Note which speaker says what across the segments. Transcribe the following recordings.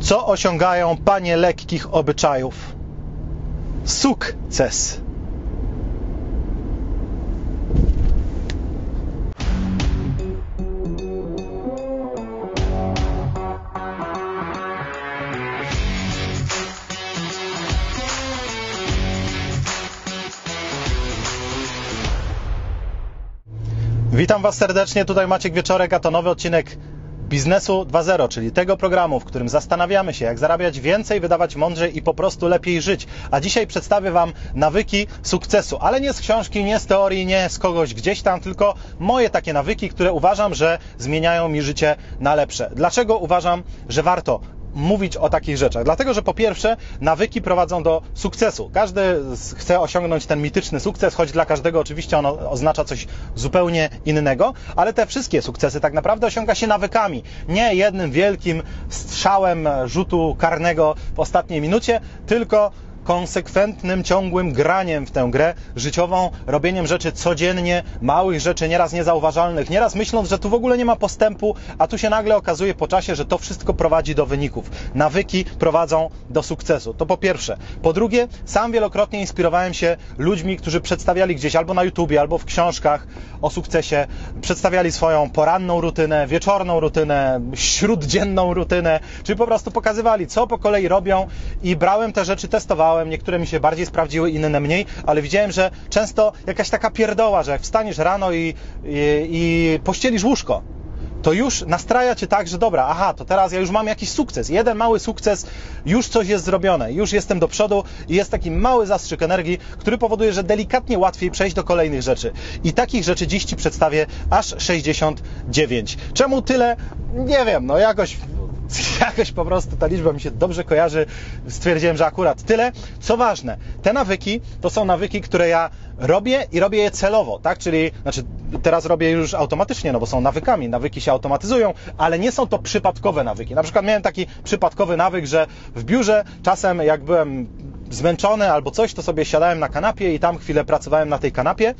Speaker 1: Co osiągają panie lekkich obyczajów? Sukces. Witam Was serdecznie, tutaj Maciek Wieczorek, a to nowy odcinek Biznesu 2.0, czyli tego programu, w którym zastanawiamy się, jak zarabiać więcej, wydawać mądrzej i po prostu lepiej żyć. A dzisiaj przedstawię Wam nawyki sukcesu, ale nie z książki, nie z teorii, nie z kogoś gdzieś tam, tylko moje takie nawyki, które uważam, że zmieniają mi życie na lepsze. Dlaczego uważam, że warto mówić o takich rzeczach? Dlatego, że po pierwsze, nawyki prowadzą do sukcesu. Każdy chce osiągnąć ten mityczny sukces, choć dla każdego oczywiście on oznacza coś zupełnie innego, ale te wszystkie sukcesy tak naprawdę osiąga się nawykami. Nie jednym wielkim strzałem rzutu karnego w ostatniej minucie, tylko konsekwentnym, ciągłym graniem w tę grę życiową, robieniem rzeczy codziennie, małych rzeczy, nieraz niezauważalnych, nieraz myśląc, że tu w ogóle nie ma postępu, a tu się nagle okazuje po czasie, że to wszystko prowadzi do wyników. Nawyki prowadzą do sukcesu. To po pierwsze. Po drugie, sam wielokrotnie inspirowałem się ludźmi, którzy przedstawiali gdzieś albo na YouTubie, albo w książkach o sukcesie, przedstawiali swoją poranną rutynę, wieczorną rutynę, śróddzienną rutynę, czyli po prostu pokazywali, co po kolei robią i brałem te rzeczy, testowałem, niektóre mi się bardziej sprawdziły, inne mniej, ale widziałem, że często jakaś taka pierdoła, że jak wstaniesz rano i, i, i pościelisz łóżko, to już nastraja cię tak, że dobra, aha, to teraz ja już mam jakiś sukces. Jeden mały sukces, już coś jest zrobione, już jestem do przodu i jest taki mały zastrzyk energii, który powoduje, że delikatnie łatwiej przejść do kolejnych rzeczy. I takich rzeczy dziś Ci przedstawię aż 69. Czemu tyle? Nie wiem, no jakoś jakoś po prostu ta liczba mi się dobrze kojarzy. Stwierdziłem, że akurat tyle. Co ważne, te nawyki to są nawyki, które ja robię i robię je celowo, tak? Czyli, znaczy teraz robię już automatycznie, no bo są nawykami, nawyki się automatyzują, ale nie są to przypadkowe nawyki. Na przykład miałem taki przypadkowy nawyk, że w biurze czasem jak byłem zmęczony albo coś, to sobie siadałem na kanapie i tam chwilę pracowałem na tej kanapie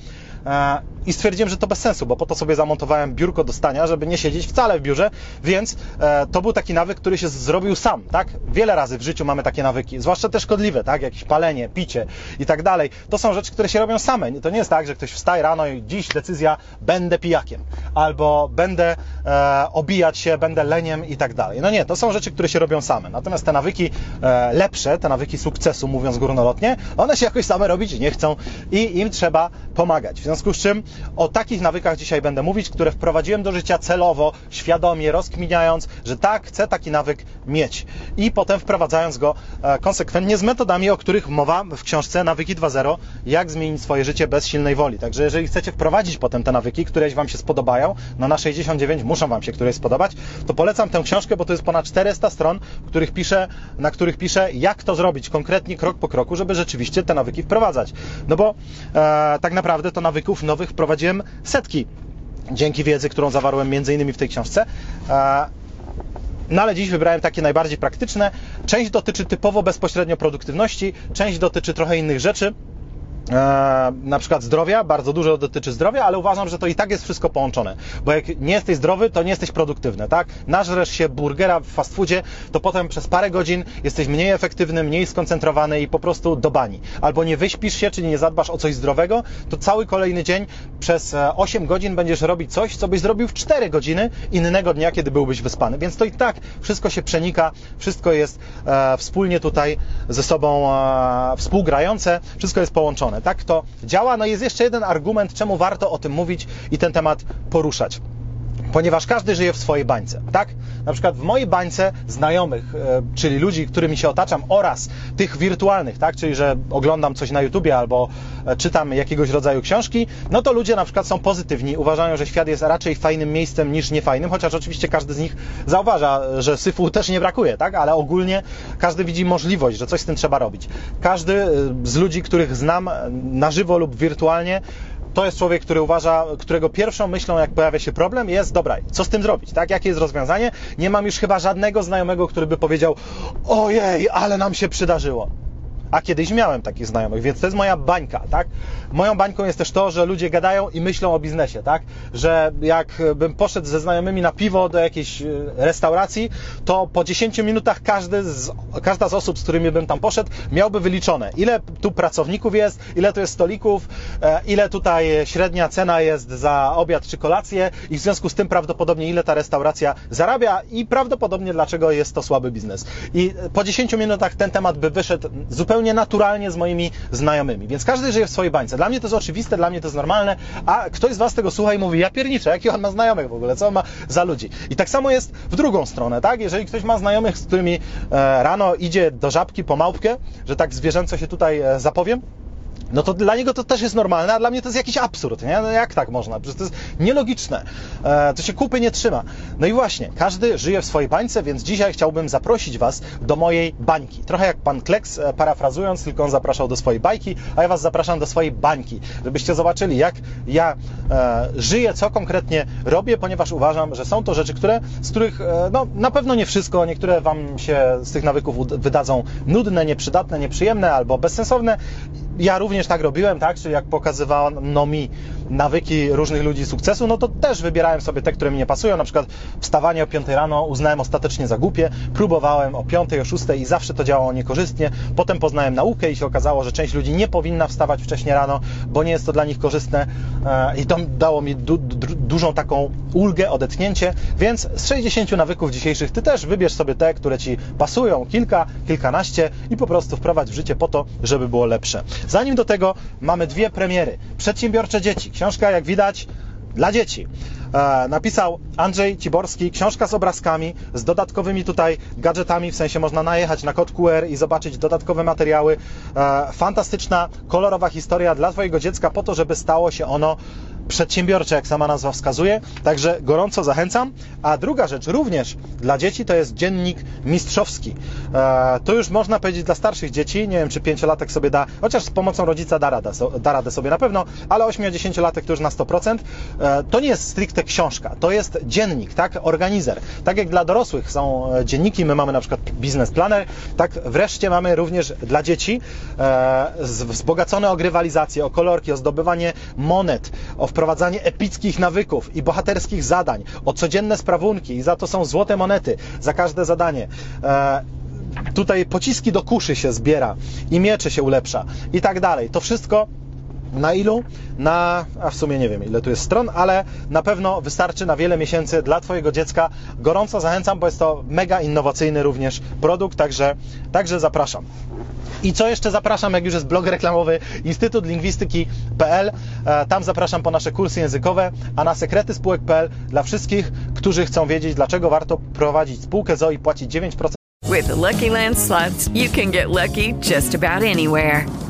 Speaker 1: i stwierdziłem, że to bez sensu, bo po to sobie zamontowałem biurko do stania, żeby nie siedzieć wcale w biurze, więc e, to był taki nawyk, który się zrobił sam, tak? Wiele razy w życiu mamy takie nawyki, zwłaszcza te szkodliwe, tak? Jakieś palenie, picie i tak dalej. To są rzeczy, które się robią same. To nie jest tak, że ktoś wstaje rano i dziś decyzja, będę pijakiem, albo będę e, obijać się, będę leniem i tak dalej. No nie, to są rzeczy, które się robią same. Natomiast te nawyki e, lepsze, te nawyki sukcesu, mówiąc górnolotnie, one się jakoś same robić nie chcą i im trzeba pomagać. W związku z czym o takich nawykach dzisiaj będę mówić, które wprowadziłem do życia celowo, świadomie, rozkminiając, że tak, chcę taki nawyk mieć. I potem wprowadzając go e, konsekwentnie z metodami, o których mowa w książce Nawyki 2.0, jak zmienić swoje życie bez silnej woli. Także jeżeli chcecie wprowadzić potem te nawyki, któreś Wam się spodobają, no na 69 muszą Wam się któreś spodobać, to polecam tę książkę, bo to jest ponad 400 stron, których piszę, na których piszę, jak to zrobić konkretnie, krok po kroku, żeby rzeczywiście te nawyki wprowadzać. No bo e, tak naprawdę to nawyków nowych wprowadziłem setki dzięki wiedzy, którą zawarłem między innymi w tej książce. E, no ale dziś wybrałem takie najbardziej praktyczne. Część dotyczy typowo bezpośrednio produktywności, część dotyczy trochę innych rzeczy. E, na przykład zdrowia, bardzo dużo dotyczy zdrowia, ale uważam, że to i tak jest wszystko połączone, bo jak nie jesteś zdrowy, to nie jesteś produktywny, tak? Nażresz się burgera w fast foodzie, to potem przez parę godzin jesteś mniej efektywny, mniej skoncentrowany i po prostu do bani. Albo nie wyśpisz się, czyli nie zadbasz o coś zdrowego, to cały kolejny dzień przez 8 e, godzin będziesz robić coś, co byś zrobił w 4 godziny innego dnia, kiedy byłbyś wyspany. Więc to i tak wszystko się przenika, wszystko jest e, wspólnie tutaj ze sobą współgrające, wszystko jest połączone tak to działa. No jest jeszcze jeden argument, czemu warto o tym mówić i ten temat poruszać ponieważ każdy żyje w swojej bańce, tak? Na przykład w mojej bańce znajomych, e, czyli ludzi, którymi się otaczam oraz tych wirtualnych, tak? Czyli, że oglądam coś na YouTubie albo e, czytam jakiegoś rodzaju książki, no to ludzie na przykład są pozytywni, uważają, że świat jest raczej fajnym miejscem niż niefajnym, chociaż oczywiście każdy z nich zauważa, że syfu też nie brakuje, tak? Ale ogólnie każdy widzi możliwość, że coś z tym trzeba robić. Każdy e, z ludzi, których znam na żywo lub wirtualnie, to jest człowiek, który uważa, którego pierwszą myślą, jak pojawia się problem, jest dobra, co z tym zrobić, tak? Jakie jest rozwiązanie? Nie mam już chyba żadnego znajomego, który by powiedział, ojej, ale nam się przydarzyło a kiedyś miałem takich znajomych, więc to jest moja bańka, tak? Moją bańką jest też to, że ludzie gadają i myślą o biznesie, tak? Że jak bym poszedł ze znajomymi na piwo do jakiejś e, restauracji, to po 10 minutach każdy z, każda z osób, z którymi bym tam poszedł, miałby wyliczone, ile tu pracowników jest, ile tu jest stolików, e, ile tutaj średnia cena jest za obiad czy kolację i w związku z tym prawdopodobnie ile ta restauracja zarabia i prawdopodobnie dlaczego jest to słaby biznes. I po 10 minutach ten temat by wyszedł zupełnie zupełnie naturalnie z moimi znajomymi. Więc każdy żyje w swojej bańce. Dla mnie to jest oczywiste, dla mnie to jest normalne, a ktoś z Was tego słucha i mówi, ja pierniczę, jaki on ma znajomych w ogóle, co on ma za ludzi. I tak samo jest w drugą stronę, tak? Jeżeli ktoś ma znajomych, z którymi e, rano idzie do żabki po małpkę, że tak zwierzęco się tutaj e, zapowiem, no to dla niego to też jest normalne, a dla mnie to jest jakiś absurd, nie? No jak tak można? Przecież to jest nielogiczne. E, to się kupy nie trzyma. No i właśnie, każdy żyje w swojej bańce, więc dzisiaj chciałbym zaprosić Was do mojej bańki. Trochę jak pan Kleks, e, parafrazując, tylko on zapraszał do swojej bajki, a ja Was zapraszam do swojej bańki, żebyście zobaczyli, jak ja e, żyję, co konkretnie robię, ponieważ uważam, że są to rzeczy, które, z których, e, no, na pewno nie wszystko, niektóre Wam się z tych nawyków wydadzą nudne, nieprzydatne, nieprzyjemne albo bezsensowne. Ja również tak robiłem, tak? Czyli jak pokazywano mi nawyki różnych ludzi sukcesu, no to też wybierałem sobie te, które mi nie pasują. Na przykład wstawanie o 5 rano uznałem ostatecznie za głupie. Próbowałem o 5, o 6 i zawsze to działało niekorzystnie. Potem poznałem naukę i się okazało, że część ludzi nie powinna wstawać wcześnie rano, bo nie jest to dla nich korzystne e, i to dało mi du du dużą taką ulgę, odetchnięcie. Więc z 60 nawyków dzisiejszych Ty też wybierz sobie te, które Ci pasują, kilka, kilkanaście i po prostu wprowadź w życie po to, żeby było lepsze. Zanim do tego mamy dwie premiery. Przedsiębiorcze dzieci. Książka, jak widać, dla dzieci. E, napisał Andrzej Ciborski, książka z obrazkami, z dodatkowymi tutaj gadżetami, w sensie można najechać na kod QR i zobaczyć dodatkowe materiały. E, fantastyczna, kolorowa historia dla Twojego dziecka po to, żeby stało się ono przedsiębiorcze, jak sama nazwa wskazuje. Także gorąco zachęcam. A druga rzecz, również dla dzieci, to jest dziennik mistrzowski. E, to już można powiedzieć dla starszych dzieci. Nie wiem, czy pięciolatek sobie da, chociaż z pomocą rodzica da radę, da radę sobie na pewno, ale 8-10-latek to już na 100%. E, to nie jest stricte książka, to jest dziennik, tak? Organizer. Tak jak dla dorosłych są e, dzienniki, my mamy na przykład biznes planner, tak wreszcie mamy również dla dzieci e, wzbogacone o grywalizację, o kolorki, o zdobywanie monet, o wprowadzanie epickich nawyków i bohaterskich zadań, o codzienne sprawunki i za to są złote monety za każde zadanie. E, tutaj pociski do kuszy się zbiera i miecze się ulepsza i tak dalej. To wszystko na ilu? Na, a w sumie nie wiem ile tu jest stron, ale na pewno wystarczy na wiele miesięcy dla Twojego dziecka. Gorąco zachęcam, bo jest to mega innowacyjny również produkt, także, także zapraszam. I co jeszcze zapraszam, jak już jest blog reklamowy Instytut Lingwistyki.pl. E, tam zapraszam po nasze kursy językowe, a na sekrety spółek.pl dla wszystkich, którzy chcą wiedzieć, dlaczego warto prowadzić spółkę ZO i płacić 9%.
Speaker 2: With Lucky Land slots, you can get lucky just about anywhere.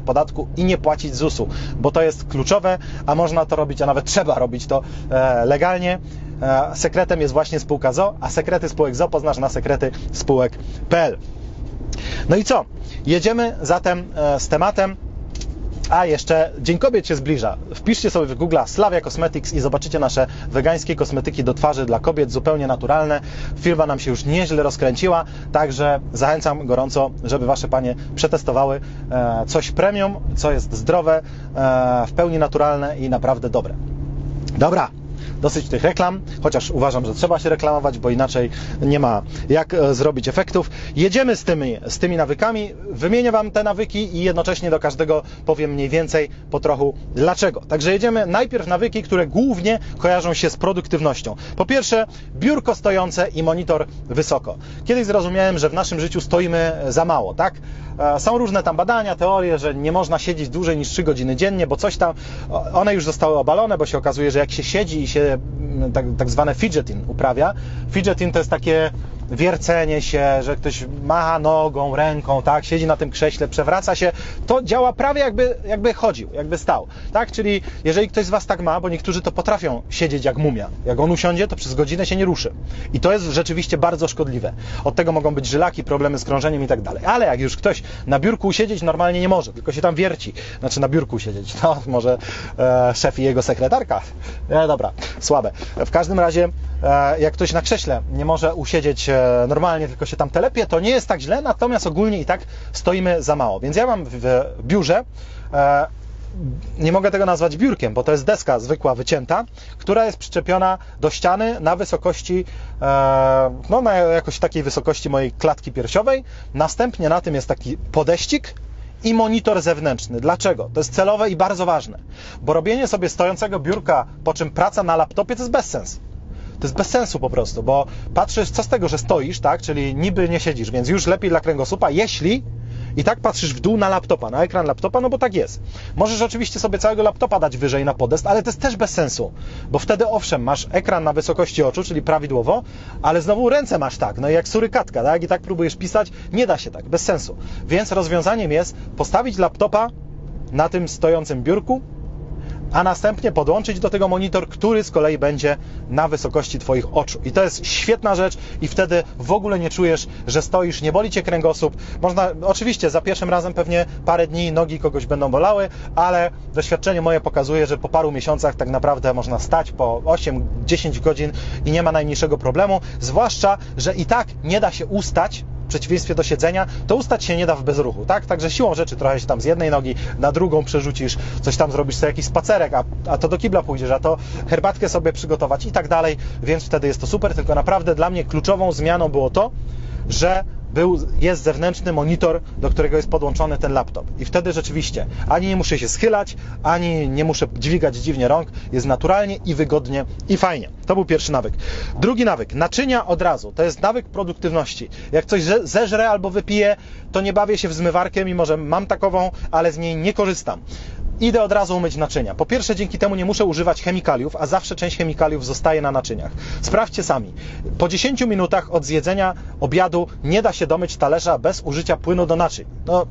Speaker 1: Podatku i nie płacić ZUS-u, bo to jest kluczowe, a można to robić, a nawet trzeba robić to e, legalnie. E, sekretem jest właśnie spółka ZO, a sekrety spółek ZO poznasz na sekrety spółek.pl. No i co? Jedziemy zatem e, z tematem a jeszcze Dzień Kobiet się zbliża. Wpiszcie sobie w Google Slavia Cosmetics i zobaczycie nasze wegańskie kosmetyki do twarzy dla kobiet, zupełnie naturalne. Firma nam się już nieźle rozkręciła, także zachęcam gorąco, żeby Wasze panie przetestowały e, coś premium, co jest zdrowe, e, w pełni naturalne i naprawdę dobre. Dobra, dosyć tych reklam, chociaż uważam, że trzeba się reklamować, bo inaczej nie ma jak e, zrobić efektów. Jedziemy z tymi, z tymi nawykami, wymienię Wam te nawyki i jednocześnie do każdego powiem mniej więcej po trochu dlaczego. Także jedziemy najpierw nawyki, które głównie kojarzą się z produktywnością. Po pierwsze, biurko stojące i monitor wysoko. Kiedyś zrozumiałem, że w naszym życiu stoimy za mało, tak? E, są różne tam badania, teorie, że nie można siedzieć dłużej niż 3 godziny dziennie, bo coś tam, one już zostały obalone, bo się okazuje, że jak się siedzi i się tak, tak zwane fidgeting uprawia, fidgeting to jest takie wiercenie się, że ktoś macha nogą, ręką, tak, siedzi na tym krześle, przewraca się, to działa prawie jakby, jakby chodził, jakby stał, tak, czyli jeżeli ktoś z Was tak ma, bo niektórzy to potrafią siedzieć jak mumia, jak on usiądzie, to przez godzinę się nie ruszy. I to jest rzeczywiście bardzo szkodliwe. Od tego mogą być żylaki, problemy z krążeniem i tak dalej, ale jak już ktoś na biurku siedzieć normalnie nie może, tylko się tam wierci, znaczy na biurku siedzieć, no może e, szef i jego sekretarka, e, dobra, słabe. W każdym razie E, jak ktoś na krześle nie może usiedzieć e, normalnie, tylko się tam telepie, to nie jest tak źle, natomiast ogólnie i tak stoimy za mało. Więc ja mam w biurze e, nie mogę tego nazwać biurkiem, bo to jest deska zwykła, wycięta, która jest przyczepiona do ściany na wysokości, no na jakoś takiej wysokości mojej klatki piersiowej. Następnie na tym jest taki podeścik i monitor zewnętrzny. Dlaczego? To jest celowe i bardzo ważne, bo robienie sobie stojącego biurka, po czym praca na laptopie, to jest bezsens. To jest bez sensu po prostu, bo patrzysz, co z tego, że stoisz, tak? Czyli niby nie siedzisz, więc już lepiej dla kręgosłupa, jeśli i tak patrzysz w dół na laptopa, na ekran laptopa, no bo tak jest. Możesz oczywiście sobie całego laptopa dać wyżej na podest, ale to jest też bez sensu, bo wtedy owszem, masz ekran na wysokości oczu, czyli prawidłowo, ale znowu ręce masz tak, no jak surykatka, tak? I tak próbujesz pisać, nie da się tak, bez sensu. Więc rozwiązaniem jest postawić laptopa na tym stojącym biurku, a następnie podłączyć do tego monitor, który z kolei będzie na wysokości Twoich oczu. I to jest świetna rzecz i wtedy w ogóle nie czujesz, że stoisz, nie boli Cię kręgosłup. Można, oczywiście za pierwszym razem pewnie parę dni nogi kogoś będą bolały, ale doświadczenie moje pokazuje, że po paru miesiącach tak naprawdę można stać po 8-10 godzin i nie ma najmniejszego problemu, zwłaszcza, że i tak nie da się ustać przeciwieństwie do siedzenia, to ustać się nie da w bezruchu, tak? Także siłą rzeczy trochę się tam z jednej nogi na drugą przerzucisz, coś tam zrobisz sobie jakiś spacerek, a, a to do kibla pójdziesz, a to herbatkę sobie przygotować i tak dalej, więc wtedy jest to super, tylko naprawdę dla mnie kluczową zmianą było to, że był, jest zewnętrzny monitor, do którego jest podłączony ten laptop. I wtedy rzeczywiście ani nie muszę się schylać, ani nie muszę dźwigać dziwnie rąk. Jest naturalnie i wygodnie i fajnie. To był pierwszy nawyk. Drugi nawyk, naczynia od razu. To jest nawyk produktywności. Jak coś zeżrę albo wypiję, to nie bawię się w zmywarkę, mimo że mam takową, ale z niej nie korzystam idę od razu umyć naczynia. Po pierwsze, dzięki temu nie muszę używać chemikaliów, a zawsze część chemikaliów zostaje na naczyniach. Sprawdźcie sami. Po 10 minutach od zjedzenia obiadu nie da się domyć talerza bez użycia płynu do naczyń. No,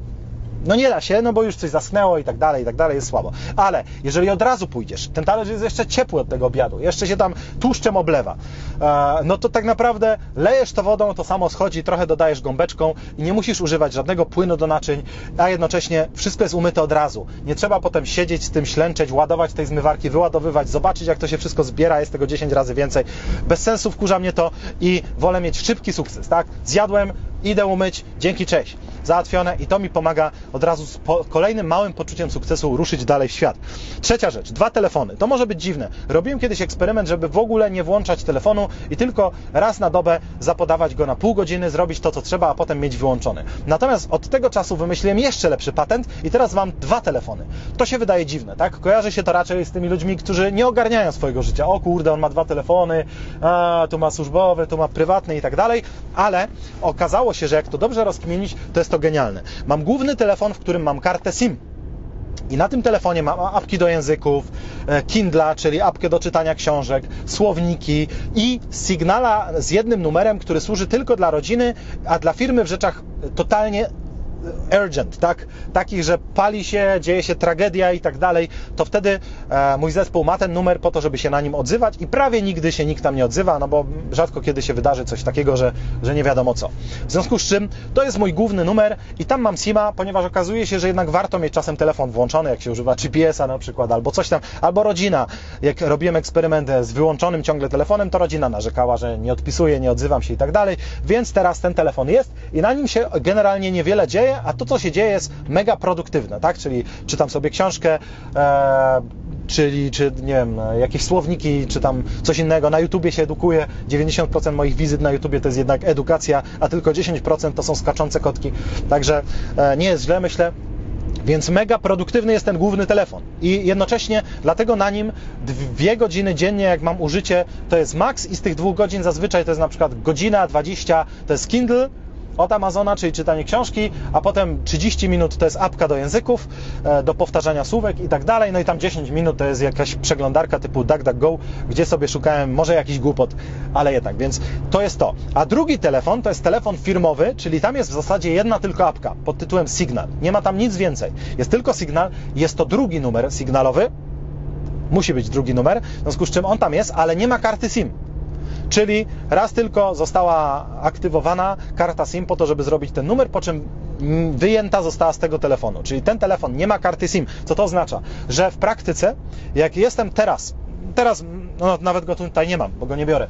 Speaker 1: no nie da się, no bo już coś zaschnęło i tak dalej, i tak dalej, jest słabo. Ale jeżeli od razu pójdziesz, ten talerz jest jeszcze ciepły od tego obiadu, jeszcze się tam tłuszczem oblewa, e, no to tak naprawdę lejesz to wodą, to samo schodzi, trochę dodajesz gąbeczką i nie musisz używać żadnego płynu do naczyń, a jednocześnie wszystko jest umyte od razu. Nie trzeba potem siedzieć z tym, ślęczeć, ładować tej zmywarki, wyładowywać, zobaczyć jak to się wszystko zbiera, jest tego 10 razy więcej. Bez sensu wkurza mnie to i wolę mieć szybki sukces, tak? Zjadłem, idę umyć, dzięki, cześć. Załatwione i to mi pomaga od razu z kolejnym małym poczuciem sukcesu ruszyć dalej w świat. Trzecia rzecz, dwa telefony. To może być dziwne. Robiłem kiedyś eksperyment, żeby w ogóle nie włączać telefonu i tylko raz na dobę zapodawać go na pół godziny, zrobić to, co trzeba, a potem mieć wyłączony. Natomiast od tego czasu wymyśliłem jeszcze lepszy patent i teraz mam dwa telefony. To się wydaje dziwne, tak? Kojarzy się to raczej z tymi ludźmi, którzy nie ogarniają swojego życia. O kurde, on ma dwa telefony, a, tu ma służbowy, tu ma prywatny i tak dalej, ale okazało się, że jak to dobrze rozkminić, to jest to genialne. Mam główny telefon, w którym mam kartę SIM. I na tym telefonie mam apki do języków, e, Kindla, czyli apkę do czytania książek, słowniki i sygnala z jednym numerem, który służy tylko dla rodziny, a dla firmy w rzeczach totalnie urgent, tak? Takich, że pali się, dzieje się tragedia i tak dalej, to wtedy e, mój zespół ma ten numer po to, żeby się na nim odzywać i prawie nigdy się nikt tam nie odzywa, no bo rzadko kiedy się wydarzy coś takiego, że, że nie wiadomo co. W związku z czym to jest mój główny numer i tam mam SIMa, ponieważ okazuje się, że jednak warto mieć czasem telefon włączony, jak się używa GPS-a na przykład, albo coś tam, albo rodzina. Jak robiłem eksperyment z wyłączonym ciągle telefonem, to rodzina narzekała, że nie odpisuję, nie odzywam się i tak dalej, więc teraz ten telefon jest i na nim się generalnie niewiele dzieje, a to, co się dzieje, jest mega produktywne, tak? Czyli czytam sobie książkę, e, czyli czy nie wiem, jakieś słowniki, czy tam coś innego. Na YouTubie się edukuję. 90% moich wizyt na YouTubie to jest jednak edukacja, a tylko 10% to są skaczące kotki. Także e, nie jest źle, myślę. Więc mega produktywny jest ten główny telefon. I jednocześnie dlatego na nim dwie godziny dziennie, jak mam użycie, to jest maks i z tych dwóch godzin zazwyczaj to jest na przykład godzina 20 to jest Kindle, od Amazona, czyli czytanie książki, a potem 30 minut to jest apka do języków, e, do powtarzania słówek i tak dalej, no i tam 10 minut to jest jakaś przeglądarka typu DuckDuckGo, gdzie sobie szukałem może jakiś głupot, ale jednak, więc to jest to. A drugi telefon to jest telefon firmowy, czyli tam jest w zasadzie jedna tylko apka pod tytułem Signal. Nie ma tam nic więcej. Jest tylko Signal, jest to drugi numer sygnalowy, musi być drugi numer, w związku z czym on tam jest, ale nie ma karty SIM. Czyli raz tylko została aktywowana karta SIM po to, żeby zrobić ten numer, po czym wyjęta została z tego telefonu. Czyli ten telefon nie ma karty SIM. Co to oznacza? Że w praktyce, jak jestem teraz, teraz no, nawet go tutaj nie mam, bo go nie biorę,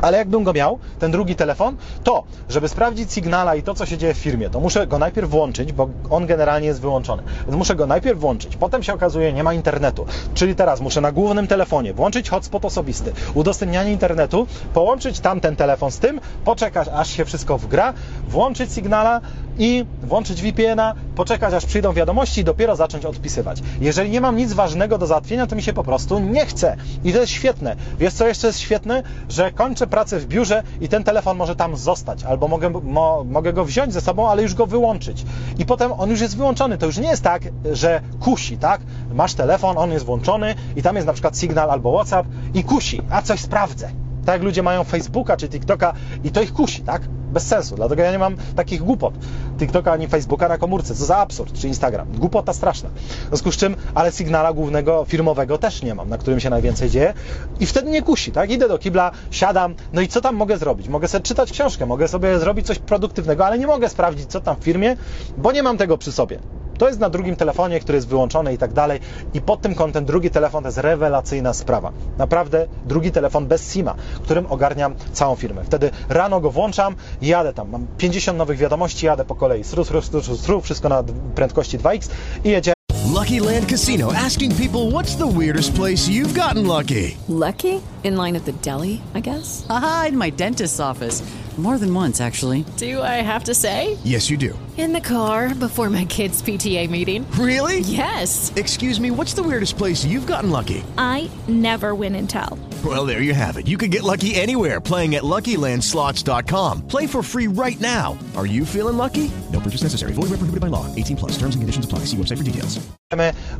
Speaker 1: ale jakbym go miał, ten drugi telefon, to, żeby sprawdzić sygnala i to, co się dzieje w firmie, to muszę go najpierw włączyć, bo on generalnie jest wyłączony. Więc muszę go najpierw włączyć. Potem się okazuje, nie ma internetu. Czyli teraz muszę na głównym telefonie włączyć hotspot osobisty, udostępnianie internetu, połączyć tamten telefon z tym, poczekać, aż się wszystko wgra, włączyć sygnala i włączyć VPN-a, poczekać, aż przyjdą wiadomości i dopiero zacząć odpisywać. Jeżeli nie mam nic ważnego do załatwienia, to mi się po prostu nie chce. I to jest świetne. Wiesz, co jeszcze jest świetne? Że kończę pracę w biurze i ten telefon może tam zostać, albo mogę, mo, mogę go wziąć ze sobą, ale już go wyłączyć. I potem on już jest wyłączony. To już nie jest tak, że kusi, tak? Masz telefon, on jest włączony i tam jest na przykład sygnał albo WhatsApp i kusi, a coś sprawdzę. Tak jak ludzie mają Facebooka czy TikToka i to ich kusi, tak? Bez sensu. Dlatego ja nie mam takich głupot. TikToka ani Facebooka na komórce. Co za absurd. Czy Instagram. Głupota straszna. W związku z czym, ale sygnała głównego firmowego też nie mam, na którym się najwięcej dzieje. I wtedy nie kusi, tak? Idę do kibla, siadam, no i co tam mogę zrobić? Mogę sobie czytać książkę, mogę sobie zrobić coś produktywnego, ale nie mogę sprawdzić, co tam w firmie, bo nie mam tego przy sobie. To jest na drugim telefonie, który jest wyłączony i tak dalej. I pod tym kątem drugi telefon to jest rewelacyjna sprawa. Naprawdę drugi telefon bez SIMa, którym ogarniam całą firmę. Wtedy rano go włączam i jadę tam. Mam 50 nowych wiadomości, jadę po kolei. Sru, sru, sru, sru, wszystko na prędkości 2x i jedziemy.
Speaker 3: Lucky Land Casino asking people what's the weirdest place you've gotten lucky?
Speaker 2: Lucky? In line at the deli, I guess?
Speaker 4: Aha, in my dentist's office. More than once, actually.
Speaker 2: Do I have to say?
Speaker 3: Yes, you do.
Speaker 5: In the car before my kids' PTA meeting.
Speaker 3: Really?
Speaker 5: Yes.
Speaker 3: Excuse me, what's the weirdest place you've gotten lucky?
Speaker 6: I never win and tell.
Speaker 3: Well, there you have it. You can get lucky anywhere playing at LuckyLandSlots.com. Play for free right now. Are you feeling lucky? No purchase necessary. Void where prohibited by law. 18 plus. Terms and conditions apply. See website for details.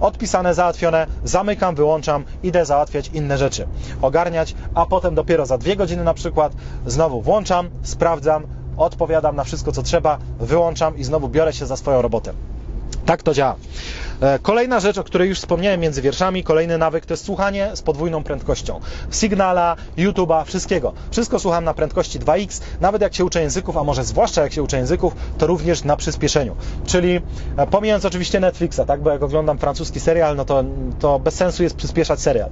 Speaker 1: Odpisane, załatwione, zamykam, wyłączam, idę załatwiać inne rzeczy. Ogarniać, a potem dopiero za dwie godziny na przykład znowu włączam, sprawdzam, odpowiadam na wszystko, co trzeba, wyłączam i znowu biorę się za swoją robotę. Tak to działa. E, kolejna rzecz, o której już wspomniałem między wierszami, kolejny nawyk to jest słuchanie z podwójną prędkością. Signala, YouTube'a, wszystkiego. Wszystko słucham na prędkości 2x, nawet jak się uczę języków, a może zwłaszcza jak się uczę języków, to również na przyspieszeniu. Czyli e, pomijając oczywiście Netflixa, tak, bo jak oglądam francuski serial, no to, to bez sensu jest przyspieszać serial.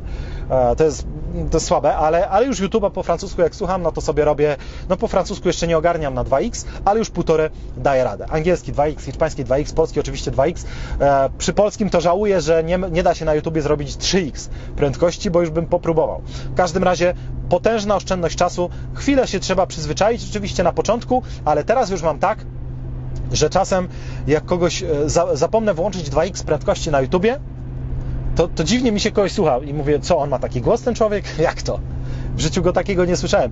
Speaker 1: E, to jest, to jest słabe, ale, ale już YouTube'a po francusku jak słucham, no to sobie robię, no po francusku jeszcze nie ogarniam na 2x, ale już półtorej daję radę. Angielski 2x, hiszpański 2x, polski oczywiście 2x. Przy polskim to żałuję, że nie, nie da się na YouTubie zrobić 3x prędkości, bo już bym popróbował. W każdym razie potężna oszczędność czasu. Chwilę się trzeba przyzwyczaić, oczywiście na początku, ale teraz już mam tak, że czasem jak kogoś za, zapomnę włączyć 2x prędkości na YouTubie, to, to dziwnie mi się kogoś słucha i mówię, co on ma taki głos ten człowiek? Jak to? W życiu go takiego nie słyszałem,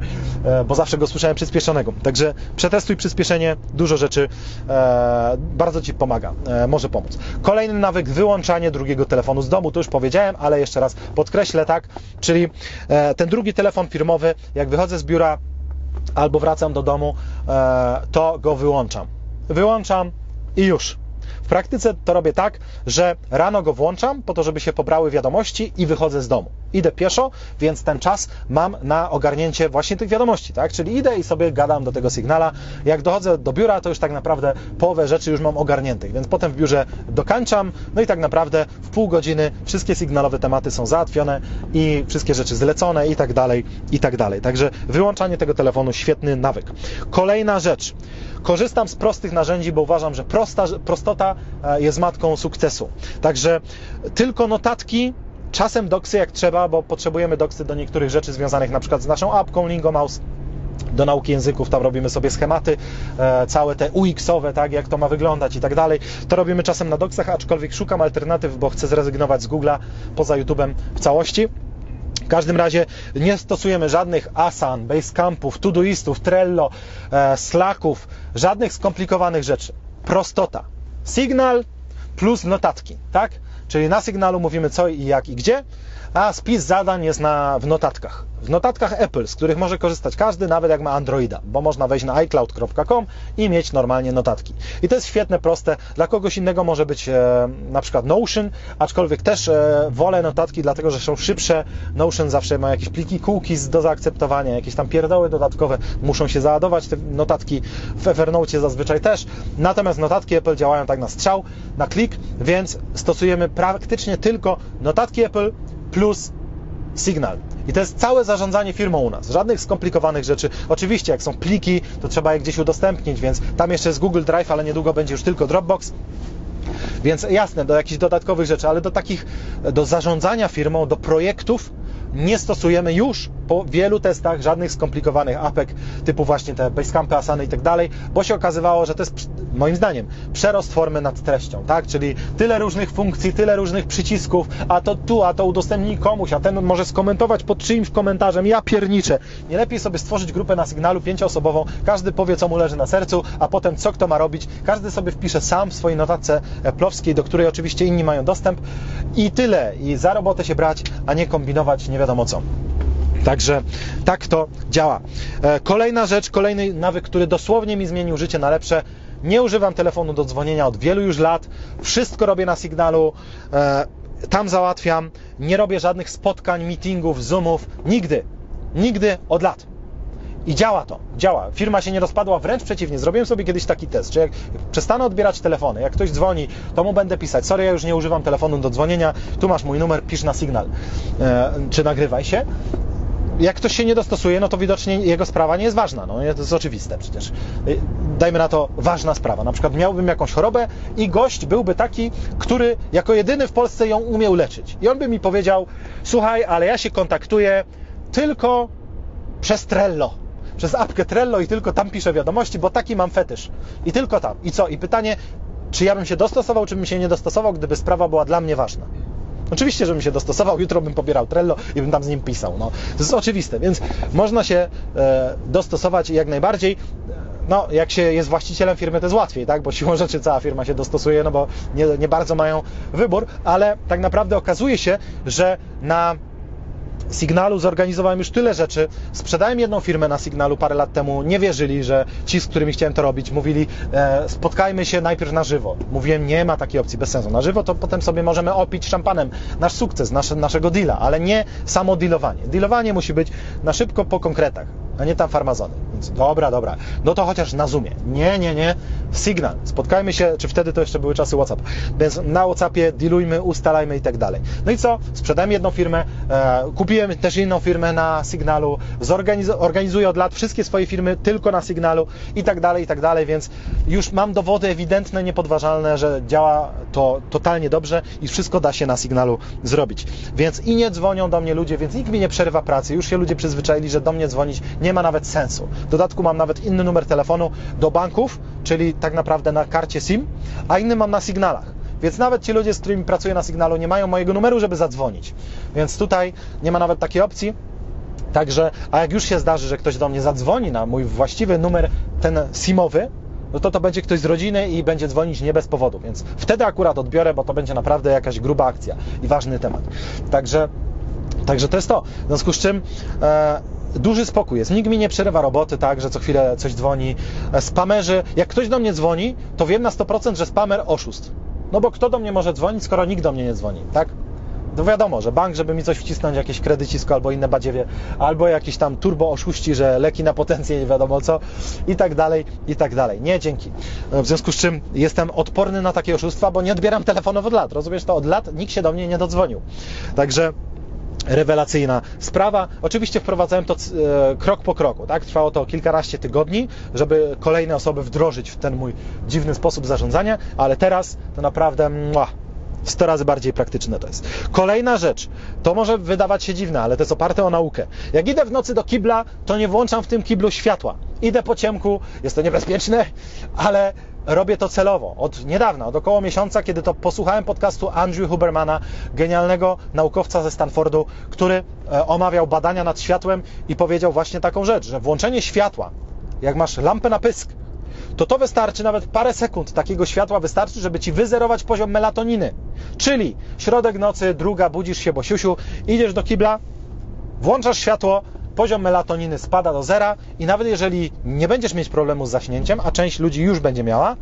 Speaker 1: bo zawsze go słyszałem przyspieszonego. Także przetestuj przyspieszenie, dużo rzeczy e, bardzo Ci pomaga, e, może pomóc. Kolejny nawyk, wyłączanie drugiego telefonu z domu. To już powiedziałem, ale jeszcze raz podkreślę, tak? Czyli e, ten drugi telefon firmowy, jak wychodzę z biura albo wracam do domu, to go wyłączam. Wyłączam, i już. Praktyce to robię tak, że rano go włączam po to, żeby się pobrały wiadomości i wychodzę z domu. Idę pieszo, więc ten czas mam na ogarnięcie właśnie tych wiadomości, tak? Czyli idę i sobie gadam do tego sygnala. Jak dochodzę do biura, to już tak naprawdę połowę rzeczy już mam ogarniętych, więc potem w biurze dokańczam, no i tak naprawdę w pół godziny wszystkie sygnalowe tematy są załatwione i wszystkie rzeczy zlecone i tak dalej, i tak dalej. Także wyłączanie tego telefonu świetny nawyk. Kolejna rzecz. Korzystam z prostych narzędzi, bo uważam, że prosta, prostota jest matką sukcesu. Także tylko notatki, czasem doksy jak trzeba, bo potrzebujemy doksy do niektórych rzeczy związanych na przykład z naszą apką Lingomouse, do nauki języków, tam robimy sobie schematy, e, całe te UX-owe, tak, jak to ma wyglądać i tak dalej. To robimy czasem na doksach, aczkolwiek szukam alternatyw, bo chcę zrezygnować z Google'a poza YouTube'em w całości. Każdym razie nie stosujemy żadnych Asan, Basecampów, Todoistów, Trello, e, Slacków, żadnych skomplikowanych rzeczy. Prostota. Signal plus notatki, tak? Czyli na sygnalu mówimy co i jak i gdzie, a spis zadań jest na, w notatkach. W notatkach Apple, z których może korzystać każdy, nawet jak ma Androida, bo można wejść na iCloud.com i mieć normalnie notatki. I to jest świetne, proste. Dla kogoś innego może być e, na przykład Notion, aczkolwiek też e, wolę notatki, dlatego że są szybsze. Notion zawsze ma jakieś pliki cookies do zaakceptowania, jakieś tam pierdoły dodatkowe, muszą się załadować te notatki w Evernote zazwyczaj też. Natomiast notatki Apple działają tak na strzał, na klik, więc stosujemy praktycznie tylko notatki Apple plus Signal. I to jest całe zarządzanie firmą u nas. Żadnych skomplikowanych rzeczy. Oczywiście, jak są pliki, to trzeba je gdzieś udostępnić, więc tam jeszcze jest Google Drive, ale niedługo będzie już tylko Dropbox. Więc jasne, do jakichś dodatkowych rzeczy, ale do takich, do zarządzania firmą, do projektów nie stosujemy już po wielu testach żadnych skomplikowanych apek typu właśnie te Basecampy, Asany i tak dalej, bo się okazywało, że to jest moim zdaniem przerost formy nad treścią, tak? Czyli tyle różnych funkcji, tyle różnych przycisków, a to tu, a to udostępnij komuś, a ten może skomentować pod czyimś komentarzem, ja pierniczę. Nie lepiej sobie stworzyć grupę na sygnalu pięcioosobową, każdy powie, co mu leży na sercu, a potem co kto ma robić, każdy sobie wpisze sam w swojej notatce plowskiej, do której oczywiście inni mają dostęp i tyle. I za robotę się brać, a nie kombinować nie wiadomo co. Także tak to działa. Kolejna rzecz, kolejny nawyk, który dosłownie mi zmienił życie na lepsze. Nie używam telefonu do dzwonienia od wielu już lat. Wszystko robię na sygnalu. Tam załatwiam. Nie robię żadnych spotkań, meetingów, zoomów. Nigdy. Nigdy od lat. I działa to, działa. Firma się nie rozpadła, wręcz przeciwnie. Zrobiłem sobie kiedyś taki test, że jak przestanę odbierać telefony, jak ktoś dzwoni, to mu będę pisać, sorry, ja już nie używam telefonu do dzwonienia, tu masz mój numer, pisz na sygnal, e, czy nagrywaj się. Jak ktoś się nie dostosuje, no to widocznie jego sprawa nie jest ważna. No, to jest oczywiste przecież. Dajmy na to ważna sprawa. Na przykład miałbym jakąś chorobę i gość byłby taki, który jako jedyny w Polsce ją umiał leczyć. I on by mi powiedział, słuchaj, ale ja się kontaktuję tylko przez Trello przez apkę Trello i tylko tam piszę wiadomości, bo taki mam fetysz. I tylko tam. I co? I pytanie, czy ja bym się dostosował, czy bym się nie dostosował, gdyby sprawa była dla mnie ważna. Oczywiście, żebym się dostosował, jutro bym pobierał Trello i bym tam z nim pisał. No, to jest oczywiste, więc można się e, dostosować jak najbardziej. No, jak się jest właścicielem firmy, to jest łatwiej, tak? Bo siłą rzeczy cała firma się dostosuje, no bo nie, nie bardzo mają wybór, ale tak naprawdę okazuje się, że na Signalu zorganizowałem już tyle rzeczy. Sprzedałem jedną firmę na Signalu parę lat temu. Nie wierzyli, że ci, z którymi chciałem to robić, mówili e, spotkajmy się najpierw na żywo. Mówiłem, nie ma takiej opcji, bez sensu. Na żywo to potem sobie możemy opić szampanem nasz sukces, nasze, naszego deala, ale nie samo dealowanie. Dealowanie musi być na szybko po konkretach, a nie tam farmazony. Więc dobra, dobra. No to chociaż na Zoomie. Nie, nie, nie. Signal. Spotkajmy się, czy wtedy to jeszcze były czasy WhatsApp. Więc na WhatsAppie dealujmy, ustalajmy i tak dalej. No i co? Sprzedałem jedną firmę, e, kupiłem też inną firmę na Signalu, organizuję od lat wszystkie swoje firmy tylko na Signalu i tak dalej, i tak dalej, więc już mam dowody ewidentne, niepodważalne, że działa to totalnie dobrze i wszystko da się na Signalu zrobić. Więc i nie dzwonią do mnie ludzie, więc nikt mi nie przerywa pracy. Już się ludzie przyzwyczaili, że do mnie dzwonić nie ma nawet sensu. W dodatku mam nawet inny numer telefonu do banków, czyli tak naprawdę na karcie SIM, a inny mam na Signalach. Więc nawet ci ludzie, z którymi pracuję na Signalu, nie mają mojego numeru, żeby zadzwonić. Więc tutaj nie ma nawet takiej opcji. Także, a jak już się zdarzy, że ktoś do mnie zadzwoni na mój właściwy numer, ten SIMowy, no to to będzie ktoś z rodziny i będzie dzwonić nie bez powodu. Więc wtedy akurat odbiorę, bo to będzie naprawdę jakaś gruba akcja i ważny temat. Także, także to jest to. W związku z czym e, duży spokój jest. Nikt mi nie przerywa roboty, tak, że co chwilę coś dzwoni. Spamerzy, jak ktoś do mnie dzwoni, to wiem na 100%, że spamer oszust. No bo kto do mnie może dzwonić, skoro nikt do mnie nie dzwoni, tak? To wiadomo, że bank, żeby mi coś wcisnąć, jakieś kredycisko albo inne badziewie, albo jakiś tam turbo oszuści, że leki na potencję, nie wiadomo co, i tak dalej, i tak dalej. Nie, dzięki. W związku z czym jestem odporny na takie oszustwa, bo nie odbieram telefonów od lat. Rozumiesz to? Od lat nikt się do mnie nie dodzwonił. Także rewelacyjna sprawa. Oczywiście wprowadzałem to e, krok po kroku, tak? Trwało to kilkanaście tygodni, żeby kolejne osoby wdrożyć w ten mój dziwny sposób zarządzania, ale teraz to naprawdę muah, 100 razy bardziej praktyczne to jest. Kolejna rzecz, to może wydawać się dziwne, ale to jest oparte o naukę. Jak idę w nocy do kibla, to nie włączam w tym kiblu światła. Idę po ciemku, jest to niebezpieczne, ale robię to celowo. Od niedawna, od około miesiąca, kiedy to posłuchałem podcastu Andrew Hubermana, genialnego naukowca ze Stanfordu, który e, omawiał badania nad światłem i powiedział właśnie taką rzecz, że włączenie światła, jak masz lampę na pysk, to to wystarczy, nawet parę sekund takiego światła wystarczy, żeby Ci wyzerować poziom melatoniny. Czyli środek nocy, druga, budzisz się, bo siusiu, idziesz do kibla, włączasz światło, poziom melatoniny spada do zera i nawet jeżeli nie będziesz mieć problemu z zaśnięciem, a część ludzi już będzie miała,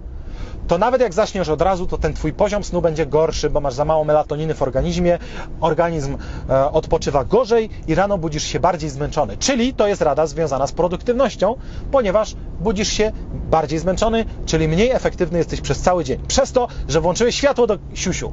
Speaker 1: to nawet jak zaśniesz od razu, to ten Twój poziom snu będzie gorszy, bo masz za mało melatoniny w organizmie, organizm e, odpoczywa gorzej i rano budzisz się bardziej zmęczony. Czyli to jest rada związana z produktywnością, ponieważ budzisz się bardziej zmęczony, czyli mniej efektywny jesteś przez cały dzień. Przez to, że włączyłeś światło do siusiu.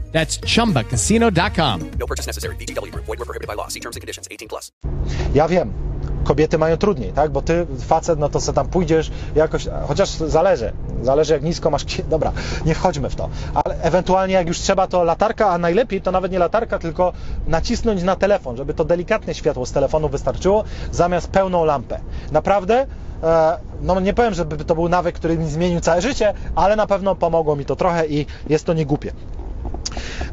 Speaker 7: That's chumbacasino.com.
Speaker 8: No purchase necessary. BGW. Void were prohibited by law. See terms and conditions. 18 plus.
Speaker 1: Ja wiem, kobiety mają trudniej, tak? Bo ty, facet, no to co tam pójdziesz jakoś, chociaż zależy, zależy jak nisko masz, dobra, nie wchodźmy w to, ale ewentualnie jak już trzeba, to latarka, a najlepiej to nawet nie latarka, tylko nacisnąć na telefon, żeby to delikatne światło z telefonu wystarczyło, zamiast pełną lampę. Naprawdę, e, no nie powiem, żeby to był nawyk, który mi zmienił całe życie, ale na pewno pomogło mi to trochę i jest to niegłupie.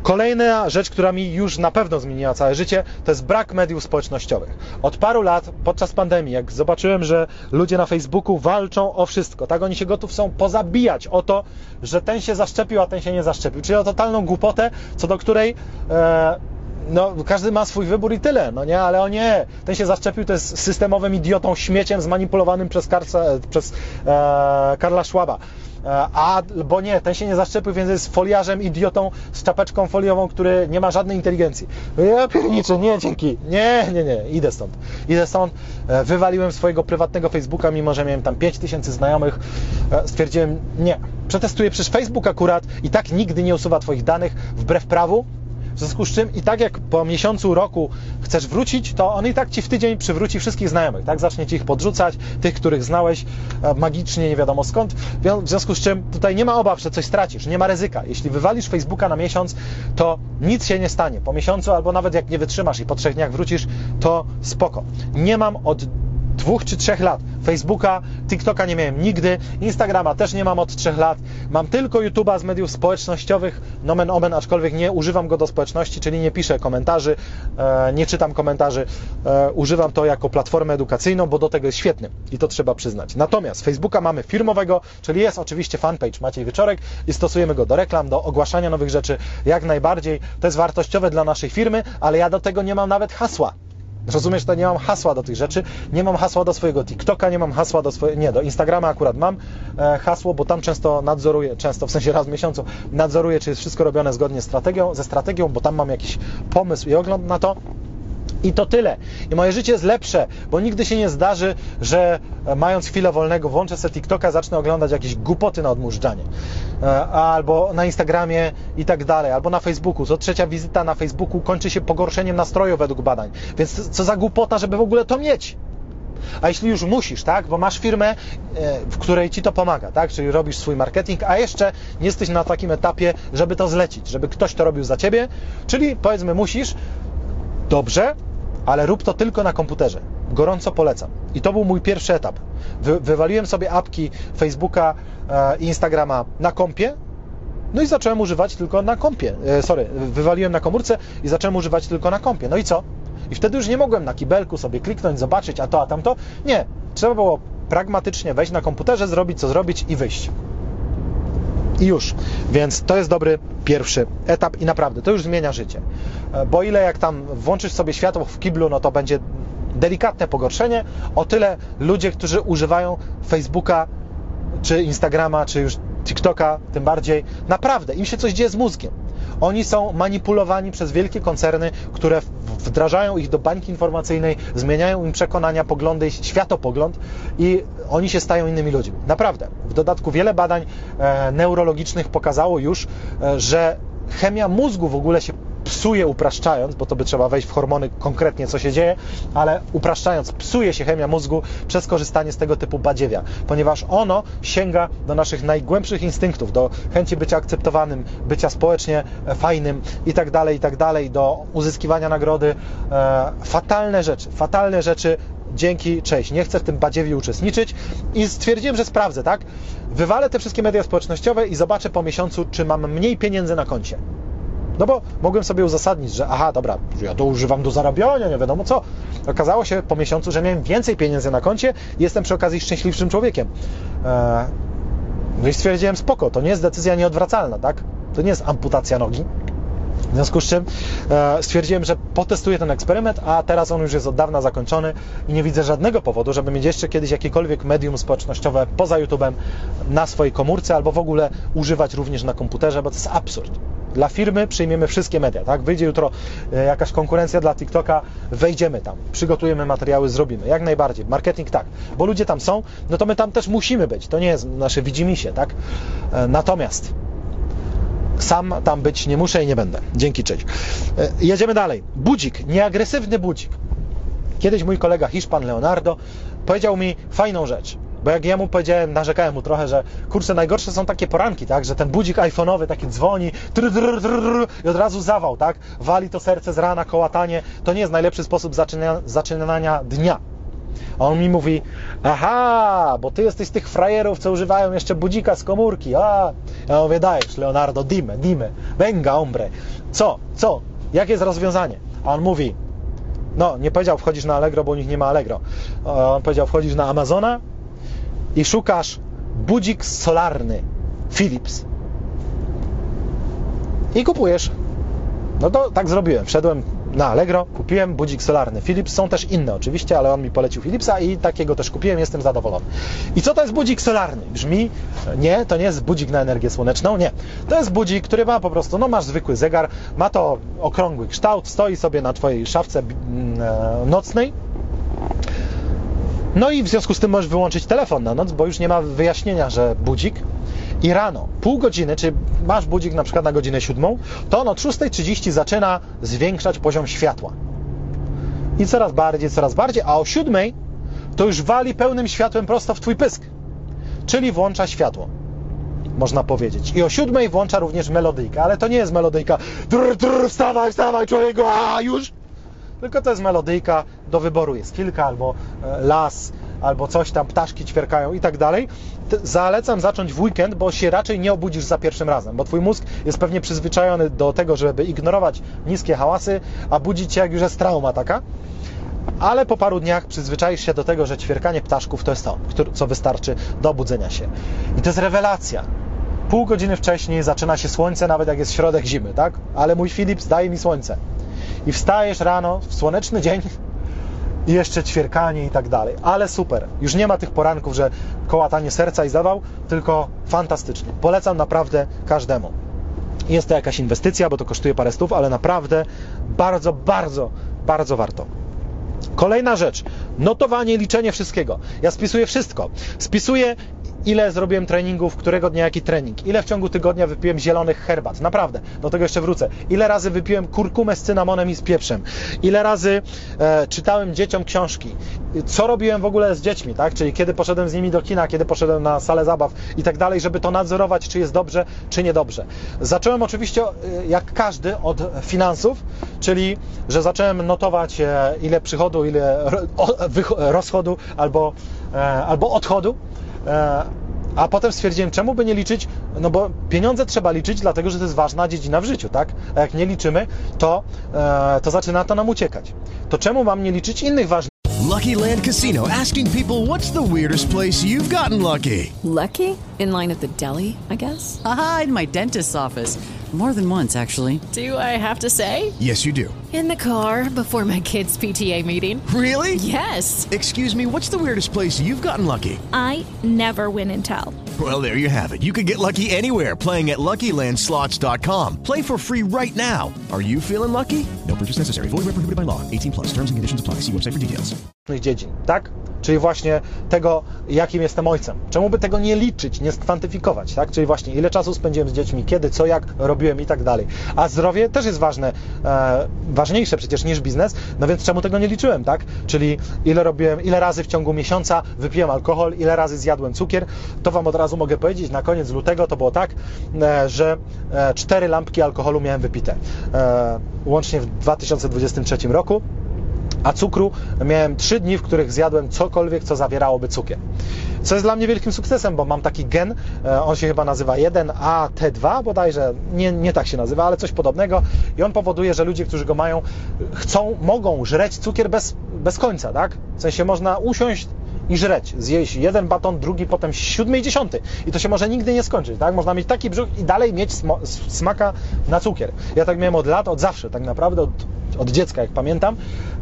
Speaker 1: Kolejna rzecz, która mi już na pewno zmieniła całe życie, to jest brak mediów społecznościowych. Od paru lat, podczas pandemii, jak zobaczyłem, że ludzie na Facebooku walczą o wszystko, tak oni się gotów są pozabijać o to, że ten się zaszczepił, a ten się nie zaszczepił. Czyli o totalną głupotę, co do której e, no, każdy ma swój wybór i tyle, no nie, ale o nie, ten się zaszczepił, to jest systemowym idiotą, śmieciem zmanipulowanym przez, Karca, przez e, Karla Schwaba. E, a, bo nie, ten się nie zaszczepił, więc jest foliarzem, idiotą z czapeczką foliową, który nie ma żadnej inteligencji. Ja pierniczę, nie, dzięki, nie, nie, nie, idę stąd. Idę stąd, e, wywaliłem swojego prywatnego Facebooka, mimo że miałem tam 5000 znajomych, e, stwierdziłem, nie, przetestuję przez Facebook akurat i tak nigdy nie usuwa Twoich danych wbrew prawu, w związku z czym i tak jak po miesiącu, roku chcesz wrócić, to on i tak ci w tydzień przywróci wszystkich znajomych, tak? Zacznie ci ich podrzucać, tych, których znałeś e, magicznie, nie wiadomo skąd. W związku z czym tutaj nie ma obaw, że coś stracisz, nie ma ryzyka. Jeśli wywalisz Facebooka na miesiąc, to nic się nie stanie. Po miesiącu albo nawet jak nie wytrzymasz i po trzech dniach wrócisz, to spoko. Nie mam od dwóch czy trzech lat. Facebooka, TikToka nie miałem nigdy, Instagrama też nie mam od trzech lat. Mam tylko YouTube'a z mediów społecznościowych, nomen omen, aczkolwiek nie używam go do społeczności, czyli nie piszę komentarzy, e, nie czytam komentarzy. E, używam to jako platformę edukacyjną, bo do tego jest świetny i to trzeba przyznać. Natomiast Facebooka mamy firmowego, czyli jest oczywiście fanpage Maciej Wieczorek i stosujemy go do reklam, do ogłaszania nowych rzeczy jak najbardziej. To jest wartościowe dla naszej firmy, ale ja do tego nie mam nawet hasła. Rozumiesz, to nie mam hasła do tych rzeczy, nie mam hasła do swojego TikToka, nie mam hasła do swojego, nie, do Instagrama akurat mam e, hasło, bo tam często nadzoruję, często w sensie raz w miesiącu nadzoruję, czy jest wszystko robione zgodnie z strategią, ze strategią, bo tam mam jakiś pomysł i ogląd na to. I to tyle. I moje życie jest lepsze, bo nigdy się nie zdarzy, że e, mając chwilę wolnego włączę sobie TikToka, zacznę oglądać jakieś głupoty na odmurzczanie. E, albo na Instagramie i tak dalej, albo na Facebooku. Co trzecia wizyta na Facebooku kończy się pogorszeniem nastroju według badań. Więc co za głupota, żeby w ogóle to mieć. A jeśli już musisz, tak, bo masz firmę, e, w której ci to pomaga, tak, czyli robisz swój marketing, a jeszcze nie jesteś na takim etapie, żeby to zlecić, żeby ktoś to robił za ciebie, czyli powiedzmy musisz, dobrze, ale rób to tylko na komputerze. Gorąco polecam. I to był mój pierwszy etap. Wy, wywaliłem sobie apki Facebooka e, i Instagrama na kompie, no i zacząłem używać tylko na kompie. E, sorry, wywaliłem na komórce i zacząłem używać tylko na kompie. No i co? I wtedy już nie mogłem na kibelku sobie kliknąć, zobaczyć, a to, a tamto. Nie. Trzeba było pragmatycznie wejść na komputerze, zrobić co zrobić i wyjść. I już. Więc to jest dobry pierwszy etap i naprawdę to już zmienia życie. E, Bo ile jak tam włączysz sobie światło w kiblu, no to będzie delikatne pogorszenie, o tyle ludzie, którzy używają Facebooka, czy Instagrama, czy już TikToka, tym bardziej, naprawdę im się coś dzieje z mózgiem. Oni są manipulowani przez wielkie koncerny, które wdrażają ich do bańki informacyjnej, zmieniają im przekonania, poglądy, światopogląd i oni się stają innymi ludźmi. Naprawdę. W dodatku wiele badań e, neurologicznych pokazało już, e, że chemia mózgu w ogóle się psuje upraszczając, bo to by trzeba wejść w hormony konkretnie, co się dzieje, ale upraszczając, psuje się chemia mózgu przez korzystanie z tego typu badziewia, ponieważ ono sięga do naszych najgłębszych instynktów, do chęci bycia akceptowanym, bycia społecznie fajnym i tak dalej, i tak dalej, do uzyskiwania nagrody. E, fatalne rzeczy, fatalne rzeczy, dzięki, cześć, nie chcę w tym badziewiu uczestniczyć i stwierdziłem, że sprawdzę, tak? Wywalę te wszystkie media społecznościowe i zobaczę po miesiącu, czy mam mniej pieniędzy na koncie. No bo mogłem sobie uzasadnić, że aha, dobra, ja to używam do zarabiania, nie wiadomo co. Okazało się po miesiącu, że miałem więcej pieniędzy na koncie i jestem przy okazji szczęśliwszym człowiekiem. Eee, no i stwierdziłem, spoko, to nie jest decyzja nieodwracalna, tak? To nie jest amputacja nogi. W związku z czym e, stwierdziłem, że potestuję ten eksperyment, a teraz on już jest od dawna zakończony i nie widzę żadnego powodu, żeby mieć jeszcze kiedyś jakiekolwiek medium społecznościowe poza YouTube'em na swojej komórce albo w ogóle używać również na komputerze, bo to jest absurd. Dla firmy przyjmiemy wszystkie media, tak? Wyjdzie jutro e, jakaś konkurencja dla TikToka, wejdziemy tam, przygotujemy materiały, zrobimy. Jak najbardziej. Marketing tak, bo ludzie tam są, no to my tam też musimy być. To nie jest nasze widzimisię, tak? E, natomiast sam tam być nie muszę i nie będę. Dzięki, cześć. E, Jedziemy dalej. Budzik, nieagresywny budzik. Kiedyś mój kolega Hiszpan Leonardo powiedział mi fajną rzecz. Bo jak ja mu powiedziałem, narzekałem mu trochę, że kurczę, najgorsze są takie poranki, tak, że ten budzik iPhone'owy taki dzwoni tr, tr, tr, i od razu zawał, tak, wali to serce z rana, kołatanie, to nie jest najlepszy sposób zaczynania dnia. A on mi mówi, aha, bo ty jesteś z tych frajerów, co używają jeszcze budzika z komórki. A, ja mówię, dajesz, Leonardo, dime, dime, venga, hombre. Co, co, jakie jest rozwiązanie? A on mówi, no, nie powiedział wchodzisz na Allegro, bo u nich nie ma Allegro. On powiedział wchodzisz na Amazona i szukasz budzik solarny Philips i kupujesz. No to tak zrobiłem. Wszedłem na Allegro, kupiłem budzik solarny Philips. Są też inne oczywiście, ale on mi polecił Philipsa i takiego też kupiłem, jestem zadowolony. I co to jest budzik solarny? Brzmi, nie, to nie jest budzik na energię słoneczną, nie. To jest budzik, który ma po prostu, no masz zwykły zegar, ma to okrągły kształt, stoi sobie na Twojej szafce mm, e, nocnej, no i w związku z tym możesz wyłączyć telefon na noc, bo już nie ma wyjaśnienia, że budzik. I rano, pół godziny, czy masz budzik na przykład na godzinę siódmą, to on od 6.30 zaczyna zwiększać poziom światła. I coraz bardziej, coraz bardziej, a o siódmej to już wali pełnym światłem prosto w twój pysk. Czyli włącza światło. Można powiedzieć. I o siódmej włącza również melodyjkę, ale to nie jest melodyjka. Drr, drr, wstawaj, wstawaj, człowieku, a już! Tylko to jest melodyjka, do wyboru jest kilka, albo e, las, albo coś tam, ptaszki ćwierkają i tak dalej. Zalecam zacząć w weekend, bo się raczej nie obudzisz za pierwszym razem, bo twój mózg jest pewnie przyzwyczajony do tego, żeby ignorować niskie hałasy, a budzić się jak już jest trauma taka. Ale po paru dniach przyzwyczaisz się do tego, że ćwierkanie ptaszków to jest to, co wystarczy do obudzenia się. I to jest rewelacja. Pół godziny wcześniej zaczyna się słońce, nawet jak jest środek zimy, tak? Ale mój Philips daje mi słońce. I wstajesz rano w słoneczny dzień i jeszcze ćwierkanie i tak dalej. Ale super. Już nie ma tych poranków, że kołatanie serca i zawał, tylko fantastycznie. Polecam naprawdę każdemu. Jest to jakaś inwestycja, bo to kosztuje parę stów, ale naprawdę bardzo, bardzo, bardzo warto. Kolejna rzecz. Notowanie, liczenie wszystkiego. Ja spisuję wszystko. Spisuję ile zrobiłem treningów, którego dnia jaki trening, ile w ciągu tygodnia wypiłem zielonych herbat, naprawdę, do tego jeszcze wrócę, ile razy wypiłem kurkumę z cynamonem i z pieprzem, ile razy e, czytałem dzieciom książki, co robiłem w ogóle z dziećmi, tak, czyli kiedy poszedłem z nimi do kina, kiedy poszedłem na salę zabaw i tak dalej, żeby to nadzorować, czy jest dobrze, czy niedobrze. Zacząłem oczywiście, e, jak każdy, od finansów, czyli, że zacząłem notować, e, ile przychodu, ile rozchodu albo, e, albo odchodu. E, a potem stwierdziłem, czemu by nie liczyć, no bo pieniądze trzeba liczyć, dlatego że to jest ważna dziedzina w życiu, tak? A jak nie liczymy, to, e, to zaczyna to nam uciekać. To czemu mam nie liczyć innych ważnych
Speaker 3: Lucky Land Casino asking people what's the weirdest place you've gotten lucky?
Speaker 2: Lucky? In line at the deli, I guess?
Speaker 4: Aha, in my dentist's office. More than once, actually.
Speaker 5: Do I have to say?
Speaker 3: Yes, you do.
Speaker 5: In the car before my kids' PTA meeting.
Speaker 3: Really?
Speaker 5: Yes.
Speaker 3: Excuse me, what's the weirdest place you've gotten lucky?
Speaker 6: I never win and tell.
Speaker 3: Well, there you have it. You can get lucky anywhere playing at LuckyLandSlots.com. Play for free right now. Are you feeling lucky? No purchase necessary. Void where prohibited by law. 18 plus. Terms and conditions apply. See website for details.
Speaker 1: dziedzin, tak? Czyli właśnie tego, jakim jestem ojcem. Czemu by tego nie liczyć, nie skwantyfikować, tak? Czyli właśnie ile czasu spędziłem z dziećmi, kiedy, co, jak robiłem i tak dalej. A zdrowie też jest ważne, e, ważniejsze przecież niż biznes, no więc czemu tego nie liczyłem, tak? Czyli ile robiłem, ile razy w ciągu miesiąca wypiłem alkohol, ile razy zjadłem cukier, to Wam od razu mogę powiedzieć, na koniec lutego to było tak, e, że e, cztery lampki alkoholu miałem wypite, e, łącznie w 2023 roku a cukru miałem 3 dni, w których zjadłem cokolwiek, co zawierałoby cukier. Co jest dla mnie wielkim sukcesem, bo mam taki gen, e, on się chyba nazywa 1AT2, bodajże, nie, nie tak się nazywa, ale coś podobnego i on powoduje, że ludzie, którzy go mają, chcą, mogą żreć cukier bez, bez końca, tak? W sensie można usiąść i żreć, zjeść jeden baton, drugi, potem siódmy i dziesiąty. I to się może nigdy nie skończyć, tak? Można mieć taki brzuch i dalej mieć smaka na cukier. Ja tak miałem od lat, od zawsze, tak naprawdę od, od dziecka, jak pamiętam,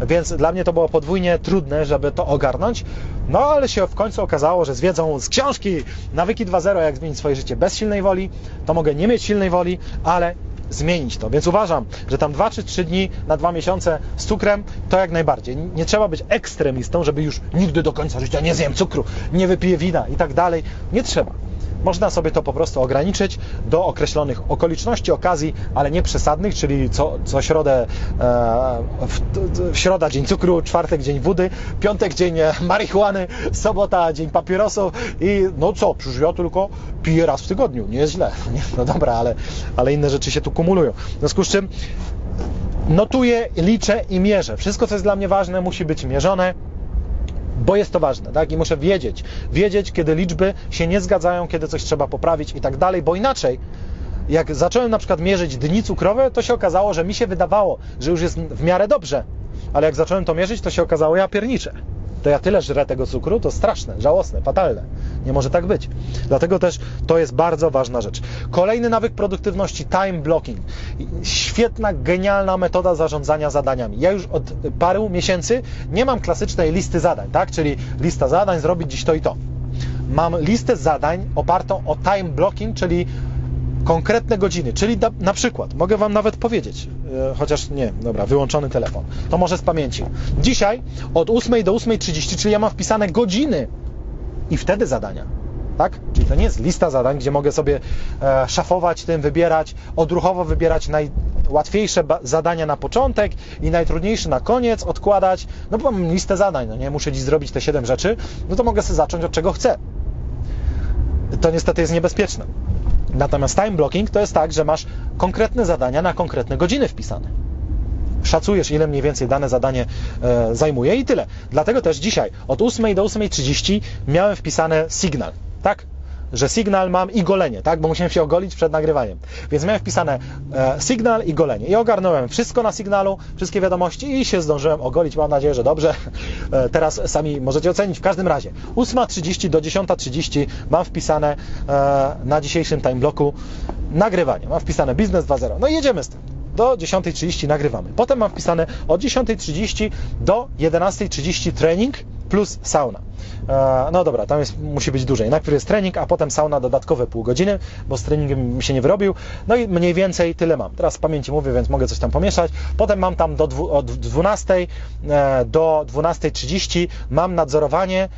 Speaker 1: więc dla mnie to było podwójnie trudne, żeby to ogarnąć. No ale się w końcu okazało, że z wiedzą z książki Nawyki 2.0, jak zmienić swoje życie bez silnej woli, to mogę nie mieć silnej woli, ale zmienić to. Więc uważam, że tam 2 czy 3 dni na 2 miesiące z cukrem to jak najbardziej. Nie trzeba być ekstremistą, żeby już nigdy do końca życia nie zjem cukru, nie wypiję wina i tak dalej. Nie trzeba. Można sobie to po prostu ograniczyć do określonych okoliczności, okazji, ale nie przesadnych, czyli co, co środę, e, w, w środa dzień cukru, czwartek dzień wody, piątek dzień e, marihuany, sobota dzień papierosów i no co, przecież ja tylko piję raz w tygodniu, nie jest źle. No dobra, ale, ale inne rzeczy się tu kumulują. W związku z czym notuję, liczę i mierzę. Wszystko, co jest dla mnie ważne, musi być mierzone, bo jest to ważne, tak? I muszę wiedzieć, wiedzieć, kiedy liczby się nie zgadzają, kiedy coś trzeba poprawić i tak dalej, bo inaczej, jak zacząłem na przykład mierzyć dni cukrowe, to się okazało, że mi się wydawało, że już jest w miarę dobrze, ale jak zacząłem to mierzyć, to się okazało, ja pierniczę. To ja tyle żrę tego cukru, to straszne, żałosne, fatalne. Nie może tak być. Dlatego też to jest bardzo ważna rzecz. Kolejny nawyk produktywności, time blocking. Świetna, genialna metoda zarządzania zadaniami. Ja już od paru miesięcy nie mam klasycznej listy zadań, tak? Czyli lista zadań, zrobić dziś to i to. Mam listę zadań opartą o time blocking, czyli konkretne godziny, czyli na, na przykład, mogę Wam nawet powiedzieć, chociaż nie, dobra, wyłączony telefon, to może z pamięci. Dzisiaj od 8 do 8.30, czyli ja mam wpisane godziny i wtedy zadania. Tak? Czyli to nie jest lista zadań, gdzie mogę sobie e, szafować tym, wybierać, odruchowo wybierać najłatwiejsze zadania na początek i najtrudniejsze na koniec, odkładać, no bo mam listę zadań, no nie, muszę dziś zrobić te 7 rzeczy, no to mogę sobie zacząć od czego chcę. To niestety jest niebezpieczne. Natomiast time blocking to jest tak, że masz konkretne zadania na konkretne godziny wpisane. Szacujesz, ile mniej więcej dane zadanie e, zajmuje i tyle. Dlatego też dzisiaj od 8 do 8.30 miałem wpisane signal, tak? Że signal mam i golenie, tak? Bo musiałem się ogolić przed nagrywaniem. Więc miałem wpisane e, signal i golenie. I ogarnąłem wszystko na signalu, wszystkie wiadomości i się zdążyłem ogolić. Mam nadzieję, że dobrze. E, teraz sami możecie ocenić. W każdym razie 8.30 do 10.30 mam wpisane e, na dzisiejszym time bloku nagrywanie. Mam wpisane biznes 2.0. No i jedziemy z tym do 10.30 nagrywamy. Potem mam wpisane od 10.30 do 11.30 trening plus sauna. E, no dobra, tam jest, musi być dłużej. Najpierw jest trening, a potem sauna dodatkowe pół godziny, bo z treningiem się nie wyrobił. No i mniej więcej tyle mam. Teraz z pamięci mówię, więc mogę coś tam pomieszać. Potem mam tam do dwu, od 12 e, do 12.30 mam nadzorowanie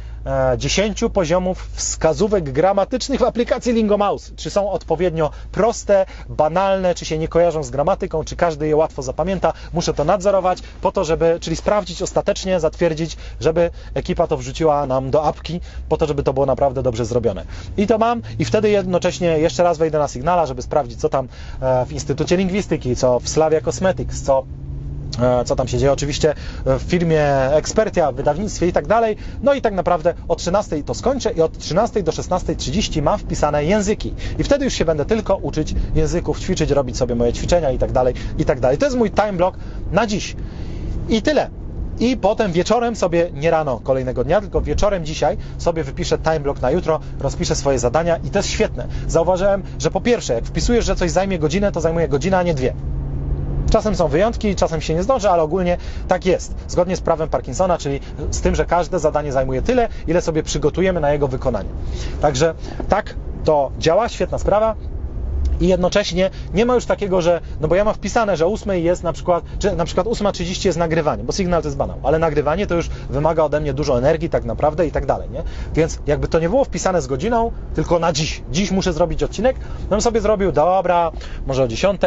Speaker 1: 10 poziomów wskazówek gramatycznych w aplikacji Lingomouse. Czy są odpowiednio proste, banalne, czy się nie kojarzą z gramatyką, czy każdy je łatwo zapamięta. Muszę to nadzorować po to, żeby, czyli sprawdzić ostatecznie, zatwierdzić, żeby ekipa to wrzuciła nam do apki, po to, żeby to było naprawdę dobrze zrobione. I to mam i wtedy jednocześnie jeszcze raz wejdę na Signala, żeby sprawdzić, co tam e, w Instytucie Lingwistyki, co w Slavia Cosmetics, co E, co tam się dzieje oczywiście w firmie Ekspertia, w wydawnictwie i tak dalej. No i tak naprawdę o 13 to skończę i od 13 do 16.30 mam wpisane języki. I wtedy już się będę tylko uczyć języków, ćwiczyć, robić sobie moje ćwiczenia i tak dalej, i tak dalej. To jest mój time block na dziś. I tyle. I potem wieczorem sobie, nie rano kolejnego dnia, tylko wieczorem dzisiaj sobie wypiszę time block na jutro, rozpiszę swoje zadania i to jest świetne. Zauważyłem, że po pierwsze, jak wpisujesz, że coś zajmie godzinę, to zajmuje godzinę, a nie dwie. Czasem są wyjątki, czasem się nie zdąży, ale ogólnie tak jest. Zgodnie z prawem Parkinsona, czyli z tym, że każde zadanie zajmuje tyle, ile sobie przygotujemy na jego wykonanie. Także tak to działa, świetna sprawa i jednocześnie nie ma już takiego, że, no bo ja mam wpisane, że 8 jest na przykład, czy na przykład 8.30 jest nagrywanie, bo sygnał to jest banał, ale nagrywanie to już wymaga ode mnie dużo energii tak naprawdę i tak dalej, nie? Więc jakby to nie było wpisane z godziną, tylko na dziś, dziś muszę zrobić odcinek, no bym sobie zrobił, dobra, może o 10,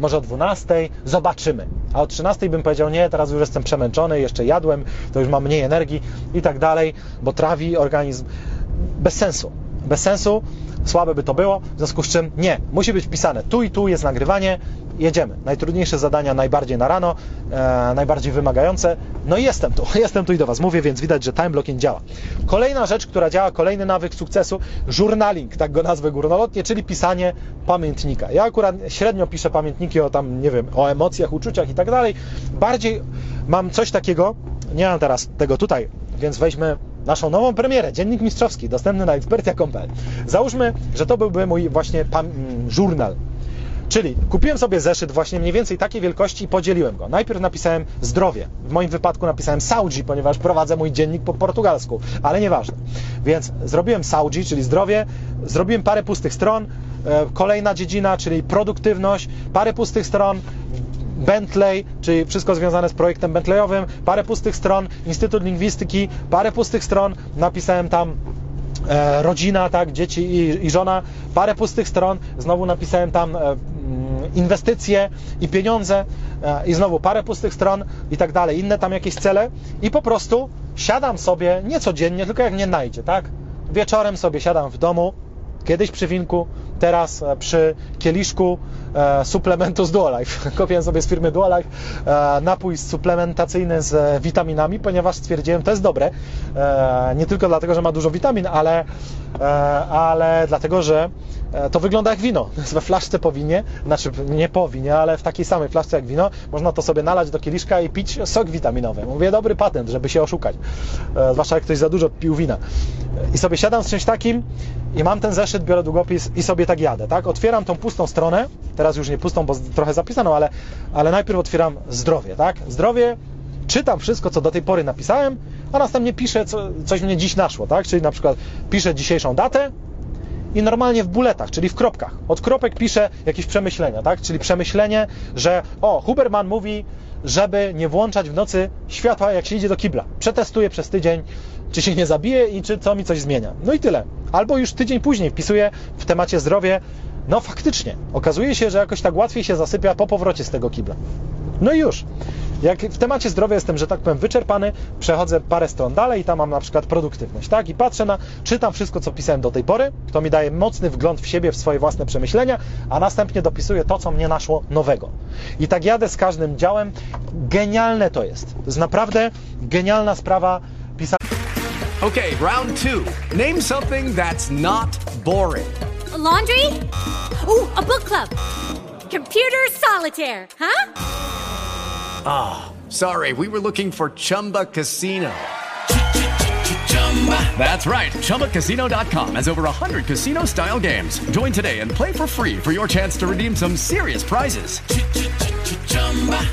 Speaker 1: może o 12, zobaczymy. A o 13 bym powiedział, nie, teraz już jestem przemęczony, jeszcze jadłem, to już mam mniej energii i tak dalej, bo trawi organizm. Bez sensu. Bez sensu, słabe by to było, w związku z czym nie, musi być wpisane tu i tu jest nagrywanie, jedziemy. Najtrudniejsze zadania najbardziej na rano, e, najbardziej wymagające. No i jestem tu, jestem tu i do Was mówię, więc widać, że time blocking działa. Kolejna rzecz, która działa, kolejny nawyk sukcesu, journaling, tak go nazwę górnolotnie, czyli pisanie pamiętnika. Ja akurat średnio piszę pamiętniki o tam, nie wiem, o emocjach, uczuciach i tak dalej. Bardziej mam coś takiego, nie mam teraz tego tutaj, więc weźmy naszą nową premierę, Dziennik Mistrzowski, dostępny na ekspertia.pl. Załóżmy, że to byłby mój właśnie żurnal. Czyli kupiłem sobie zeszyt właśnie mniej więcej takiej wielkości i podzieliłem go. Najpierw napisałem zdrowie. W moim wypadku napisałem Saudi, ponieważ prowadzę mój dziennik po portugalsku, ale nieważne. Więc zrobiłem Saudi, czyli zdrowie, zrobiłem parę pustych stron, e, kolejna dziedzina, czyli produktywność, parę pustych stron, Bentley, czyli wszystko związane z projektem Bentleyowym, parę pustych stron, Instytut Lingwistyki, parę pustych stron, napisałem tam e, rodzina, tak, dzieci i, i, żona, parę pustych stron, znowu napisałem tam e, mm, inwestycje i pieniądze. E, i znowu parę pustych stron i tak dalej, inne tam jakieś cele. I po prostu siadam sobie, nie codziennie, tylko jak nie najdzie, tak, wieczorem sobie siadam w domu, kiedyś przy winku, teraz e, przy kieliszku e, suplementu z Duolife. Kupiłem sobie z firmy Duolife e, napój suplementacyjny z witaminami, ponieważ stwierdziłem, to jest dobre. Nie tylko dlatego, że ma dużo witamin, ale, ale dlatego, że to wygląda jak wino. We flaszce po winie, znaczy nie po winie, ale w takiej samej flaszce jak wino, można to sobie nalać do kieliszka i pić sok witaminowy. Mówię, dobry patent, żeby się oszukać. Zwłaszcza jak ktoś za dużo pił wina. I sobie siadam z czymś takim i mam ten zeszyt, biorę długopis i sobie tak jadę, tak? Otwieram tą pustą stronę, teraz już nie pustą, bo trochę zapisano, ale, ale najpierw otwieram zdrowie, tak? Zdrowie, czytam wszystko, co do tej pory napisałem, a następnie piszę, co, coś mnie dziś naszło, tak? Czyli na przykład piszę dzisiejszą datę i normalnie w buletach, czyli w kropkach. Od kropek piszę jakieś przemyślenia, tak? Czyli przemyślenie, że o, Huberman mówi, żeby nie włączać w nocy światła, jak się idzie do kibla. Przetestuję przez tydzień, czy się nie zabije i czy co mi coś zmienia. No i tyle. Albo już tydzień później wpisuję w temacie zdrowie, no faktycznie, okazuje się, że jakoś tak łatwiej się zasypia po powrocie z tego kibla. No i już. Jak w temacie zdrowia jestem, że tak powiem, wyczerpany, przechodzę parę stron dalej i tam mam na przykład produktywność, tak? I patrzę na, czytam wszystko, co pisałem do tej pory, to mi daje mocny wgląd w siebie, w swoje własne przemyślenia, a następnie dopisuję to, co mnie naszło nowego. I tak jadę z każdym działem. Genialne to jest. To jest naprawdę genialna sprawa pisania.
Speaker 9: Okay, round two. Name something that's not boring.
Speaker 10: A laundry? Ooh, a book club. Computer solitaire, huh?
Speaker 9: Ah, oh, sorry, we were looking for Chumba Casino. That's right. ChumbaCasino.com has over 100 casino style games. Join today and play for free for your chance to redeem some serious prizes.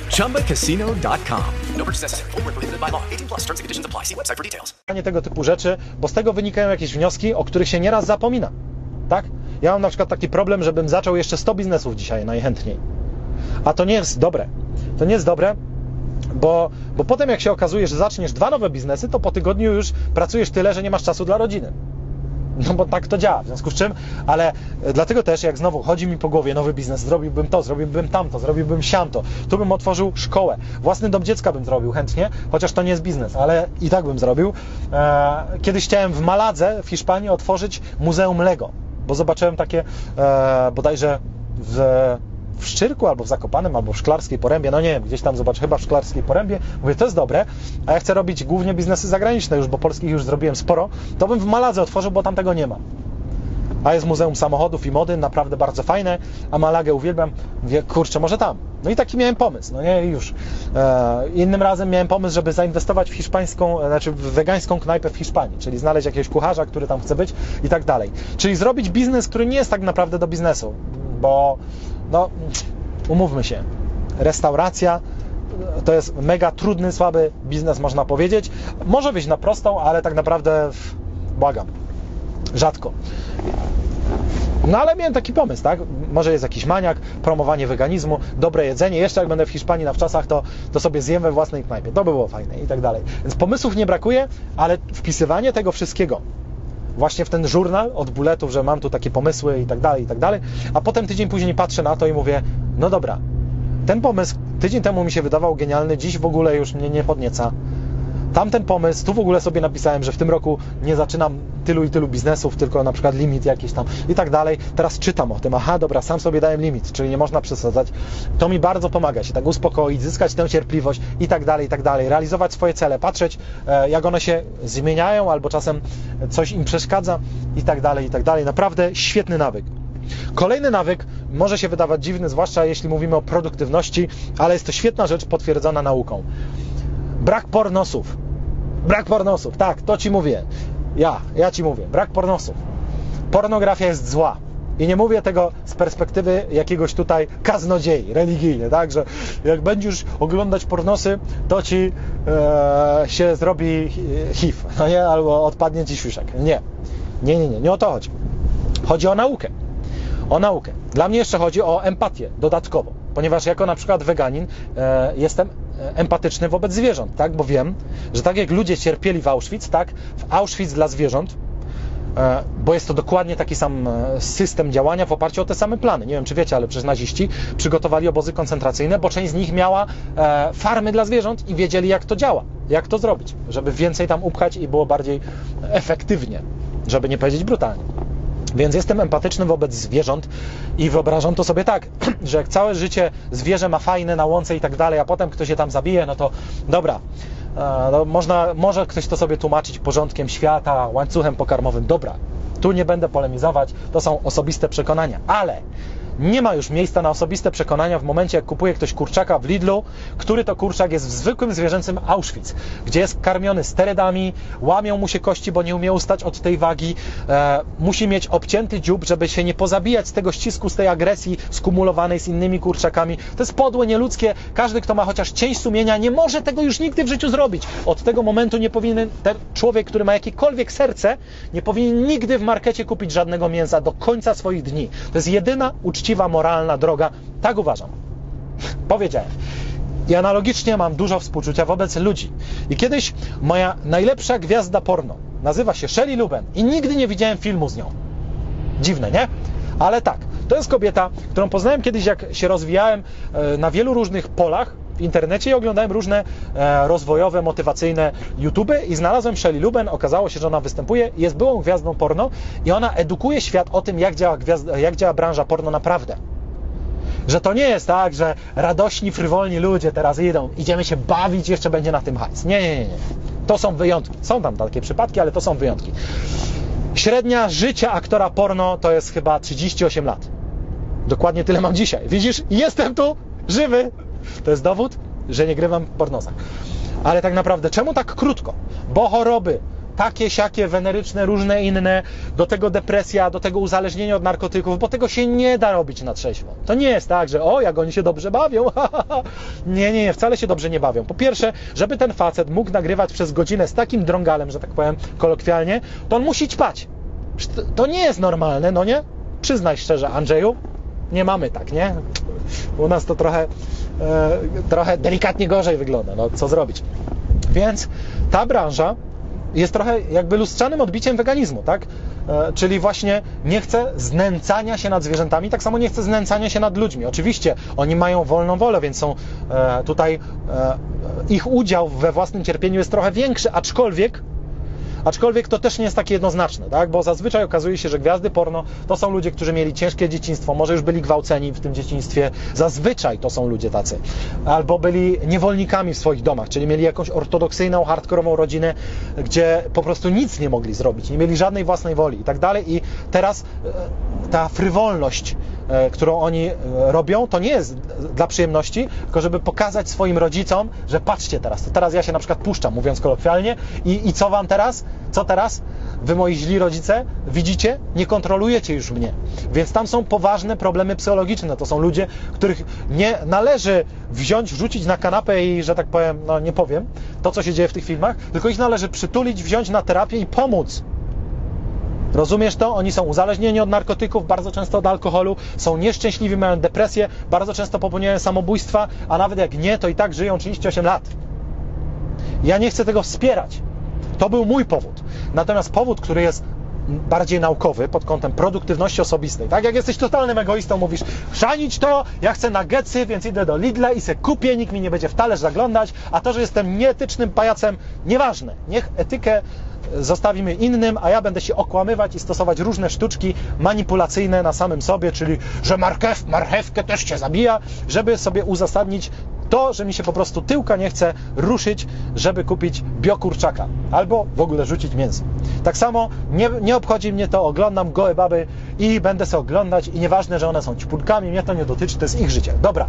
Speaker 9: ChumbaCasino.com.
Speaker 8: No purchase necessary. Void where prohibited by law. 18 plus terms and conditions apply. See website for details.
Speaker 1: tego typu rzeczy, bo z tego wynikają jakieś wnioski, o których się nieraz zapomina. Tak? Ja mam na przykład taki problem, żebym zaczął jeszcze 100 biznesów dzisiaj najchętniej. A to nie jest dobre. To nie jest dobre, bo, bo potem jak się okazuje, że zaczniesz dwa nowe biznesy, to po tygodniu już pracujesz tyle, że nie masz czasu dla rodziny. No bo tak to działa, w związku z czym, ale e, dlatego też jak znowu chodzi mi po głowie nowy biznes, zrobiłbym to, zrobiłbym tamto, zrobiłbym siamto, tu bym otworzył szkołę, własny dom dziecka bym zrobił chętnie, chociaż to nie jest biznes, ale i tak bym zrobił. E, kiedyś chciałem w Maladze w Hiszpanii otworzyć muzeum Lego, bo zobaczyłem takie e, bodajże w w Szczyrku, albo w Zakopanem, albo w Szklarskiej Porębie, no nie wiem, gdzieś tam zobacz, chyba w Szklarskiej Porębie, mówię, to jest dobre, a ja chcę robić głównie biznesy zagraniczne już, bo polskich już zrobiłem sporo, to bym w Maladze otworzył, bo tam tego nie ma. A jest Muzeum Samochodów i Mody, naprawdę bardzo fajne, a Malagę uwielbiam, mówię, kurczę, może tam. No i taki miałem pomysł, no nie, już. E, innym razem miałem pomysł, żeby zainwestować w hiszpańską, e, znaczy w wegańską knajpę w Hiszpanii, czyli znaleźć jakiegoś kucharza, który tam chce być i tak dalej. Czyli zrobić biznes, który nie jest tak naprawdę do biznesu, bo no, umówmy się, restauracja to jest mega trudny, słaby biznes, można powiedzieć. Może wyjść na prostą, ale tak naprawdę, błagam, rzadko. No ale miałem taki pomysł, tak? Może jest jakiś maniak, promowanie weganizmu, dobre jedzenie. Jeszcze jak będę w Hiszpanii na wczasach, to, to sobie zjem we własnej knajpie. To by było fajne i tak dalej. Więc pomysłów nie brakuje, ale wpisywanie tego wszystkiego właśnie w ten żurnal od buletów, że mam tu takie pomysły i tak dalej, i tak dalej, a potem tydzień później patrzę na to i mówię, no dobra, ten pomysł tydzień temu mi się wydawał genialny, dziś w ogóle już mnie nie podnieca tamten pomysł, tu w ogóle sobie napisałem, że w tym roku nie zaczynam tylu i tylu biznesów, tylko na przykład limit jakiś tam i tak dalej. Teraz czytam o tym, aha, dobra, sam sobie dałem limit, czyli nie można przesadzać. To mi bardzo pomaga się tak uspokoić, zyskać tę cierpliwość i tak dalej, i tak dalej. Realizować swoje cele, patrzeć e, jak one się zmieniają albo czasem coś im przeszkadza i tak dalej, i tak dalej. Naprawdę świetny nawyk. Kolejny nawyk może się wydawać dziwny, zwłaszcza jeśli mówimy o produktywności, ale jest to świetna rzecz potwierdzona nauką. Brak pornosów. Brak pornosów, tak, to ci mówię. Ja, ja ci mówię, brak pornosów. Pornografia jest zła. I nie mówię tego z perspektywy jakiegoś tutaj kaznodziei religijny, tak, że jak będziesz oglądać pornosy, to ci e, się zrobi HIV, no nie, albo odpadnie ci świszek. Nie. Nie, nie, nie, nie o to chodzi. Chodzi o naukę. O naukę. Dla mnie jeszcze chodzi o empatię dodatkowo, ponieważ jako na przykład weganin e, jestem empatyczny wobec zwierząt, tak? Bo wiem, że tak jak ludzie cierpieli w Auschwitz, tak? W Auschwitz dla zwierząt, e, bo jest to dokładnie taki sam e, system działania w oparciu o te same plany. Nie wiem, czy wiecie, ale przecież naziści przygotowali obozy koncentracyjne, bo część z nich miała e, farmy dla zwierząt i wiedzieli, jak to działa, jak to zrobić, żeby więcej tam upchać i było bardziej efektywnie, żeby nie powiedzieć brutalnie. Więc jestem empatyczny wobec zwierząt i wyobrażam to sobie tak, że jak całe życie zwierzę ma fajne na łące i tak dalej, a potem ktoś się tam zabije, no to dobra, e, no można, może ktoś to sobie tłumaczyć porządkiem świata, łańcuchem pokarmowym, dobra, tu nie będę polemizować, to są osobiste przekonania, ale nie ma już miejsca na osobiste przekonania w momencie, jak kupuje ktoś kurczaka w Lidlu, który to kurczak jest w zwykłym zwierzęcym Auschwitz, gdzie jest karmiony sterydami, łamią mu się kości, bo nie umie ustać od tej wagi, e, musi mieć obcięty dziób, żeby się nie pozabijać z tego ścisku, z tej agresji skumulowanej z innymi kurczakami. To jest podłe, nieludzkie. Każdy, kto ma chociaż cień sumienia, nie może tego już nigdy w życiu zrobić. Od tego momentu nie powinien ten człowiek, który ma jakiekolwiek serce, nie powinien nigdy w markecie kupić żadnego mięsa do końca swoich dni. To jest jedyna uczciwa uczciwa, moralna droga. Tak uważam. Powiedziałem. I analogicznie mam dużo współczucia wobec ludzi. I kiedyś moja najlepsza gwiazda porno nazywa się Shelley Luben i nigdy nie widziałem filmu z nią. Dziwne, nie? Ale tak, to jest kobieta, którą poznałem kiedyś, jak się rozwijałem e, na wielu różnych polach w internecie i oglądałem różne e, rozwojowe, motywacyjne YouTube i znalazłem Shelley Luben. Okazało się, że ona występuje, jest byłą gwiazdą porno i ona edukuje świat o tym, jak działa, gwiazda, jak działa branża porno naprawdę. Że to nie jest tak, że radośni, frywolni ludzie teraz idą, idziemy się bawić, jeszcze będzie na tym hajs. Nie, nie, nie. To są wyjątki. Są tam takie przypadki, ale to są wyjątki. Średnia życia aktora porno to jest chyba 38 lat. Dokładnie tyle mam dzisiaj. Widzisz? Jestem tu, żywy. To jest dowód, że nie grywam pornosa. Ale tak naprawdę, czemu tak krótko? Bo choroby, takie, siakie, weneryczne, różne inne, do tego depresja, do tego uzależnienie od narkotyków, bo tego się nie da robić na trzeźwo. To nie jest tak, że o, jak oni się dobrze bawią. nie, nie, nie, wcale się dobrze nie bawią. Po pierwsze, żeby ten facet mógł nagrywać przez godzinę z takim drągalem, że tak powiem kolokwialnie, to on musi ćpać. To nie jest normalne, no nie? Przyznaj szczerze, Andrzeju, nie mamy tak, nie? U nas to trochę, e, trochę delikatnie gorzej wygląda, no co zrobić. Więc ta branża jest trochę jakby lustrzanym odbiciem weganizmu, tak? E, czyli właśnie nie chce znęcania się nad zwierzętami, tak samo nie chce znęcania się nad ludźmi. Oczywiście oni mają wolną wolę, więc są e, tutaj ich udział we własnym cierpieniu jest trochę większy, aczkolwiek Aczkolwiek to też nie jest takie jednoznaczne, tak? bo zazwyczaj okazuje się, że gwiazdy porno to są ludzie, którzy mieli ciężkie dzieciństwo, może już byli gwałceni w tym dzieciństwie. Zazwyczaj to są ludzie tacy. Albo byli niewolnikami w swoich domach, czyli mieli jakąś ortodoksyjną, hardkorową rodzinę, gdzie po prostu nic nie mogli zrobić, nie mieli żadnej własnej woli i tak dalej. I teraz e, ta frywolność, którą oni e, robią, to nie jest dla przyjemności, tylko żeby pokazać swoim rodzicom, że patrzcie teraz, to teraz ja się na przykład puszczam, mówiąc kolokwialnie, i, i co wam teraz? Co teraz? Wy, moi źli rodzice, widzicie, nie kontrolujecie już mnie. Więc tam są poważne problemy psychologiczne. To są ludzie, których nie należy wziąć, wrzucić na kanapę i, że tak powiem, no nie powiem, to co się dzieje w tych filmach, tylko ich należy przytulić, wziąć na terapię i pomóc. Rozumiesz to? Oni są uzależnieni od narkotyków, bardzo często od alkoholu, są nieszczęśliwi, mają depresję, bardzo często popełniają samobójstwa, a nawet jak nie, to i tak żyją 38 lat. Ja nie chcę tego wspierać. To był mój powód. Natomiast powód, który jest bardziej naukowy pod kątem produktywności osobistej. Tak jak jesteś totalnym egoistą, mówisz, chrzanić to, ja chcę nuggetsy, więc idę do Lidla i se kupię, nikt mi nie będzie w talerz zaglądać, a to, że jestem nieetycznym pajacem, nieważne. Niech etykę zostawimy innym, a ja będę się okłamywać i stosować różne sztuczki manipulacyjne na samym sobie, czyli że marchew, marchewkę też cię zabija, żeby sobie uzasadnić to, że mi się po prostu tyłka nie chce ruszyć, żeby kupić biokurczaka albo w ogóle rzucić mięso. Tak samo nie, nie obchodzi mnie to, oglądam gołe baby i będę sobie oglądać i nieważne, że one są ćpulkami, mnie to nie dotyczy, to jest ich życie. Dobra,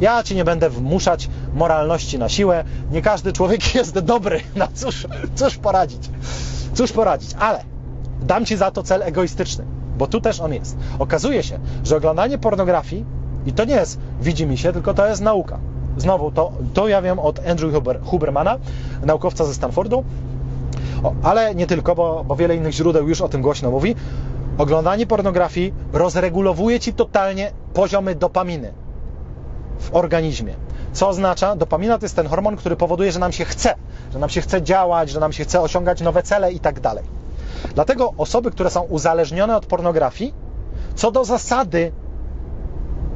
Speaker 1: ja Ci nie będę wmuszać moralności na siłę, nie każdy człowiek jest dobry, no cóż, cóż poradzić, cóż poradzić, ale dam Ci za to cel egoistyczny, bo tu też on jest. Okazuje się, że oglądanie pornografii i to nie jest widzi mi się, tylko to jest nauka. Znowu, to, to ja wiem od Andrew Huber, Hubermana, naukowca ze Stanfordu, o, ale nie tylko, bo, bo wiele innych źródeł już o tym głośno mówi. Oglądanie pornografii rozregulowuje Ci totalnie poziomy dopaminy w organizmie. Co oznacza? Dopamina to jest ten hormon, który powoduje, że nam się chce, że nam się chce działać, że nam się chce osiągać nowe cele i tak dalej. Dlatego osoby, które są uzależnione od pornografii, co do zasady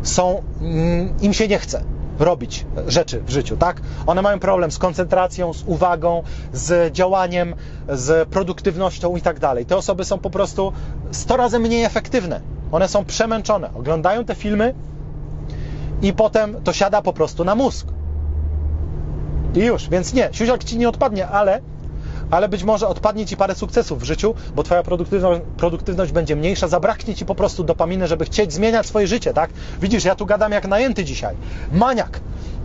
Speaker 1: są, mm, im się nie chce robić rzeczy w życiu, tak? One mają problem z koncentracją, z uwagą, z działaniem, z produktywnością i tak dalej. Te osoby są po prostu 100 razy mniej efektywne. One są przemęczone. Oglądają te filmy i potem to siada po prostu na mózg. I już, więc nie, siusiak ci nie odpadnie, ale ale być może odpadnie Ci parę sukcesów w życiu, bo Twoja produktywność, produktywność będzie mniejsza, zabraknie Ci po prostu dopaminy, żeby chcieć zmieniać swoje życie, tak? Widzisz, ja tu gadam jak najęty dzisiaj. Maniak.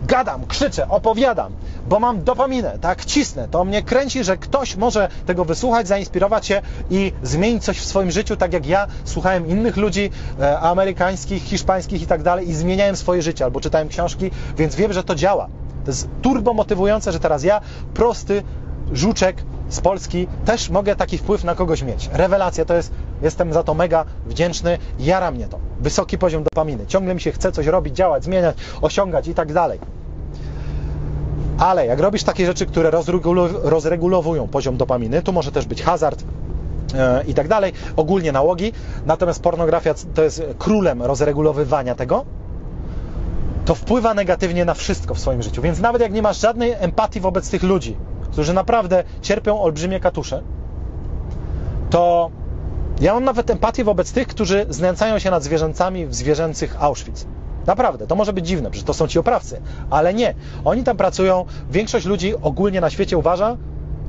Speaker 1: Gadam, krzyczę, opowiadam, bo mam dopaminę, tak? Cisnę. To mnie kręci, że ktoś może tego wysłuchać, zainspirować się i zmienić coś w swoim życiu, tak jak ja słuchałem innych ludzi e, amerykańskich, hiszpańskich i tak dalej i zmieniałem swoje życie albo czytałem książki, więc wiem, że to działa. To jest turbo motywujące, że teraz ja, prosty żuczek z Polski, też mogę taki wpływ na kogoś mieć. Rewelacja to jest, jestem za to mega wdzięczny, jara mnie to. Wysoki poziom dopaminy. Ciągle mi się chce coś robić, działać, zmieniać, osiągać i tak dalej. Ale jak robisz takie rzeczy, które rozregulowują poziom dopaminy, tu może też być hazard, e, i tak dalej, ogólnie nałogi, natomiast pornografia to jest królem rozregulowywania tego, to wpływa negatywnie na wszystko w swoim życiu. Więc nawet jak nie masz żadnej empatii wobec tych ludzi, którzy naprawdę cierpią olbrzymie katusze, to ja mam nawet empatię wobec tych, którzy znęcają się nad zwierzęcami w zwierzęcych Auschwitz. Naprawdę, to może być dziwne, że to są ci oprawcy, ale nie. Oni tam pracują, większość ludzi ogólnie na świecie uważa,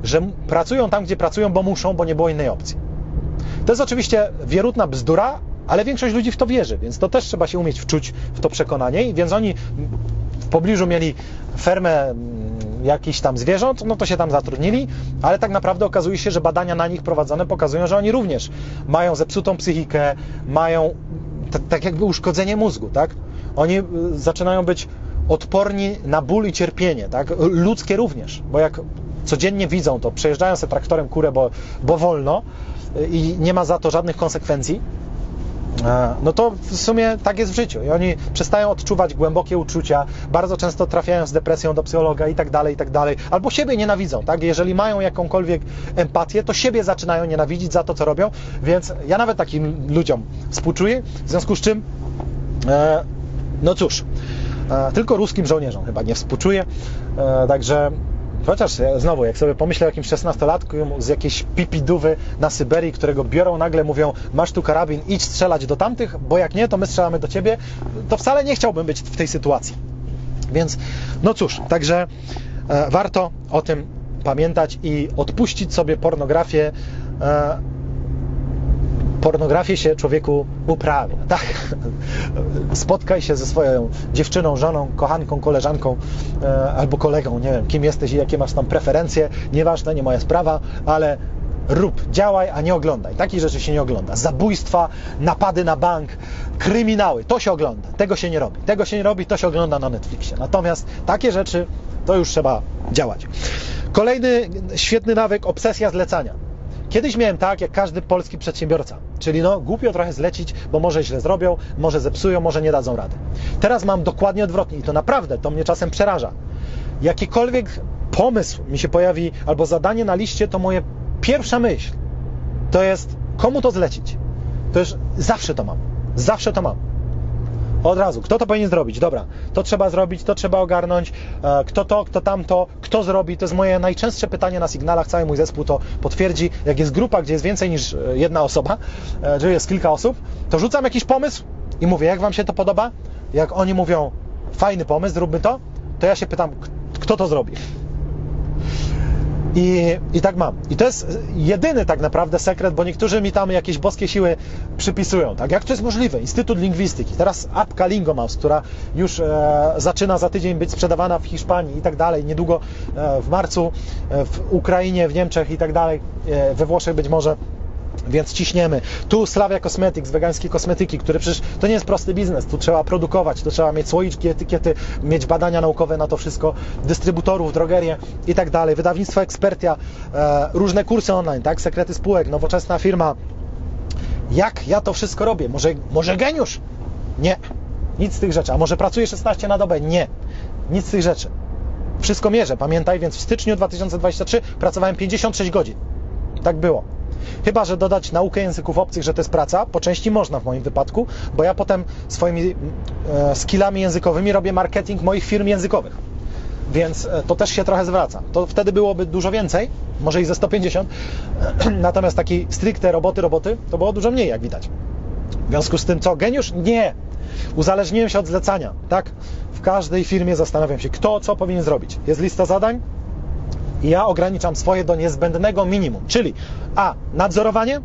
Speaker 1: że pracują tam, gdzie pracują, bo muszą, bo nie było innej opcji. To jest oczywiście wierutna bzdura, ale większość ludzi w to wierzy, więc to też trzeba się umieć wczuć w to przekonanie, więc oni w pobliżu mieli fermę jakichś tam zwierząt, no to się tam zatrudnili, ale tak naprawdę okazuje się, że badania na nich prowadzone pokazują, że oni również mają zepsutą psychikę, mają tak jakby uszkodzenie mózgu, tak? Oni y, zaczynają być odporni na ból i cierpienie, tak? Ludzkie również, bo jak codziennie widzą to, przejeżdżają sobie traktorem kurę, bo, bo wolno y, i nie ma za to żadnych konsekwencji, no to w sumie tak jest w życiu i oni przestają odczuwać głębokie uczucia, bardzo często trafiają z depresją do psychologa i tak dalej, i tak dalej, albo siebie nienawidzą, tak? Jeżeli mają jakąkolwiek empatię, to siebie zaczynają nienawidzić za to, co robią, więc ja nawet takim ludziom współczuję, w związku z czym e, no cóż, e, tylko ruskim żołnierzom chyba nie współczuję, e, także Chociaż znowu, jak sobie pomyślę o jakimś 16-latku z jakiejś pipidówy na Syberii, którego biorą nagle, mówią masz tu karabin, idź strzelać do tamtych, bo jak nie, to my strzelamy do ciebie, to wcale nie chciałbym być w tej sytuacji. Więc, no cóż, także e, warto o tym pamiętać i odpuścić sobie pornografię. Pornografię się człowieku uprawia, tak? Spotkaj się ze swoją dziewczyną, żoną, kochanką, koleżanką e, albo kolegą, nie wiem, kim jesteś i jakie masz tam preferencje, nieważne, nie moja sprawa, ale rób, działaj, a nie oglądaj. Takich rzeczy się nie ogląda. Zabójstwa, napady na bank, kryminały, to się ogląda. Tego się nie robi. Tego się nie robi, to się ogląda na Netflixie. Natomiast takie rzeczy to już trzeba działać. Kolejny świetny nawyk, obsesja zlecania. Kiedyś miałem tak, jak każdy polski przedsiębiorca, czyli no głupio trochę zlecić, bo może źle zrobią, może zepsują, może nie dadzą rady. Teraz mam dokładnie odwrotnie i to naprawdę, to mnie czasem przeraża. Jakikolwiek pomysł mi się pojawi, albo zadanie na liście, to moje pierwsza myśl to jest, komu to zlecić. To już zawsze to mam. Zawsze to mam. Od razu. Kto to powinien zrobić? Dobra, to trzeba zrobić, to trzeba ogarnąć. E, Kto to, kto tamto, kto zrobi? To jest moje najczęstsze pytanie na sygnałach. Cały mój zespół to potwierdzi. Jak jest grupa, gdzie jest więcej niż e, jedna osoba, że jest kilka osób, to rzucam jakiś pomysł i mówię, jak Wam się to podoba? Jak oni mówią, fajny pomysł, zróbmy to, to ja się pytam, kto to zrobi? I, I tak mam. I to jest jedyny tak naprawdę sekret, bo niektórzy mi tam jakieś boskie siły przypisują. Tak? Jak to jest możliwe? Instytut Lingwistyki, teraz apka Lingomouse, która już e, zaczyna za tydzień być sprzedawana w Hiszpanii i tak dalej, niedługo e, w marcu e, w Ukrainie, w Niemczech i tak dalej, e, we Włoszech być może więc ciśniemy. Tu Slavia Cosmetics, wegańskie kosmetyki, które przecież to nie jest prosty biznes. Tu trzeba produkować, tu trzeba mieć słoiczki, etykiety, mieć badania naukowe na to wszystko, dystrybutorów, drogerie i tak dalej. Wydawnictwo Ekspertia, e, różne kursy online, tak? Sekrety spółek, nowoczesna firma. Jak ja to wszystko robię? Może, może geniusz? Nie. Nic z tych rzeczy. A może pracuję 16 na dobę? Nie. Nic z tych rzeczy. Wszystko mierzę, pamiętaj, więc w styczniu 2023 pracowałem 56 godzin. Tak było. Chyba, że dodać naukę języków obcych, że to jest praca, po części można w moim wypadku, bo ja potem swoimi e, skillami językowymi robię marketing moich firm językowych. Więc e, to też się trochę zwraca. To wtedy byłoby dużo więcej, może i ze 150, natomiast takiej stricte roboty, roboty, to było dużo mniej, jak widać. W związku z tym, co? Geniusz? Nie! Uzależniłem się od zlecania, tak? W każdej firmie zastanawiam się, kto co powinien zrobić. Jest lista zadań, ja ograniczam swoje do niezbędnego minimum, czyli a nadzorowanie,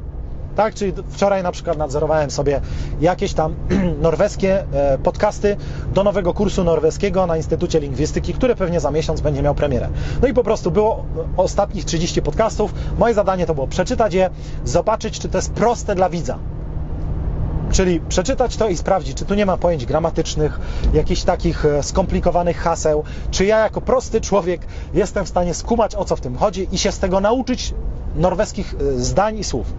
Speaker 1: tak, czyli wczoraj na przykład nadzorowałem sobie jakieś tam norweskie e, podcasty do nowego kursu norweskiego na Instytucie Lingwistyki, który pewnie za miesiąc będzie miał premierę. No i po prostu było ostatnich 30 podcastów. Moje zadanie to było przeczytać je, zobaczyć, czy to jest proste dla widza. Czyli przeczytać to i sprawdzić, czy tu nie ma pojęć gramatycznych, jakichś takich e, skomplikowanych haseł, czy ja jako prosty człowiek jestem w stanie skumać o co w tym chodzi i się z tego nauczyć norweskich e, zdań i słów.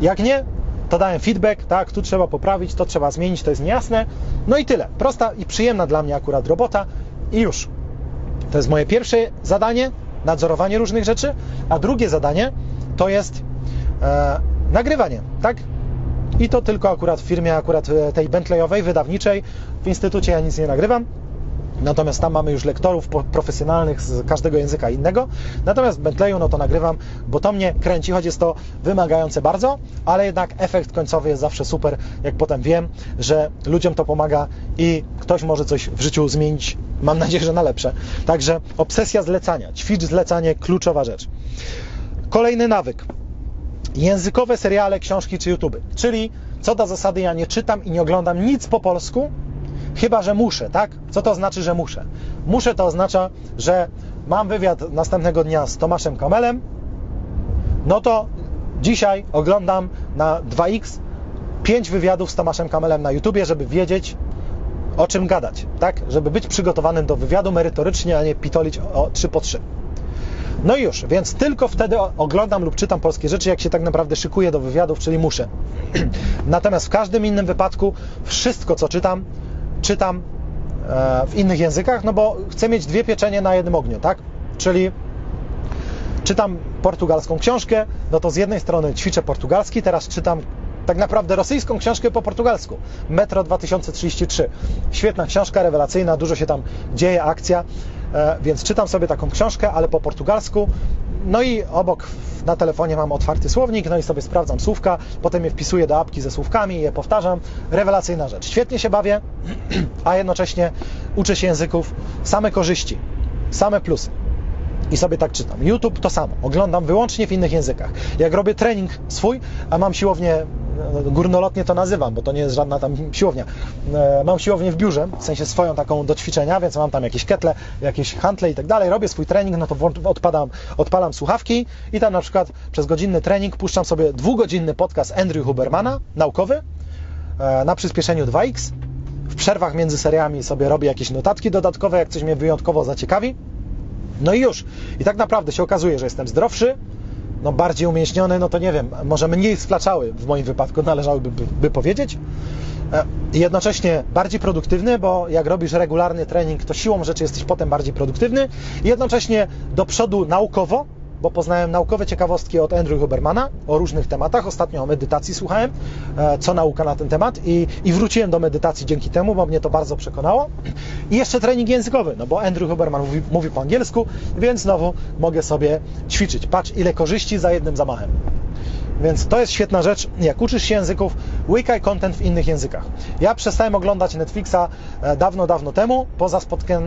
Speaker 1: Jak nie, to dałem feedback, tak, tu trzeba poprawić, to trzeba zmienić, to jest niejasne. No i tyle. Prosta i przyjemna dla mnie akurat robota i już. To jest moje pierwsze zadanie, nadzorowanie różnych rzeczy, a drugie zadanie to jest e, nagrywanie, tak? I to tylko akurat w firmie akurat e, tej Bentleyowej, wydawniczej. W instytucie ja nic nie nagrywam. Natomiast tam mamy już lektorów profesjonalnych z każdego języka innego. Natomiast w Bentleyu no to nagrywam, bo to mnie kręci, choć jest to wymagające bardzo, ale jednak efekt końcowy jest zawsze super, jak potem wiem, że ludziom to pomaga i ktoś może coś w życiu zmienić, mam nadzieję, że na lepsze. Także obsesja zlecania, ćwicz zlecanie, kluczowa rzecz. Kolejny nawyk. Językowe seriale, książki czy YouTube. Czyli co do zasady ja nie czytam i nie oglądam nic po polsku, chyba że muszę, tak? Co to znaczy, że muszę? Muszę to oznacza, że mam wywiad następnego dnia z Tomaszem Kamelem, no to dzisiaj oglądam na 2x 5 wywiadów z Tomaszem Kamelem na YouTubie, żeby wiedzieć, o czym gadać, tak? Żeby być przygotowanym do wywiadu merytorycznie, a nie pitolić o 3 po 3. No i już, więc tylko wtedy oglądam lub czytam polskie rzeczy, jak się tak naprawdę szykuję do wywiadów, czyli muszę. Natomiast w każdym innym wypadku wszystko, co czytam, czytam e, w innych językach, no bo chcę mieć dwie pieczenie na jednym ogniu, tak? Czyli czytam portugalską książkę, no to z jednej strony ćwiczę portugalski, teraz czytam tak naprawdę rosyjską książkę po portugalsku. Metro 2033. Świetna książka, rewelacyjna, dużo się tam dzieje, akcja, więc czytam sobie taką książkę, ale po portugalsku. No i obok na telefonie mam otwarty słownik, no i sobie sprawdzam słówka, potem je wpisuję do apki ze słówkami i je powtarzam. Rewelacyjna rzecz. Świetnie się bawię, a jednocześnie uczę się języków. Same korzyści, same plusy i sobie tak czytam. YouTube to samo, oglądam wyłącznie w innych językach. Jak robię trening swój, a mam siłownię, no, górnolotnie to nazywam, bo to nie jest żadna tam siłownia. E, mam siłownię w biurze, w sensie swoją taką do ćwiczenia, więc mam tam jakieś ketle, jakieś hantle i tak dalej. Robię swój trening, no to odpadam, odpalam słuchawki i tam na przykład przez godzinny trening puszczam sobie dwugodzinny podcast Andrew Hubermana, naukowy, e, na przyspieszeniu 2x. W przerwach między seriami sobie robię jakieś notatki dodatkowe, jak coś mnie wyjątkowo zaciekawi. No i już. I tak naprawdę się okazuje, że jestem zdrowszy, no bardziej umięśniony, no to nie wiem, może mniej splaczały w moim wypadku należałoby by, by powiedzieć. E, jednocześnie bardziej produktywny, bo jak robisz regularny trening, to siłą rzeczy jesteś potem bardziej produktywny. Jednocześnie do przodu naukowo, bo poznałem naukowe ciekawostki od Andrew Hubermana o różnych tematach. Ostatnio o medytacji słuchałem, e, co nauka na ten temat i, i wróciłem do medytacji dzięki temu, bo mnie to bardzo przekonało. I jeszcze trening językowy, no bo Andrew Huberman mówi, mówi po angielsku, więc znowu mogę sobie ćwiczyć. Patrz, ile korzyści za jednym zamachem. Więc to jest świetna rzecz. Jak uczysz się języków, łykaj content w innych językach. Ja przestałem oglądać Netflixa e, dawno, dawno temu, poza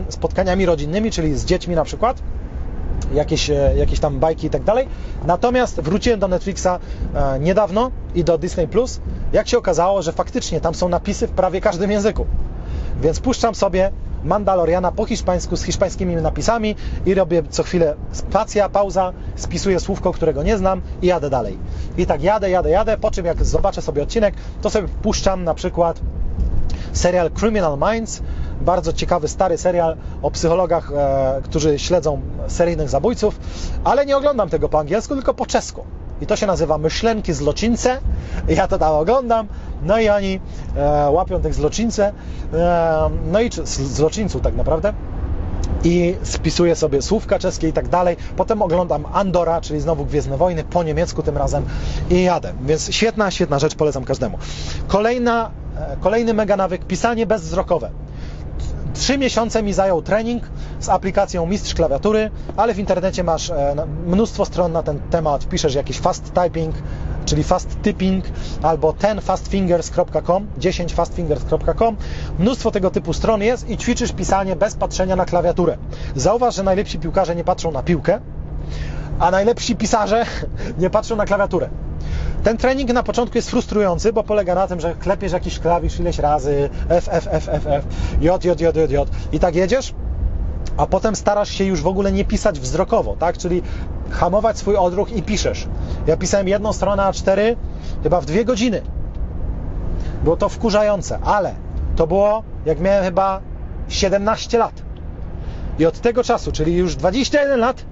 Speaker 1: spotkaniami rodzinnymi, czyli z dziećmi na przykład jakieś, e, jakieś tam bajki i tak dalej. Natomiast wróciłem do Netflixa e, niedawno i do Disney Plus, jak się okazało, że faktycznie tam są napisy w prawie każdym języku. Więc puszczam sobie Mandaloriana po hiszpańsku z hiszpańskimi napisami i robię co chwilę spacja, pauza, spisuję słówko, którego nie znam i jadę dalej. I tak jadę, jadę, jadę, po czym jak zobaczę sobie odcinek, to sobie puszczam na przykład serial Criminal Minds, bardzo ciekawy, stary serial o psychologach, e, którzy śledzą seryjnych zabójców, ale nie oglądam tego po angielsku, tylko po czesku. I to się nazywa Myślenki Zloczyńce. Ja to tam oglądam, no i oni e, łapią tych zloczyńcę, e, no i zloczyńców tak naprawdę i spisuję sobie słówka czeskie i tak dalej. Potem oglądam Andora, czyli znowu Gwiezdne Wojny, po niemiecku tym razem i jadę. Więc świetna, świetna rzecz, polecam każdemu. Kolejna, e, kolejny mega nawyk, pisanie bezwzrokowe. Trzy miesiące mi zajął trening z aplikacją Mistrz Klawiatury, ale w internecie masz e, mnóstwo stron na ten temat. Piszesz jakiś fast typing, czyli fast typing, albo tenfastfingers.com, 10fastfingers.com. Mnóstwo tego typu stron jest i ćwiczysz pisanie bez patrzenia na klawiaturę. Zauważ, że najlepsi piłkarze nie patrzą na piłkę, a najlepsi pisarze nie patrzą na klawiaturę. Ten trening na początku jest frustrujący, bo polega na tym, że klepiesz jakiś klawisz ileś razy, F, F, F, F, F, J, J, J, J, J i tak jedziesz, a potem starasz się już w ogóle nie pisać wzrokowo, tak? Czyli hamować swój odruch i piszesz. Ja pisałem jedną stronę A4 chyba w dwie godziny. Było to wkurzające, ale to było jak miałem chyba 17 lat. I od tego czasu, czyli już 21 lat,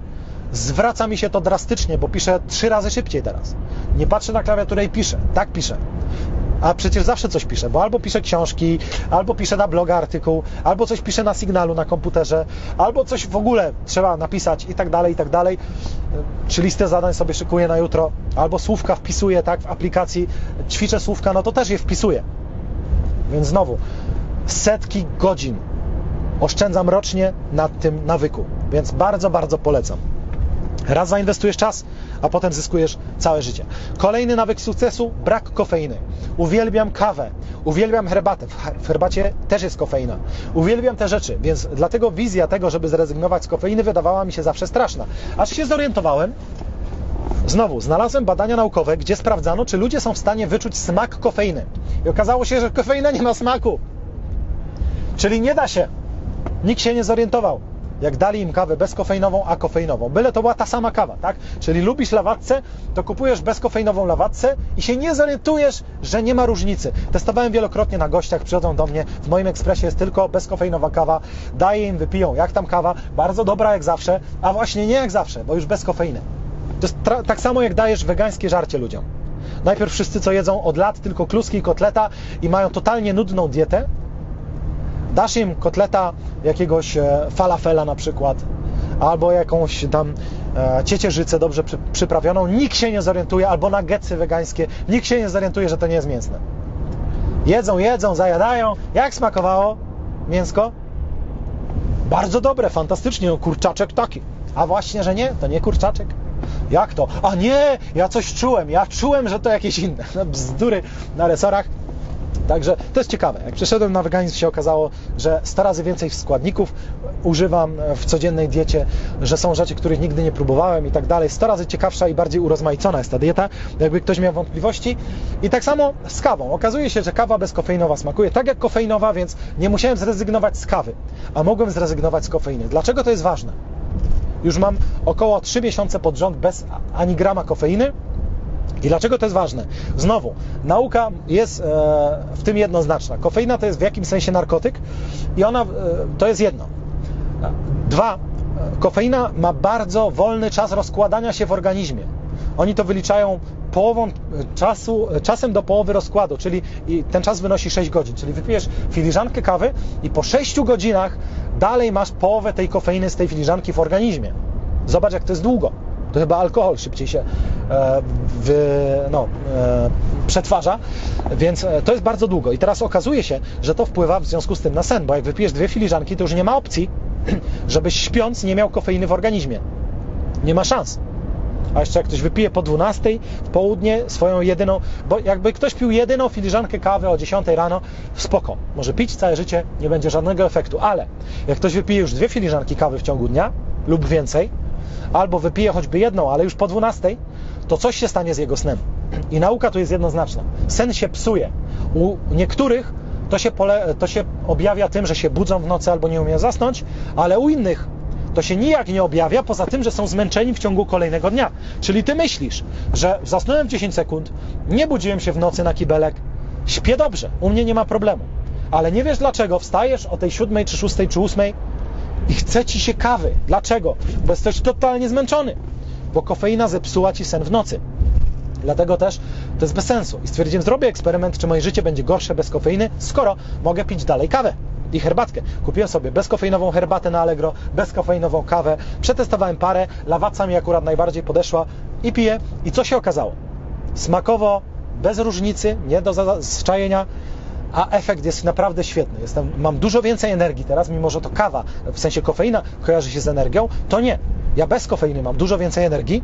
Speaker 1: zwraca mi się to drastycznie, bo piszę trzy razy szybciej teraz. Nie patrzę na klawiaturę i piszę. Tak piszę. A przecież zawsze coś piszę, bo albo piszę książki, albo piszę na bloga artykuł, albo coś piszę na sygnalu na komputerze, albo coś w ogóle trzeba napisać i tak dalej, i tak dalej. Czy listę zadań sobie szykuję na jutro, albo słówka wpisuję tak w aplikacji, ćwiczę słówka, no to też je wpisuję. Więc znowu, setki godzin oszczędzam rocznie na tym nawyku, więc bardzo, bardzo polecam. Raz zainwestujesz czas, a potem zyskujesz całe życie. Kolejny nawyk sukcesu brak kofeiny. Uwielbiam kawę, uwielbiam herbatę. W herbacie też jest kofeina. Uwielbiam te rzeczy, więc dlatego wizja tego, żeby zrezygnować z kofeiny, wydawała mi się zawsze straszna. Aż się zorientowałem, Znowu, znalazłem badania naukowe, gdzie sprawdzano, czy ludzie są w stanie wyczuć smak kofeiny. I okazało się, że kofeina nie ma smaku. Czyli nie da się. Nikt się nie zorientował. Jak dali im kawę bezkofeinową, a kofeinową. Byle to była ta sama kawa, tak? Czyli lubisz lawatce, to kupujesz bezkofeinową lawatce i się nie zorientujesz, że nie ma różnicy. Testowałem wielokrotnie na gościach, przychodzą do mnie, w moim ekspresie jest tylko bezkofeinowa kawa, daję im, wypiją, jak tam kawa, bardzo dobra jak zawsze, a właśnie nie jak zawsze, bo już bez kofeiny. To jest tak samo jak dajesz wegańskie żarcie ludziom. Najpierw wszyscy, co jedzą od lat tylko kluski i kotleta i mają totalnie nudną dietę, dasz im kotleta jakiegoś e, falafela na przykład, albo jakąś tam e, ciecierzycę dobrze przy, przyprawioną, nikt się nie zorientuje, albo nuggetsy wegańskie, nikt się nie zorientuje, że to nie jest mięsne. Jedzą, jedzą, zajadają. Jak smakowało mięsko? Bardzo dobre, fantastycznie, no, kurczaczek taki. A właśnie, że nie, to nie kurczaczek. Jak to? A nie, ja coś czułem, ja czułem, że to jakieś inne. No, bzdury na resorach. Także to jest ciekawe. Jak przeszedłem na weganizm, się okazało, że 100 razy więcej składników używam w codziennej diecie, że są rzeczy, których nigdy nie próbowałem i tak dalej. 100 razy ciekawsza i bardziej urozmaicona jest ta dieta, jakby ktoś miał wątpliwości. I tak samo z kawą. Okazuje się, że kawa bezkofeinowa smakuje tak jak kofeinowa, więc nie musiałem zrezygnować z kawy, a mogłem zrezygnować z kofeiny. Dlaczego to jest ważne? Już mam około 3 miesiące pod rząd bez ani grama kofeiny, i dlaczego to jest ważne? Znowu, nauka jest e, w tym jednoznaczna. Kofeina to jest w jakimś sensie narkotyk i ona e, to jest jedno. Dwa, e, kofeina ma bardzo wolny czas rozkładania się w organizmie. Oni to wyliczają połową czasu, czasem do połowy rozkładu, czyli ten czas wynosi 6 godzin. Czyli wypijesz filiżankę kawy i po 6 godzinach dalej masz połowę tej kofeiny z tej filiżanki w organizmie. Zobacz, jak to jest długo to chyba alkohol szybciej się e, no, e, przetwarza, więc e, to jest bardzo długo. I teraz okazuje się, że to wpływa w związku z tym na sen, bo jak wypijesz dwie filiżanki, to już nie ma opcji, żebyś śpiąc nie miał kofeiny w organizmie. Nie ma szans. A jeszcze jak ktoś wypije po 12 w południe swoją jedyną, bo jakby ktoś pił jedyną filiżankę kawy o 10 rano, spoko. Może pić całe życie, nie będzie żadnego efektu, ale jak ktoś wypije już dwie filiżanki kawy w ciągu dnia lub więcej, albo wypije choćby jedną, ale już po 12, to coś się stanie z jego snem. I nauka tu jest jednoznaczna. Sen się psuje. U niektórych to się, pole, to się objawia tym, że się budzą w nocy albo nie umieją zasnąć, ale u innych to się nijak nie objawia, poza tym, że są zmęczeni w ciągu kolejnego dnia. Czyli ty myślisz, że zasnąłem 10 sekund, nie budziłem się w nocy na kibelek, śpię dobrze, u mnie nie ma problemu. Ale nie wiesz dlaczego, wstajesz o tej 7 czy 6 czy 8 i chce ci się kawy. Dlaczego? Bo jesteś totalnie zmęczony, bo kofeina zepsuła ci sen w nocy. Dlatego też to jest bez sensu. I stwierdziłem, zrobię eksperyment, czy moje życie będzie gorsze bez kofeiny, skoro mogę pić dalej kawę i herbatkę. Kupiłem sobie bezkofeinową herbatę na Allegro, bezkofeinową kawę, przetestowałem parę, lawaca mi akurat najbardziej podeszła i piję. I co się okazało? Smakowo, bez różnicy, nie do zczajenia, a efekt jest naprawdę świetny. Jestem, mam dużo więcej energii teraz, mimo że to kawa, w sensie kofeina kojarzy się z energią, to nie. Ja bez kofeiny mam dużo więcej energii,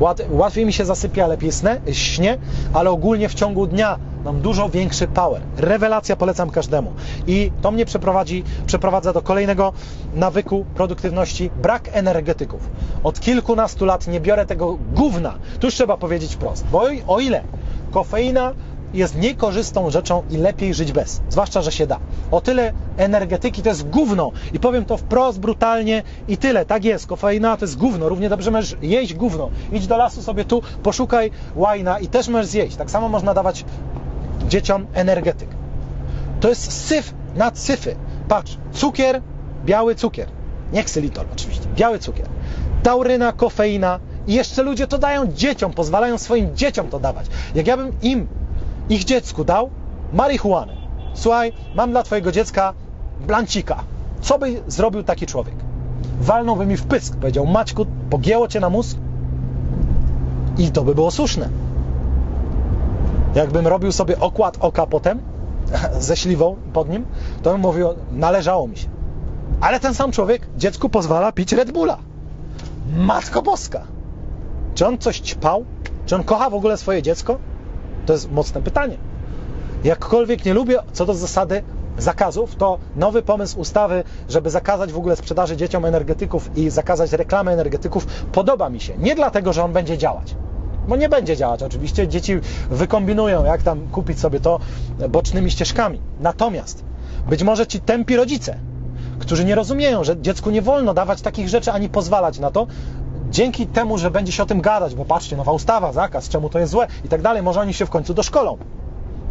Speaker 1: Łat, łatwiej mi się zasypia, lepiej snę, śnie, ale ogólnie w ciągu dnia mam dużo większy power. Rewelacja polecam każdemu. I to mnie przeprowadzi, przeprowadza do kolejnego nawyku produktywności brak energetyków. Od kilkunastu lat nie biorę tego gówna. Tu trzeba powiedzieć wprost. Bo o ile kofeina jest niekorzystną rzeczą i lepiej żyć bez. Zwłaszcza, że się da. O tyle energetyki to jest gówno. I powiem to wprost, brutalnie i tyle. Tak jest. Kofeina to jest gówno. Równie dobrze możesz jeść gówno. Idź do lasu sobie tu, poszukaj łajna i też możesz zjeść. Tak samo można dawać dzieciom energetyk. To jest syf na syfy. Patrz, cukier, biały cukier. Nie ksylitol oczywiście. Biały cukier. Tauryna, kofeina, i jeszcze ludzie to dają dzieciom, pozwalają swoim dzieciom to dawać. Jak ja bym im ich dziecku dał marihuanę. Słuchaj, mam dla twojego dziecka blancika. Co by zrobił taki człowiek? Walnąłby mi w pysk, powiedział Maćku, pogięło cię na mózg? I to by było słuszne. Jakbym robił sobie okład oka potem, ze śliwą pod nim, to bym mówił, należało mi się. Ale ten sam człowiek dziecku pozwala pić Red Bulla. Matko Boska! Czy on coś ćpał? Czy on kocha w ogóle swoje dziecko? To jest mocne pytanie. Jakkolwiek nie lubię co do zasady zakazów, to nowy pomysł ustawy, żeby zakazać w ogóle sprzedaży dzieciom energetyków i zakazać reklamy energetyków, podoba mi się. Nie dlatego, że on będzie działać. Bo nie będzie działać. Oczywiście dzieci wykombinują, jak tam kupić sobie to bocznymi ścieżkami. Natomiast być może ci tępi rodzice, którzy nie rozumieją, że dziecku nie wolno dawać takich rzeczy ani pozwalać na to, dzięki temu, że będzie się o tym gadać, bo patrzcie, nowa ustawa, zakaz, czemu to jest złe i tak dalej, może oni się w końcu doszkolą.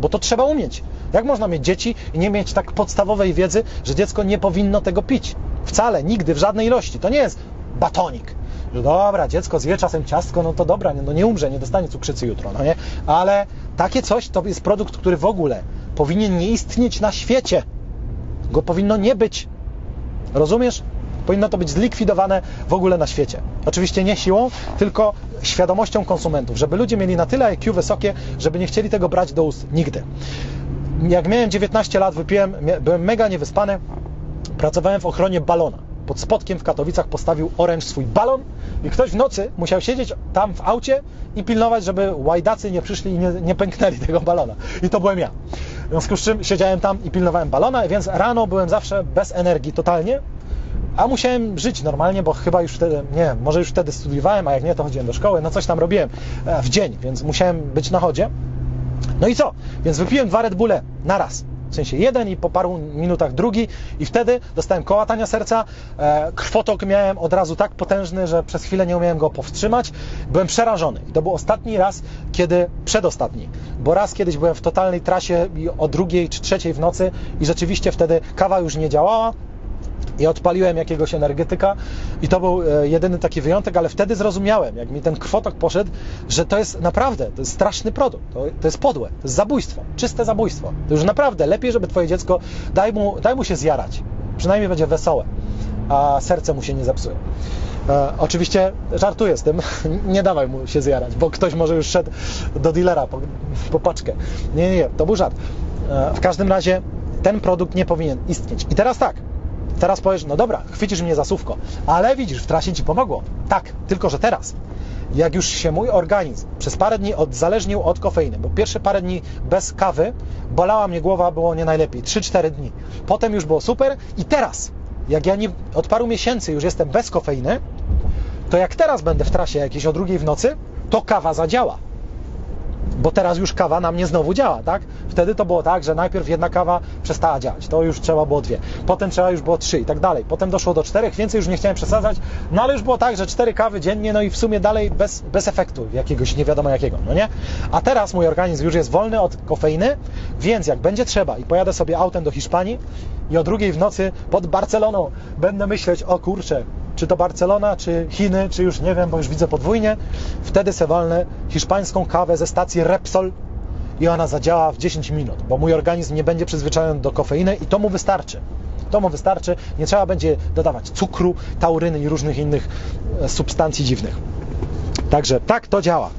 Speaker 1: Bo to trzeba umieć. Jak można mieć dzieci i nie mieć tak podstawowej wiedzy, że dziecko nie powinno tego pić? Wcale, nigdy, w żadnej ilości. To nie jest batonik. Że dobra, dziecko zje czasem ciastko, no to dobra, no nie umrze, nie dostanie cukrzycy jutro, no nie? Ale takie coś to jest produkt, który w ogóle powinien nie istnieć na świecie. Go powinno nie być. Rozumiesz? Powinno to być zlikwidowane w ogóle na świecie. Oczywiście nie siłą, tylko świadomością konsumentów, żeby ludzie mieli na tyle IQ wysokie, żeby nie chcieli tego brać do ust nigdy. Jak miałem 19 lat, wypiłem, byłem mega niewyspany, pracowałem w ochronie balona. Pod Spodkiem w Katowicach postawił Orange swój balon i ktoś w nocy musiał siedzieć tam w aucie i pilnować, żeby łajdacy nie przyszli i nie, nie pęknęli tego balona. I to byłem ja. W związku z czym siedziałem tam i pilnowałem balona, więc rano byłem zawsze bez energii totalnie, a musiałem żyć normalnie, bo chyba już wtedy, nie może już wtedy studiowałem, a jak nie, to chodziłem do szkoły, no coś tam robiłem w dzień, więc musiałem być na chodzie. No i co? Więc wypiłem dwa Red Bulle na raz. W sensie jeden i po paru minutach drugi i wtedy dostałem kołatania serca, e, krwotok miałem od razu tak potężny, że przez chwilę nie umiałem go powstrzymać. Byłem przerażony. I to był ostatni raz, kiedy, przedostatni, bo raz kiedyś byłem w totalnej trasie o drugiej czy trzeciej w nocy i rzeczywiście wtedy kawa już nie działała, i odpaliłem jakiegoś energetyka i to był e, jedyny taki wyjątek, ale wtedy zrozumiałem, jak mi ten krwotok poszedł, że to jest naprawdę, to jest straszny produkt, to, to jest podłe, to jest zabójstwo, czyste zabójstwo. To już naprawdę lepiej, żeby twoje dziecko, daj mu, daj mu się zjarać, przynajmniej będzie wesołe, a serce mu się nie zepsuje. E, oczywiście żartuję z tym, nie dawaj mu się zjarać, bo ktoś może już szedł do dealera po, po paczkę. Nie, nie, nie, to był żart. E, w każdym razie ten produkt nie powinien istnieć. I teraz tak, Teraz powiesz, no dobra, chwycisz mnie za słówko, ale widzisz, w trasie ci pomogło. Tak, tylko że teraz, jak już się mój organizm przez parę dni odzależnił od kofeiny, bo pierwsze parę dni bez kawy bolała mnie głowa, było nie najlepiej, 3-4 dni. Potem już było super i teraz, jak ja nie, od paru miesięcy już jestem bez kofeiny, to jak teraz będę w trasie jakieś o drugiej w nocy, to kawa zadziała bo teraz już kawa na mnie znowu działa, tak? Wtedy to było tak, że najpierw jedna kawa przestała działać, to już trzeba było dwie, potem trzeba już było trzy i tak dalej, potem doszło do czterech, więcej już nie chciałem przesadzać, no ale już było tak, że cztery kawy dziennie, no i w sumie dalej bez, bez efektu jakiegoś nie wiadomo jakiego, no nie? A teraz mój organizm już jest wolny od kofeiny, więc jak będzie trzeba i pojadę sobie autem do Hiszpanii i o drugiej w nocy pod Barceloną będę myśleć, o kurczę, czy to Barcelona, czy Chiny, czy już nie wiem, bo już widzę podwójnie, wtedy se walnę hiszpańską kawę ze stacji Repsol i ona zadziała w 10 minut, bo mój organizm nie będzie przyzwyczajony do kofeiny i to mu wystarczy. To mu wystarczy, nie trzeba będzie dodawać cukru, tauryny i różnych innych e, substancji dziwnych. Także tak to działa.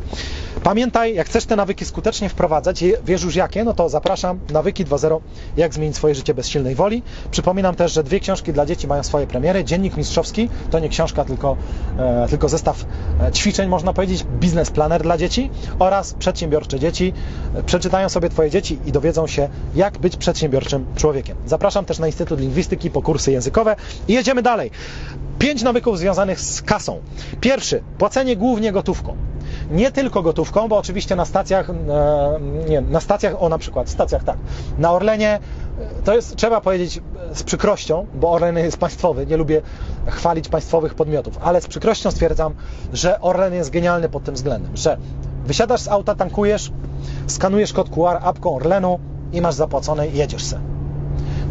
Speaker 1: Pamiętaj, jak chcesz te nawyki skutecznie wprowadzać, wiesz już jakie, no to zapraszam Nawyki 2.0, jak zmienić swoje życie bez silnej woli. Przypominam też, że dwie książki dla dzieci mają swoje premiery. Dziennik Mistrzowski to nie książka, tylko, e, tylko zestaw e, ćwiczeń, można powiedzieć, biznes planer dla dzieci oraz przedsiębiorcze dzieci. E, przeczytają sobie Twoje dzieci i dowiedzą się, jak być przedsiębiorczym człowiekiem. Zapraszam też na Instytut Lingwistyki po kursy językowe i jedziemy dalej. Pięć nawyków związanych z kasą. Pierwszy, płacenie głównie gotówką nie tylko gotówką, bo oczywiście na stacjach, e, nie, na stacjach, o na przykład, stacjach tak, na Orlenie e, to jest, trzeba powiedzieć z przykrością, bo Orlen jest państwowy, nie lubię chwalić państwowych podmiotów, ale z przykrością stwierdzam, że Orlen jest genialny pod tym względem, że wysiadasz z auta, tankujesz, skanujesz kod QR apką Orlenu i masz zapłacone i jedziesz se.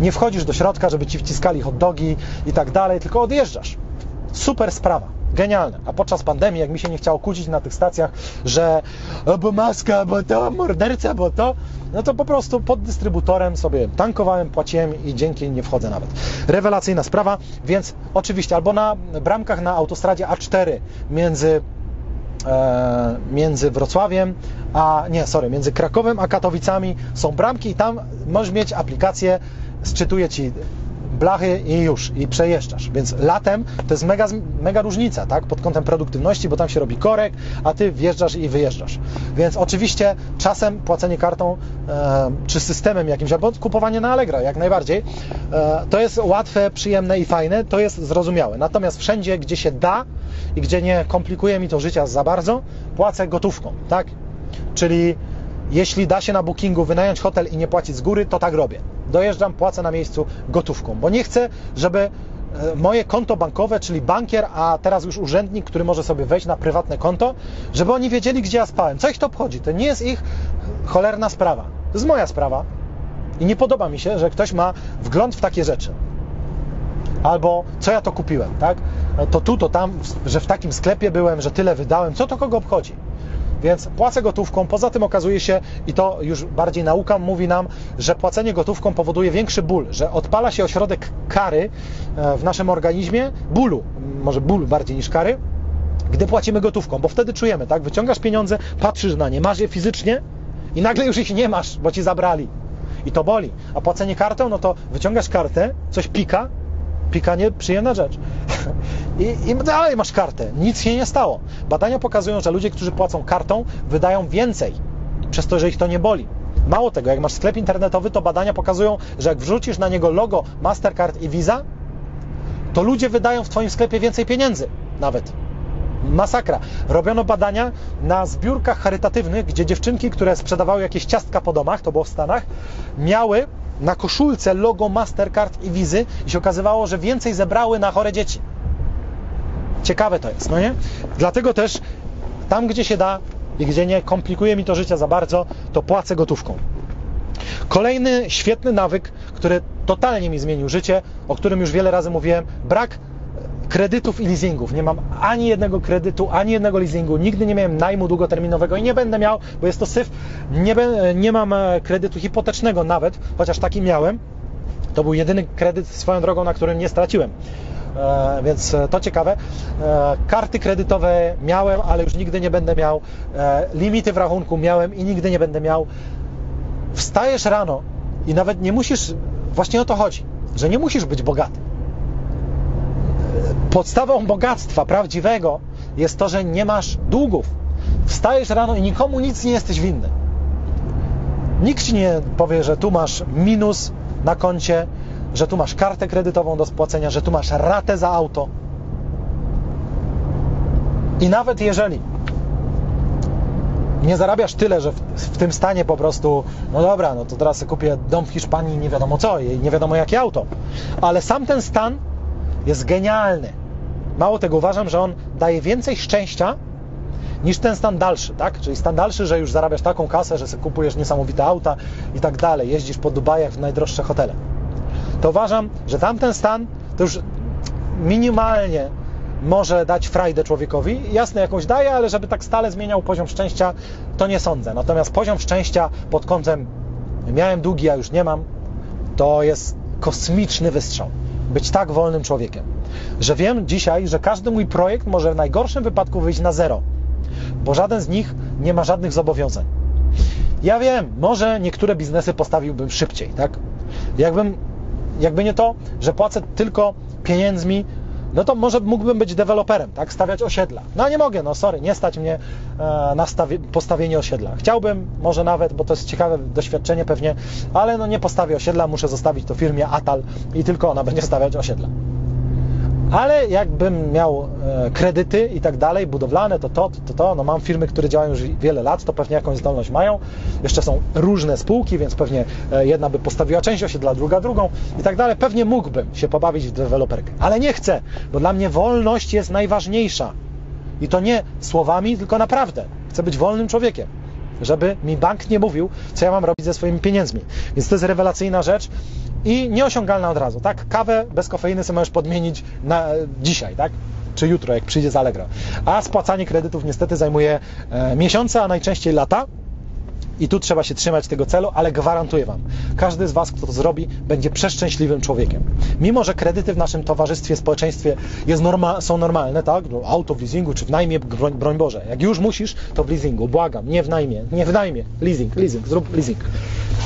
Speaker 1: Nie wchodzisz do środka, żeby ci wciskali hot dogi i tak dalej, tylko odjeżdżasz. Super sprawa. Genialne. A podczas pandemii, jak mi się nie chciało kłócić na tych stacjach, że bo maska, bo to, morderca, bo to, no to po prostu pod dystrybutorem sobie tankowałem, płaciłem i dzięki nie wchodzę nawet. Rewelacyjna sprawa, więc oczywiście albo na bramkach na autostradzie A4 między e, między Wrocławiem, a nie, sorry, między Krakowem a Katowicami są bramki i tam możesz mieć aplikację, sczytuje Ci blachy i już, i przejeżdżasz. Więc latem to jest mega, mega różnica, tak, pod kątem produktywności, bo tam się robi korek, a ty wjeżdżasz i wyjeżdżasz. Więc oczywiście czasem płacenie kartą e, czy systemem jakimś, albo kupowanie na Allegro, jak najbardziej, e, to jest łatwe, przyjemne i fajne, to jest zrozumiałe. Natomiast wszędzie, gdzie się da i gdzie nie komplikuje mi to życia za bardzo, płacę gotówką, tak? Czyli jeśli da się na bookingu wynająć hotel i nie płacić z góry, to tak robię. Dojeżdżam, płacę na miejscu gotówką, bo nie chcę, żeby e, moje konto bankowe, czyli bankier, a teraz już urzędnik, który może sobie wejść na prywatne konto, żeby oni wiedzieli, gdzie ja spałem. Co ich to obchodzi? To nie jest ich cholerna sprawa. To jest moja sprawa. I nie podoba mi się, że ktoś ma wgląd w takie rzeczy. Albo co ja to kupiłem, tak? To tu, to tam, że w takim sklepie byłem, że tyle wydałem. Co to kogo obchodzi? Więc płacę gotówką. Poza tym okazuje się, i to już bardziej nauka mówi nam, że płacenie gotówką powoduje większy ból, że odpala się ośrodek kary e, w naszym organizmie, bólu, może ból bardziej niż kary, gdy płacimy gotówką, bo wtedy czujemy, tak? Wyciągasz pieniądze, patrzysz na nie, masz je fizycznie i nagle już ich nie masz, bo ci zabrali. I to boli. A płacenie kartą, no to wyciągasz kartę, coś pika, pikanie przyjemna rzecz. I, I dalej masz kartę, nic się nie stało. Badania pokazują, że ludzie, którzy płacą kartą, wydają więcej, przez to, że ich to nie boli. Mało tego, jak masz sklep internetowy, to badania pokazują, że jak wrzucisz na niego logo Mastercard i Visa, to ludzie wydają w Twoim sklepie więcej pieniędzy nawet. Masakra. Robiono badania na zbiórkach charytatywnych, gdzie dziewczynki, które sprzedawały jakieś ciastka po domach, to było w Stanach, miały na koszulce logo Mastercard i Wizy i się okazywało, że więcej zebrały na chore dzieci. Ciekawe to jest, no nie? Dlatego też tam, gdzie się da i gdzie nie komplikuje mi to życie za bardzo, to płacę gotówką. Kolejny świetny nawyk, który totalnie mi zmienił życie, o którym już wiele razy mówiłem, brak kredytów i leasingów. Nie mam ani jednego kredytu, ani jednego leasingu. Nigdy nie miałem najmu długoterminowego i nie będę miał, bo jest to syf. Nie, nie mam e, kredytu hipotecznego nawet, chociaż taki miałem. To był jedyny kredyt swoją drogą, na którym nie straciłem. E, więc to ciekawe. E, karty kredytowe miałem, ale już nigdy nie będę miał. E, limity w rachunku miałem i nigdy nie będę miał. Wstajesz rano i nawet nie musisz, właśnie o to chodzi, że nie musisz być bogaty podstawą bogactwa prawdziwego jest to, że nie masz długów. Wstajesz rano i nikomu nic nie jesteś winny. Nikt ci nie powie, że tu masz minus na koncie, że tu masz kartę kredytową do spłacenia, że tu masz ratę za auto. I nawet jeżeli nie zarabiasz tyle, że w, w, tym stanie po prostu, no dobra, no to teraz kupię dom w Hiszpanii, nie wiadomo co, i nie wiadomo jakie auto. Ale sam ten stan jest genialny. Mało tego, uważam, że on daje więcej szczęścia niż ten stan dalszy, tak? Czyli stan dalszy, że już zarabiasz taką kasę, że sobie kupujesz niesamowite auta i tak dalej, jeździsz po Dubajach w najdroższe hotele. To uważam, że tamten stan to już minimalnie może dać frajdę człowiekowi. Jasne, jakąś daje, ale żeby tak stale zmieniał poziom szczęścia, to nie sądzę. Natomiast poziom szczęścia pod kątem miałem długi, a już nie mam, to jest kosmiczny wystrzał. Być tak wolnym człowiekiem że wiem dzisiaj, że każdy mój projekt może w najgorszym wypadku wyjść na zero, bo żaden z nich nie ma żadnych zobowiązań. Ja wiem, może niektóre biznesy postawiłbym szybciej, tak? Jakbym, jakby nie to, że płacę tylko pieniędzmi, no to może mógłbym być deweloperem, tak? Stawiać osiedla. No nie mogę, no sorry, nie stać mnie e, na postawienie osiedla. Chciałbym, może nawet, bo to jest ciekawe doświadczenie pewnie, ale no nie postawię osiedla, muszę zostawić to firmie Atal i tylko ona będzie stawiać osiedla ale jakbym miał e, kredyty i tak dalej, budowlane, to to, to to, no mam firmy, które działają już wiele lat, to pewnie jakąś zdolność mają. Jeszcze są różne spółki, więc pewnie e, jedna by postawiła część osiedla, druga drugą i tak dalej. Pewnie mógłbym się pobawić w deweloperkę, ale nie chcę, bo dla mnie wolność jest najważniejsza. I to nie słowami, tylko naprawdę. Chcę być wolnym człowiekiem żeby mi bank nie mówił, co ja mam robić ze swoimi pieniędzmi. Więc to jest rewelacyjna rzecz i nieosiągalna od razu, tak? Kawę bez kofeiny sobie możesz podmienić na dzisiaj, tak? Czy jutro, jak przyjdzie z Allegro. A spłacanie kredytów niestety zajmuje e, miesiące, a najczęściej lata. I tu trzeba się trzymać tego celu, ale gwarantuję Wam, każdy z Was, kto to zrobi, będzie przeszczęśliwym człowiekiem. Mimo, że kredyty w naszym towarzystwie, społeczeństwie norma, są normalne, tak? No, auto w leasingu czy w najmie, broń, broń Boże. Jak już musisz, to w leasingu. Błagam, nie w najmie, nie w najmie. Leasing, leasing, zrób leasing.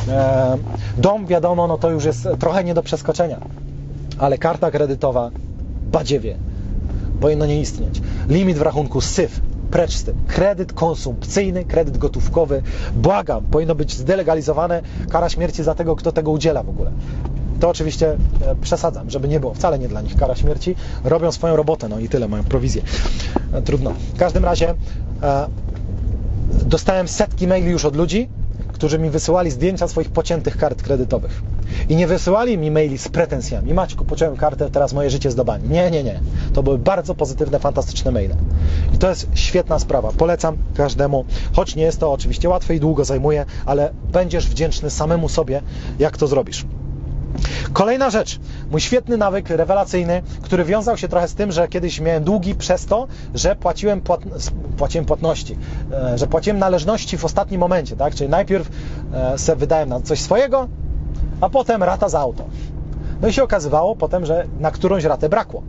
Speaker 1: E, dom, wiadomo, no to już jest trochę nie do przeskoczenia. Ale karta kredytowa, badziewie, powinno nie istnieć. Limit w rachunku, syf, precz z tym. Kredyt konsumpcyjny, kredyt gotówkowy, błagam, powinno być zdelegalizowane kara śmierci za tego, kto tego udziela w ogóle. To oczywiście e, przesadzam, żeby nie było wcale nie dla nich kara śmierci. Robią swoją robotę, no i tyle, mają prowizję. E, trudno. W każdym razie e, dostałem setki maili już od ludzi, którzy mi wysyłali zdjęcia swoich pociętych kart kredytowych. I nie wysyłali mi maili z pretensjami. Maćku, pociąłem kartę, teraz moje życie bani. Nie, nie, nie. To były bardzo pozytywne, fantastyczne maile. I to jest świetna sprawa. Polecam każdemu, choć nie jest to oczywiście łatwe i długo zajmuje, ale będziesz wdzięczny samemu sobie, jak to zrobisz. Kolejna rzecz, mój świetny nawyk rewelacyjny, który wiązał się trochę z tym, że kiedyś miałem długi przez to, że płaciłem, płat... płaciłem płatności, e, że płaciłem należności w ostatnim momencie, tak? Czyli najpierw e, se wydałem na coś swojego, a potem rata za auto. No i się okazywało potem, że na którąś ratę brakło.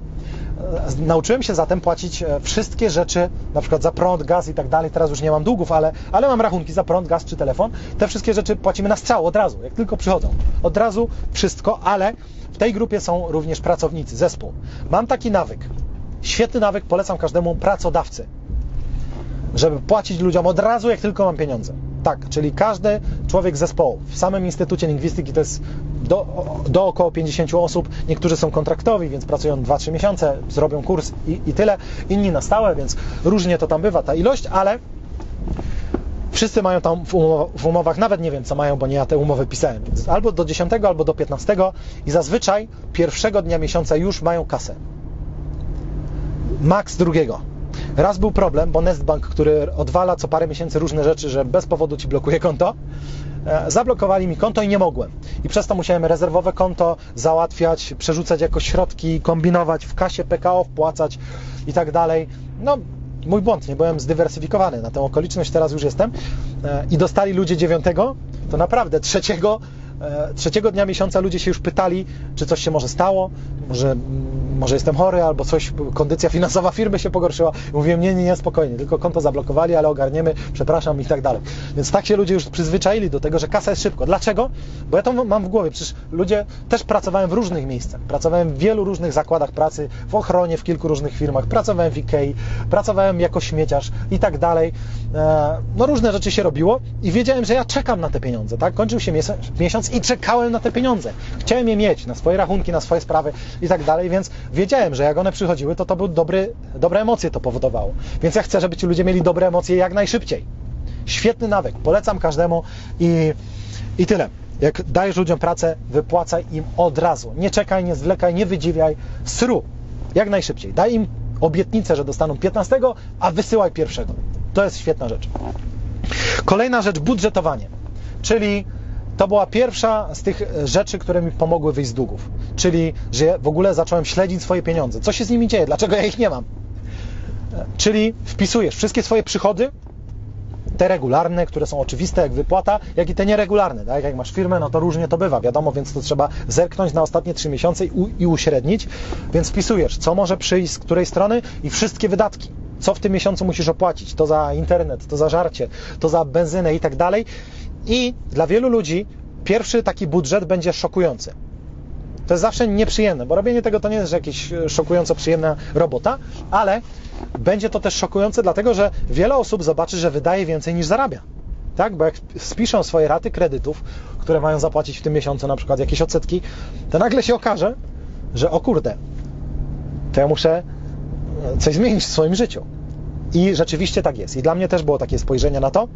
Speaker 1: E, nauczyłem się zatem płacić wszystkie rzeczy, na przykład za prąd, gaz i tak dalej. Teraz już nie mam długów, ale, ale mam rachunki za prąd, gaz czy telefon. Te wszystkie rzeczy płacimy na strzał od razu, jak tylko przychodzą. Od razu wszystko, ale w tej grupie są również pracownicy, zespół. Mam taki nawyk. Świetny nawyk, polecam każdemu pracodawcy, żeby płacić ludziom od razu, jak tylko mam pieniądze. Tak, czyli każdy człowiek zespołu. W samym Instytucie Lingwistyki to jest do, do około 50 osób. Niektórzy są kontraktowi, więc pracują 2-3 miesiące, zrobią kurs i, i tyle. Inni na stałe, więc różnie to tam bywa ta ilość, ale wszyscy mają tam w, umow w, umowach, nawet nie wiem co mają, bo nie ja te umowy pisałem, więc albo do 10, albo do 15 i zazwyczaj pierwszego dnia miesiąca już mają kasę. Max drugiego. Raz był problem, bo Nestbank, który odwala co parę miesięcy różne rzeczy, że bez powodu ci blokuje konto, zablokowali mi konto i nie mogłem. I przez to musiałem rezerwowe konto załatwiać, przerzucać jakoś środki, kombinować, w kasie PKO wpłacać i tak dalej. No, mój błąd, nie byłem zdywersyfikowany na tę okoliczność, teraz już jestem. I dostali ludzie dziewiątego, to naprawdę trzeciego, trzeciego dnia miesiąca ludzie się już pytali, czy coś się może stało, może, może jestem chory, albo coś, kondycja finansowa firmy się pogorszyła. Mówiłem, nie, nie, nie, spokojnie, tylko konto zablokowali, ale ogarniemy, przepraszam i tak dalej. Więc tak się ludzie już przyzwyczaili do tego, że kasa jest szybko. Dlaczego? Bo ja to mam w głowie, przecież ludzie, też pracowałem w różnych miejscach, pracowałem w wielu różnych zakładach pracy, w ochronie, w kilku różnych firmach, pracowałem w Ikei, pracowałem jako śmieciarz i tak dalej. No różne rzeczy się robiło i wiedziałem, że ja czekam na te pieniądze, tak? Kończył się miesiąc i czekałem na te pieniądze. Chciałem je mieć na swoje rachunki, na swoje sprawy i tak dalej, więc wiedziałem, że jak one przychodziły, to to był dobry, dobre emocje to powodowało. Więc ja chcę, żeby ci ludzie mieli dobre emocje jak najszybciej. Świetny nawyk, polecam każdemu i, i tyle. Jak dajesz ludziom pracę, wypłacaj im od razu. Nie czekaj, nie zwlekaj, nie wydziwiaj, sru. Jak najszybciej. Daj im obietnicę, że dostaną 15, a wysyłaj pierwszego. To jest świetna rzecz. Kolejna rzecz, budżetowanie. Czyli to była pierwsza z tych rzeczy, które mi pomogły wyjść z długów. Czyli, że w ogóle zacząłem śledzić swoje pieniądze. Co się z nimi dzieje? Dlaczego ja ich nie mam? Czyli wpisujesz wszystkie swoje przychody, te regularne, które są oczywiste, jak wypłata, jak i te nieregularne. Tak? Jak masz firmę, no to różnie to bywa, wiadomo, więc to trzeba zerknąć na ostatnie trzy miesiące i, u, i uśrednić. Więc wpisujesz, co może przyjść z której strony i wszystkie wydatki. Co w tym miesiącu musisz opłacić? To za internet, to za żarcie, to za benzynę i tak dalej. I dla wielu ludzi pierwszy taki budżet będzie szokujący. To jest zawsze nieprzyjemne, bo robienie tego to nie jest jakaś szokująco przyjemna robota, ale będzie to też szokujące, dlatego że wiele osób zobaczy, że wydaje więcej niż zarabia. Tak? Bo jak spiszą swoje raty kredytów, które mają zapłacić w tym miesiącu, na przykład jakieś odsetki, to nagle się okaże, że o kurde, to ja muszę coś zmienić w swoim życiu. I rzeczywiście tak jest. I dla mnie też było takie spojrzenie na to,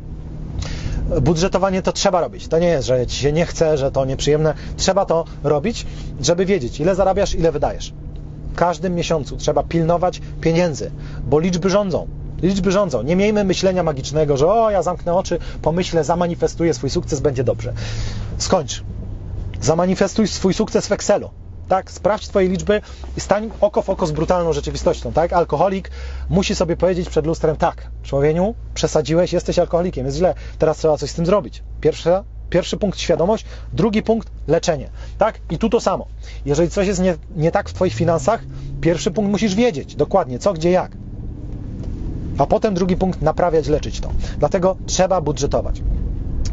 Speaker 1: budżetowanie to trzeba robić. To nie jest, że ci się nie chce, że to nieprzyjemne. Trzeba to robić, żeby wiedzieć, ile zarabiasz, ile wydajesz. W każdym miesiącu trzeba pilnować pieniędzy, bo liczby rządzą. Liczby rządzą. Nie miejmy myślenia magicznego, że o, ja zamknę oczy, pomyślę, zamanifestuję swój sukces, będzie dobrze. Skończ. Zamanifestuj swój sukces w Excelu. Tak, sprawdź Twoje liczby i stań oko w oko z brutalną rzeczywistością. Tak, alkoholik musi sobie powiedzieć przed lustrem: tak, człowieniu, przesadziłeś, jesteś alkoholikiem, jest źle, teraz trzeba coś z tym zrobić. Pierwsza, pierwszy punkt świadomość, drugi punkt leczenie. Tak, i tu to samo. Jeżeli coś jest nie, nie tak w Twoich finansach, pierwszy punkt musisz wiedzieć dokładnie co, gdzie, jak. A potem drugi punkt naprawiać, leczyć to. Dlatego trzeba budżetować.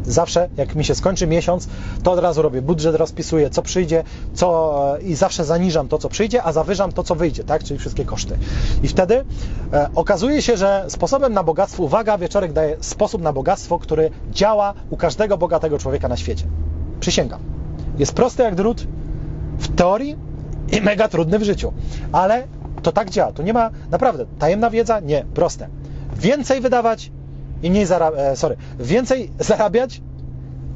Speaker 1: Zawsze, jak mi się skończy miesiąc, to od razu robię budżet, rozpisuję, co przyjdzie, co i zawsze zaniżam to, co przyjdzie, a zawyżam to, co wyjdzie, tak? Czyli wszystkie koszty. I wtedy e, okazuje się, że sposobem na bogactwo, uwaga, wieczorek daje sposób na bogactwo, który działa u każdego bogatego człowieka na świecie. Przysięgam. Jest prosty jak drut w teorii i mega trudny w życiu. Ale to tak działa. Tu nie ma, naprawdę, tajemna wiedza? Nie, proste. Więcej wydawać i mniej zarabiać, sorry, więcej zarabiać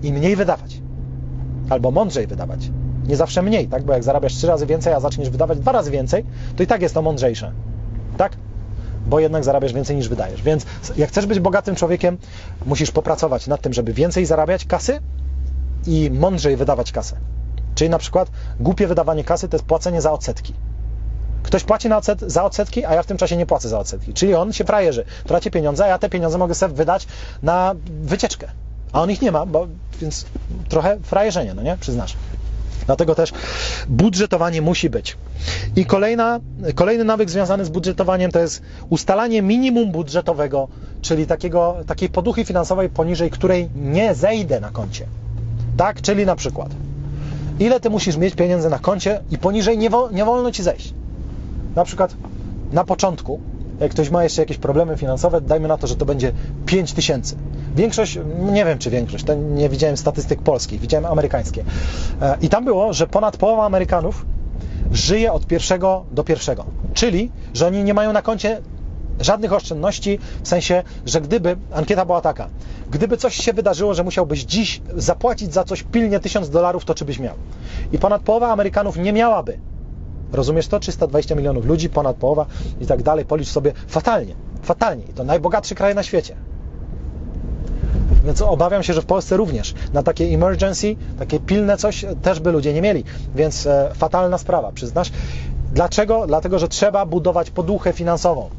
Speaker 1: i mniej wydawać. Albo mądrzej wydawać. Nie zawsze mniej, tak? Bo jak zarabiasz trzy razy więcej, a zaczniesz wydawać dwa razy więcej, to i tak jest to mądrzejsze. Tak? Bo jednak zarabiasz więcej niż wydajesz. Więc jak chcesz być bogatym człowiekiem, musisz popracować nad tym, żeby więcej zarabiać kasy i mądrzej wydawać kasę. Czyli na przykład głupie wydawanie kasy to jest płacenie za odsetki. Ktoś płaci na odset, za odsetki, a ja w tym czasie nie płacę za odsetki. Czyli on się frajerzy, traci pieniądze, a ja te pieniądze mogę sobie wydać na wycieczkę. A on ich nie ma, bo, więc trochę frajerzenie, no nie? Przyznasz. Dlatego też budżetowanie musi być. I kolejna, kolejny nawyk związany z budżetowaniem to jest ustalanie minimum budżetowego, czyli takiego, takiej poduchy finansowej, poniżej której nie zejdę na koncie. Tak? Czyli na przykład, ile ty musisz mieć pieniędzy na koncie i poniżej nie, wo, nie wolno ci zejść. Na przykład na początku, jak ktoś ma jeszcze jakieś problemy finansowe, dajmy na to, że to będzie 5 tysięcy. Większość, nie wiem czy większość, to nie widziałem statystyk polskich, widziałem amerykańskie. E, I tam było, że ponad połowa Amerykanów żyje od pierwszego do pierwszego. Czyli, że oni nie mają na koncie żadnych oszczędności, w sensie, że gdyby, ankieta była taka, gdyby coś się wydarzyło, że musiałbyś dziś zapłacić za coś pilnie 1000 dolarów, to czy byś miał? I ponad połowa Amerykanów nie miałaby. Rozumiesz to? 320 milionów ludzi, ponad połowa i tak dalej. Policz sobie fatalnie, fatalnie. I to najbogatszy kraj na świecie. Więc obawiam się, że w Polsce również na takie emergency, takie pilne coś też by ludzie nie mieli. Więc e, fatalna sprawa, przyznasz. Dlaczego? Dlatego, że trzeba budować poduchę finansową.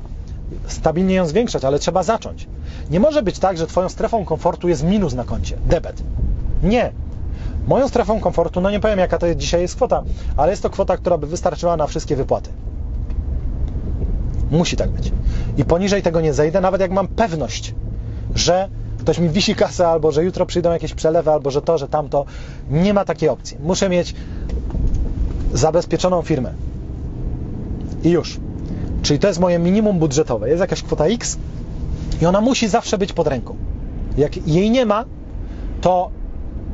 Speaker 1: Stabilnie ją zwiększać, ale trzeba zacząć. Nie może być tak, że Twoją strefą komfortu jest minus na koncie, debet. Nie. Moją strefą komfortu, no nie powiem jaka to dzisiaj jest kwota, ale jest to kwota, która by wystarczyła na wszystkie wypłaty. Musi tak być. I poniżej tego nie zejdę, nawet jak mam pewność, że ktoś mi wisi kasę, albo że jutro przyjdą jakieś przelewy, albo że to, że tamto. Nie ma takiej opcji. Muszę mieć zabezpieczoną firmę. I już. Czyli to jest moje minimum budżetowe. Jest jakaś kwota X i ona musi zawsze być pod ręką. Jak jej nie ma, to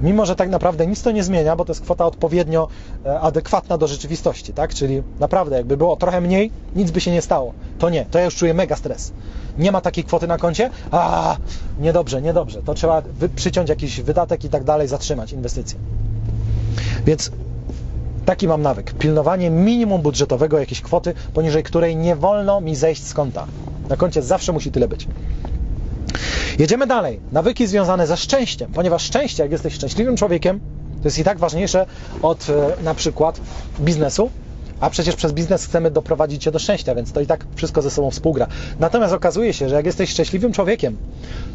Speaker 1: mimo, że tak naprawdę nic to nie zmienia, bo to jest kwota odpowiednio e, adekwatna do rzeczywistości, tak? Czyli naprawdę, jakby było trochę mniej, nic by się nie stało. To nie, to ja już czuję mega stres. Nie ma takiej kwoty na koncie? A, niedobrze, niedobrze. To trzeba przyciąć jakiś wydatek i tak dalej, zatrzymać inwestycje. Więc taki mam nawyk. Pilnowanie minimum budżetowego jakiejś kwoty, poniżej której nie wolno mi zejść z konta. Na koncie zawsze musi tyle być. Jedziemy dalej. Nawyki związane ze szczęściem, ponieważ szczęście, jak jesteś szczęśliwym człowiekiem, to jest i tak ważniejsze od e, na przykład biznesu, a przecież przez biznes chcemy doprowadzić cię do szczęścia, więc to i tak wszystko ze sobą współgra. Natomiast okazuje się, że jak jesteś szczęśliwym człowiekiem,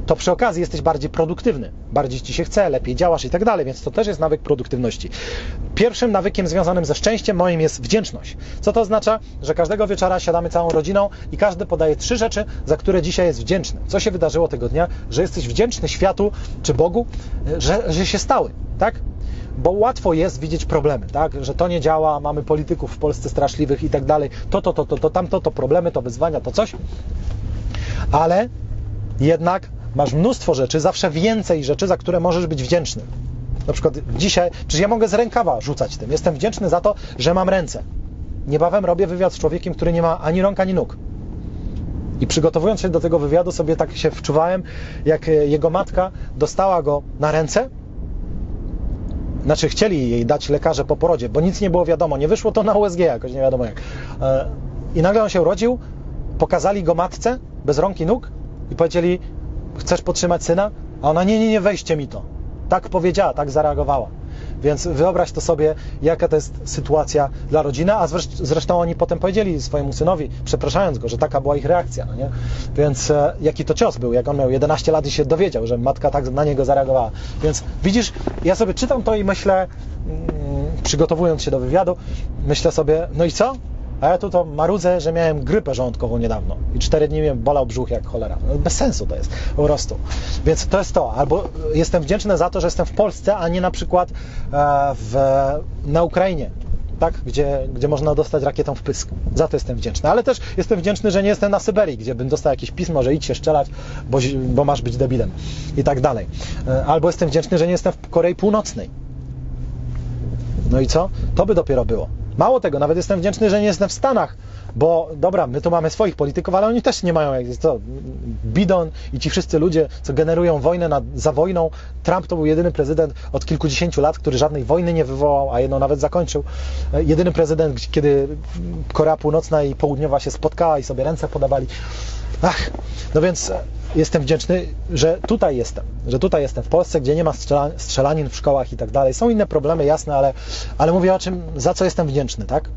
Speaker 1: to przy okazji jesteś bardziej produktywny, bardziej ci się chce, lepiej działasz i tak dalej, więc to też jest nawyk produktywności. Pierwszym nawykiem związanym ze szczęściem moim jest wdzięczność. Co to oznacza? Że każdego wieczora siadamy całą rodziną i każdy podaje trzy rzeczy, za które dzisiaj jest wdzięczny. Co się wydarzyło tego dnia, że jesteś wdzięczny światu czy Bogu, że, że się stały, tak? Bo łatwo jest widzieć problemy, tak? że to nie działa, mamy polityków w Polsce straszliwych i tak dalej, to, to, to, to, to, tamto, to problemy, to wyzwania, to coś, ale jednak masz mnóstwo rzeczy, zawsze więcej rzeczy, za które możesz być wdzięczny. Na przykład dzisiaj, przecież ja mogę z rękawa rzucać tym, jestem wdzięczny za to, że mam ręce. Niebawem robię wywiad z człowiekiem, który nie ma ani rąk, ani nóg. I przygotowując się do tego wywiadu, sobie tak się wczuwałem, jak jego matka dostała go na ręce znaczy chcieli jej dać lekarze po porodzie, bo nic nie było wiadomo, nie wyszło to na USG jakoś, nie wiadomo jak. E, I nagle on się urodził, pokazali go matce bez rąk i nóg i powiedzieli, chcesz podtrzymać syna? A ona, nie, nie, nie, weźcie mi to. Tak powiedziała, tak zareagowała. Więc wyobraź to sobie, jaka to jest sytuacja dla rodziny, a zresztą oni potem powiedzieli swojemu synowi, przepraszając go, że taka była ich reakcja. No nie? Więc e, jaki to cios był, jak on miał 11 lat i się dowiedział, że matka tak na niego zareagowała. Więc widzisz, ja sobie czytam to i myślę, mm, przygotowując się do wywiadu, myślę sobie, no i co? A ja tu to marudzę, że miałem grypę żołądkową niedawno i cztery dni mnie bolał brzuch jak cholera. No, bez sensu to jest po prostu. Więc to jest to. Albo jestem wdzięczny za to, że jestem w Polsce, a nie na przykład e, w, na Ukrainie. Tak? Gdzie, gdzie można dostać rakietą w pysk. Za to jestem wdzięczny. Ale też jestem wdzięczny, że nie jestem na Syberii, gdzie bym dostał jakieś pismo, że idź się szczelać, bo, bo masz być debilem. I tak dalej. E, albo jestem wdzięczny, że nie jestem w Korei Północnej. No i co? To by dopiero było. Mało tego, nawet jestem wdzięczny, że nie jestem w Stanach, bo dobra, my tu mamy swoich polityków, ale oni też nie mają, jak to Bidon i ci wszyscy ludzie, co generują wojnę nad, za wojną. Trump to był jedyny prezydent od kilkudziesięciu lat, który żadnej wojny nie wywołał, a jedną nawet zakończył. E, Jedyny prezydent, kiedy Korea Północna i Południowa się spotkała i sobie ręce podawali. Ach, no więc e, jestem wdzięczny, że tutaj jestem, że tutaj jestem w Polsce, gdzie nie ma strzela, strzelanin w szkołach i tak dalej. Są inne problemy, jasne, ale, ale mówię o czym, za co jestem wdzięczny, tak?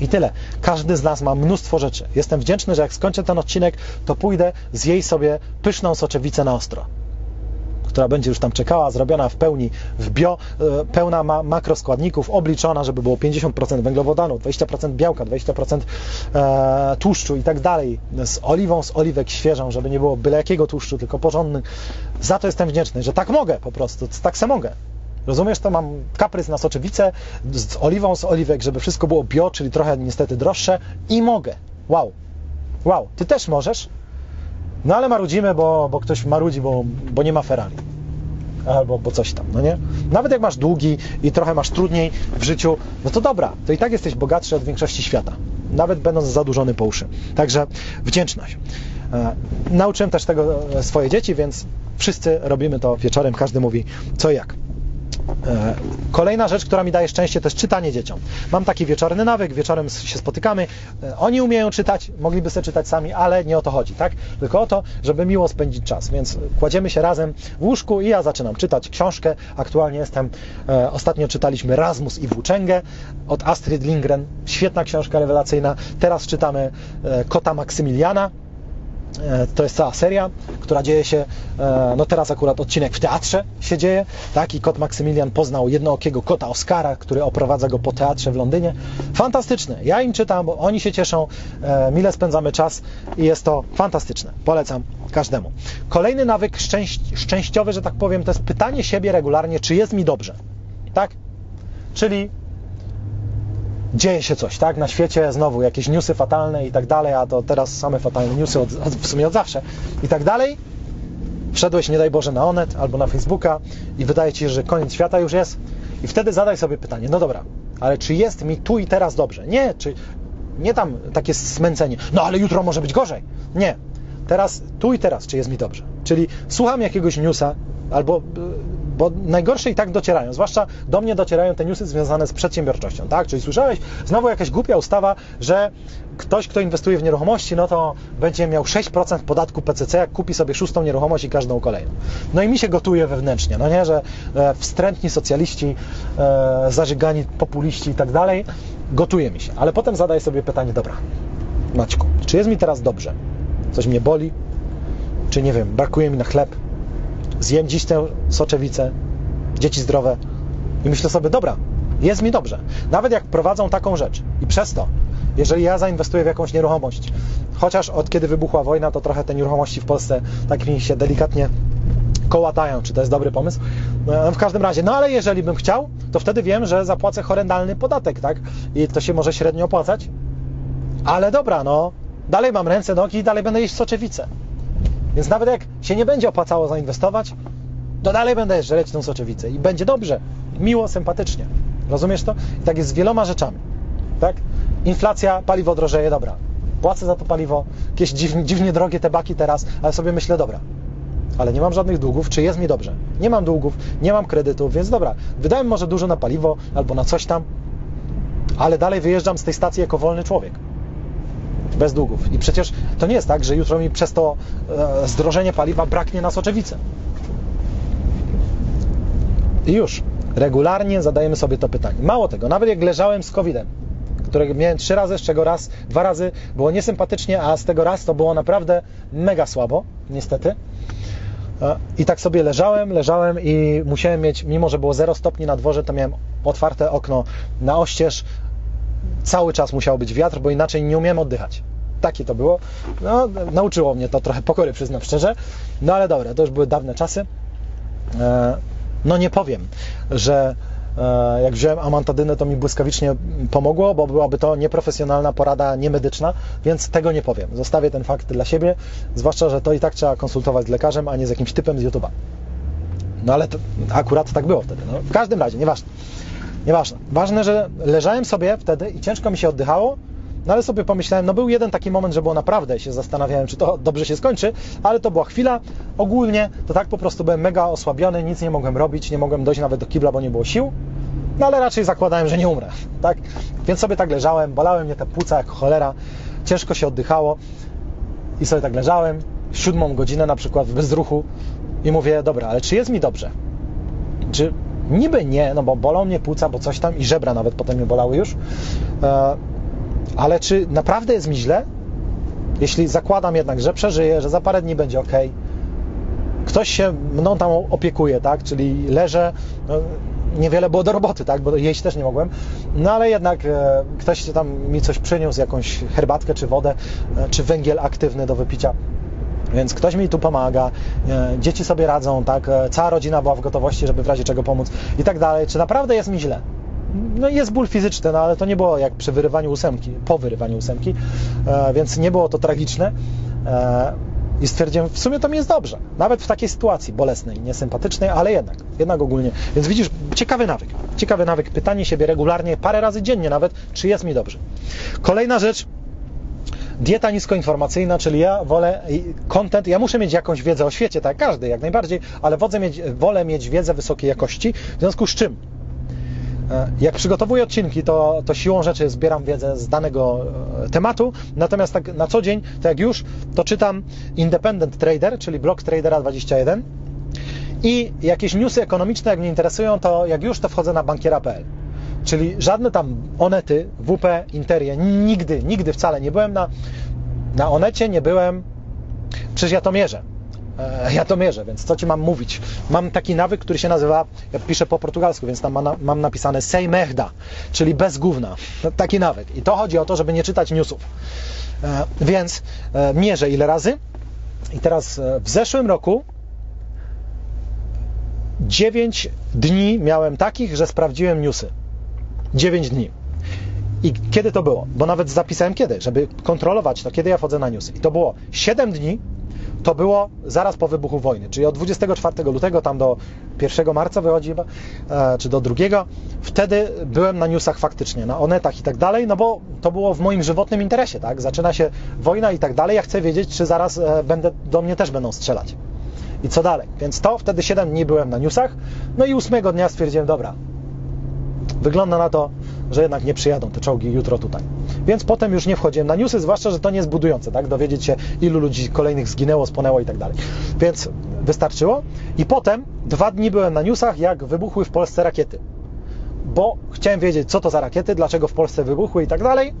Speaker 1: I tyle. Każdy z nas ma mnóstwo rzeczy. Jestem wdzięczny, że jak skończę ten odcinek, to pójdę zjeść sobie pyszną soczewicę na ostro która będzie już tam czekała, zrobiona w pełni w bio, e, pełna ma makroskładników, obliczona, żeby było 50% węglowodanów, 20% białka, 20% e, tłuszczu i tak dalej, z oliwą, z oliwek świeżą, żeby nie było byle jakiego tłuszczu, tylko porządny. Za to jestem wdzięczny, że tak mogę po prostu, tak se mogę. Rozumiesz, to mam kaprys na soczewicę z oliwą, z oliwek, żeby wszystko było bio, czyli trochę niestety droższe i mogę. Wow. Wow, ty też możesz? No ale marudzimy, bo, bo ktoś marudzi, bo, bo nie ma Ferrari. Albo bo coś tam, no nie? Nawet jak masz długi i trochę masz trudniej w życiu, no to dobra, to i tak jesteś bogatszy od większości świata. Nawet będąc zadłużony po uszy. Także wdzięczność. E, nauczyłem też tego swoje dzieci, więc wszyscy robimy to wieczorem, każdy mówi co jak. E, Kolejna rzecz, która mi daje szczęście, to jest czytanie dzieciom. Mam taki wieczorny nawyk, wieczorem się spotykamy. E, Oni umieją czytać, mogliby sobie czytać sami, ale nie o to chodzi, tak? Tylko o to, żeby miło spędzić czas. Więc kładziemy się razem w łóżku i ja zaczynam czytać książkę. Aktualnie jestem, e, ostatnio czytaliśmy Razmus i Włóczęgę od Astrid Lindgren. Świetna książka rewelacyjna. Teraz czytamy Kota Maksymiliana. E, To jest cała seria, która dzieje się, e, no teraz akurat odcinek w teatrze się dzieje, tak? I kot Maksymilian poznał jednookiego kota Oscara, który oprowadza go po teatrze w Londynie. Fantastyczne. Ja im czytam, bo oni się cieszą, e, mile spędzamy czas i jest to fantastyczne. Polecam każdemu. Kolejny nawyk szczęś szczęściowy, że tak powiem, to jest pytanie siebie regularnie, czy jest mi dobrze. Tak? Czyli dzieje się coś, tak? Na świecie znowu jakieś newsy fatalne i tak dalej, a to teraz same fatalne newsy od, w sumie od zawsze i tak dalej. Wszedłeś, nie daj Boże, na Onet albo na Facebooka i wydaje Ci się, że koniec świata już jest i wtedy zadaj sobie pytanie, no dobra, ale czy jest mi tu i teraz dobrze? Nie, czy nie tam takie smęcenie, no ale jutro może być gorzej. Nie, teraz, tu i teraz, czy jest mi dobrze? Czyli słucham jakiegoś newsa albo bo najgorsze i tak docierają, zwłaszcza do mnie docierają te newsy związane z przedsiębiorczością, tak? Czyli słyszałeś znowu jakaś głupia ustawa, że ktoś, kto inwestuje w nieruchomości, no to będzie miał 6% podatku PCC, jak kupi sobie szóstą nieruchomość i każdą kolejną. No i mi się gotuje wewnętrznie, no nie, że e, wstrętni socjaliści, e, zażygani populiści i tak dalej, gotuje mi się. Ale potem zadaję sobie pytanie, dobra, Maćku, czy jest mi teraz dobrze? Coś mnie boli? Czy nie wiem, brakuje mi na chleb? Zjem dziś tę soczewicę, dzieci zdrowe i myślę sobie, dobra, jest mi dobrze. Nawet jak prowadzą taką rzecz i przez to, jeżeli ja zainwestuję w jakąś nieruchomość, chociaż od kiedy wybuchła wojna, to trochę te nieruchomości w Polsce tak mi się delikatnie kołatają, czy to jest dobry pomysł. W każdym razie, no ale jeżeli bym chciał, to wtedy wiem, że zapłacę horrendalny podatek, tak? I to się może średnio opłacać. Ale dobra, no, dalej mam ręce, nogi i dalej będę jeść soczewicę. Więc nawet jak się nie będzie opłacało zainwestować, to dalej będę żreć tą soczewicę i będzie dobrze, miło, sympatycznie. Rozumiesz to? I tak jest z wieloma rzeczami. Tak? Inflacja, paliwo drożeje, dobra. Płacę za to paliwo, jakieś dziwnie, dziwnie drogie te baki teraz, ale sobie myślę, dobra. Ale nie mam żadnych długów, czy jest mi dobrze? Nie mam długów, nie mam kredytów, więc dobra, wydałem może dużo na paliwo albo na coś tam, ale dalej wyjeżdżam z tej stacji jako wolny człowiek bez długów. I przecież to nie jest tak, że jutro mi przez to e, zdrożenie paliwa braknie na soczewicę. I już. Regularnie zadajemy sobie to pytanie. Mało tego, nawet jak leżałem z COVID-em, którego miałem trzy razy, z czego raz, dwa razy było niesympatycznie, a z tego raz to było naprawdę mega słabo, niestety. E, I tak sobie leżałem, leżałem i musiałem mieć, mimo że było 0 stopni na dworze, to miałem otwarte okno na oścież, cały czas musiał być wiatr, bo inaczej nie umiem oddychać. Takie to było. No, nauczyło mnie to trochę pokory, przyznam szczerze. No ale dobra, to już były dawne czasy. E, no nie powiem, że e, jak wziąłem amantadynę, to mi błyskawicznie pomogło, bo byłaby to nieprofesjonalna porada niemedyczna, więc tego nie powiem. Zostawię ten fakt dla siebie, zwłaszcza, że to i tak trzeba konsultować z lekarzem, a nie z jakimś typem z YouTube'a. No ale to akurat tak było wtedy. No, w każdym razie, nieważne. Nieważne. Ważne, że leżałem sobie wtedy i ciężko mi się oddychało No ale sobie pomyślałem, no był jeden taki moment, że było naprawdę się zastanawiałem, czy to dobrze się skończy, ale to była chwila. Ogólnie to tak po prostu byłem mega osłabiony, nic nie mogłem robić, nie mogłem dojść nawet do kibla, bo nie było sił. No ale raczej zakładałem, że nie umrę, tak? Więc sobie tak leżałem, bolały mnie te płuca jak cholera, ciężko się oddychało i sobie tak leżałem, siódmą godzinę na przykład w bezruchu i mówię, dobra, ale czy jest mi dobrze? Czy niby nie, no bo bolą mnie płuca, bo coś tam i żebra nawet potem mnie bolały już, e, ale czy naprawdę jest mi źle? Jeśli zakładam jednak, że przeżyję, że za parę dni będzie ok, ktoś się mną tam opiekuje, tak? Czyli leżę, no, niewiele było do roboty, tak? Bo jeść też nie mogłem, no ale jednak e, ktoś tam mi coś przyniósł, jakąś herbatkę czy wodę, e, czy węgiel aktywny do wypicia. Więc ktoś mi tu pomaga, e, dzieci sobie radzą, tak? E, cała rodzina była w gotowości, żeby w razie czego pomóc i tak dalej. Czy naprawdę jest mi źle? No jest ból fizyczny, no ale to nie było jak przy wyrywaniu ósemki, po wyrywaniu ósemki, e, więc nie było to tragiczne. I stwierdziłem, w sumie to mi jest dobrze. Nawet w takiej sytuacji bolesnej, niesympatycznej, ale jednak, jednak ogólnie. Więc widzisz, ciekawy nawyk. Ciekawy nawyk, pytanie siebie regularnie, parę razy dziennie nawet, czy jest mi dobrze. Kolejna rzecz, dieta niskoinformacyjna, czyli ja wolę content, ja muszę mieć jakąś wiedzę o świecie, tak każdy, jak najbardziej, ale wolę mieć, wolę mieć wiedzę wysokiej jakości, w związku z czym jak przygotowuję odcinki, to, to siłą rzeczy zbieram wiedzę z danego e, tematu, natomiast tak na co dzień, to jak już, to czytam Independent Trader, czyli blog Tradera 21 i jakieś newsy ekonomiczne, jak mnie interesują, to jak już, to wchodzę na bankiera.pl. Czyli żadne tam Onety, WP, Interie, nigdy, nigdy wcale nie byłem na, na Onecie, nie byłem, przecież ja to mierzę. E, ja to mierzę, więc co Ci mam mówić? Mam taki nawyk, który się nazywa, ja piszę po portugalsku, więc tam mam napisane sem merda, czyli bez gówna. Taki nawyk. I to chodzi o to, żeby nie czytać newsów. E, więc e, mierzę ile razy. I teraz w zeszłym roku 9 dni miałem takich, że sprawdziłem newsy. 9 dni. I kiedy to było? Bo nawet zapisałem kiedy, żeby kontrolować to, kiedy ja wchodzę na newsy. I to było 7 dni to było zaraz po wybuchu wojny, czyli od 24 lutego tam do 1 marca wychodzi e, czy do 2. Wtedy byłem na newsach faktycznie, na onetach i tak dalej, no bo to było w moim żywotnym interesie, tak? Zaczyna się wojna i tak dalej, ja chcę wiedzieć, czy zaraz e, będę, do mnie też będą strzelać. I co dalej? Więc to wtedy 7 dni byłem na newsach, no i 8 dnia stwierdziłem, dobra, wygląda na to, że jednak nie przyjadą te czołgi jutro tutaj. Więc potem już nie wchodziłem na newsy, zwłaszcza, że to nie jest budujące, tak? Dowiedzieć się, ilu ludzi kolejnych zginęło, spłonęło i tak dalej. Więc wystarczyło. I potem dwa dni byłem na newsach, jak wybuchły w Polsce rakiety. Bo chciałem wiedzieć, co to za rakiety, dlaczego w Polsce wybuchły i tak dalej.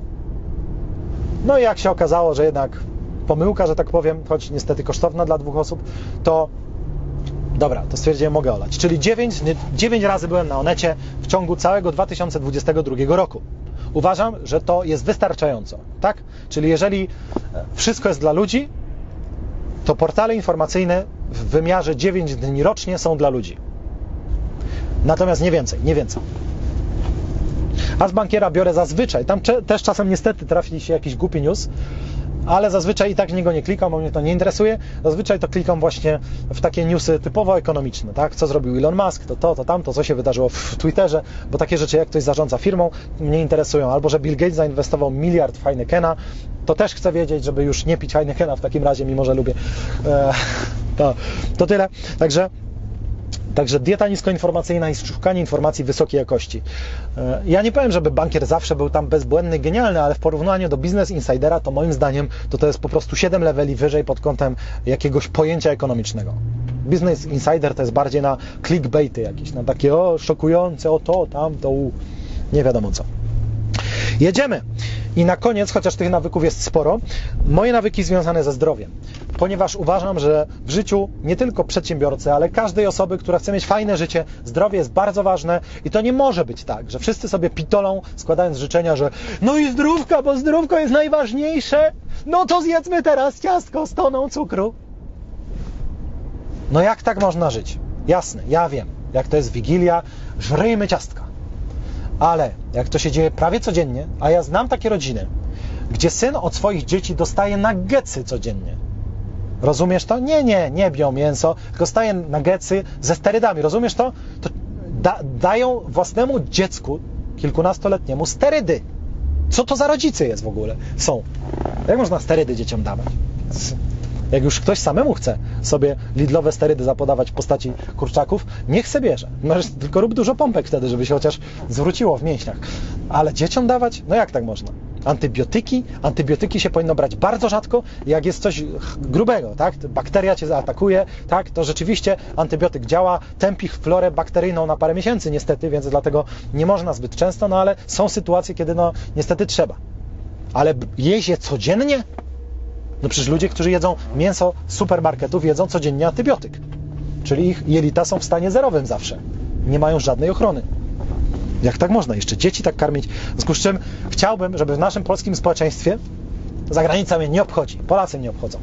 Speaker 1: No i jak się okazało, że jednak pomyłka, że tak powiem, choć niestety kosztowna dla dwóch osób, to Dobra, to stwierdziłem, mogę olać. Czyli 9, 9 razy byłem na Onecie w ciągu całego 2022 roku. Uważam, że to jest wystarczająco, tak? Czyli jeżeli e, wszystko jest dla ludzi, to portale informacyjne w wymiarze 9 dni rocznie są dla ludzi. Natomiast nie więcej, nie więcej. A z bankiera biorę zazwyczaj, tam też czasem niestety trafi się jakiś głupi news, ale zazwyczaj i tak niego nie klikam, bo mnie to nie interesuje. Zazwyczaj to klikam właśnie w takie newsy typowo ekonomiczne, tak? Co zrobił Elon Musk, to to, to tamto, co się wydarzyło w Twitterze, bo takie rzeczy jak ktoś zarządza firmą mnie interesują. Albo, że Bill Gates zainwestował miliard w Heinekena, to też chcę wiedzieć, żeby już nie pić Heinekena w takim razie, mimo że lubię. Eee, to, to tyle. Także Także dieta niskoinformacyjna i szukanie informacji wysokiej jakości. E, ja nie powiem, żeby bankier zawsze był tam bezbłędny, genialny, ale w porównaniu do Business Insidera, to moim zdaniem to, to jest po prostu 7 leveli wyżej pod kątem jakiegoś pojęcia ekonomicznego. Business Insider to jest bardziej na clickbaity jakieś, na takie o, szokujące, o to, tamto, u, nie wiadomo co. Jedziemy. I na koniec, chociaż tych nawyków jest sporo, moje nawyki związane ze zdrowiem. Ponieważ uważam, że w życiu nie tylko przedsiębiorcy, ale każdej osoby, która chce mieć fajne życie, zdrowie jest bardzo ważne i to nie może być tak, że wszyscy sobie pitolą, składając życzenia, że no i zdrówka, bo zdrówko jest najważniejsze, no to zjedzmy teraz ciastko z toną cukru. No jak tak można żyć? Jasne, ja wiem, jak to jest Wigilia, żryjmy ciastka. Ale jak to się dzieje prawie codziennie, a ja znam takie rodziny, gdzie syn od swoich dzieci dostaje nagecy codziennie. Rozumiesz to? Nie, nie, nie bią mięso, tylko staje nagecy ze sterydami. Rozumiesz to? To da, dają własnemu dziecku, kilkunastoletniemu, sterydy. Co to za rodzice jest w ogóle? Są. Jak można sterydy dzieciom dawać? Jak już ktoś samemu chce sobie lidlowe sterydy zapodawać w postaci kurczaków, niech se bierze. Możesz tylko rób dużo pompek wtedy, żeby się chociaż zwróciło w mięśniach. Ale dzieciom dawać? No jak tak można? Antybiotyki? Antybiotyki się powinno brać bardzo rzadko, jak jest coś grubego, tak? Bakteria cię zaatakuje, tak? To rzeczywiście antybiotyk działa, tępi florę bakteryjną na parę miesięcy niestety, więc dlatego nie można zbyt często, no ale są sytuacje, kiedy no niestety trzeba. Ale jeść je codziennie? No przecież ludzie, którzy jedzą mięso z supermarketów, jedzą codziennie antybiotyk. Czyli ich jelita są w stanie zerowym zawsze. Nie mają żadnej ochrony. Jak tak można? Jeszcze dzieci tak karmić? W związku z czym chciałbym, żeby w naszym polskim społeczeństwie zagranica mnie nie obchodzi, Polacy mnie obchodzą.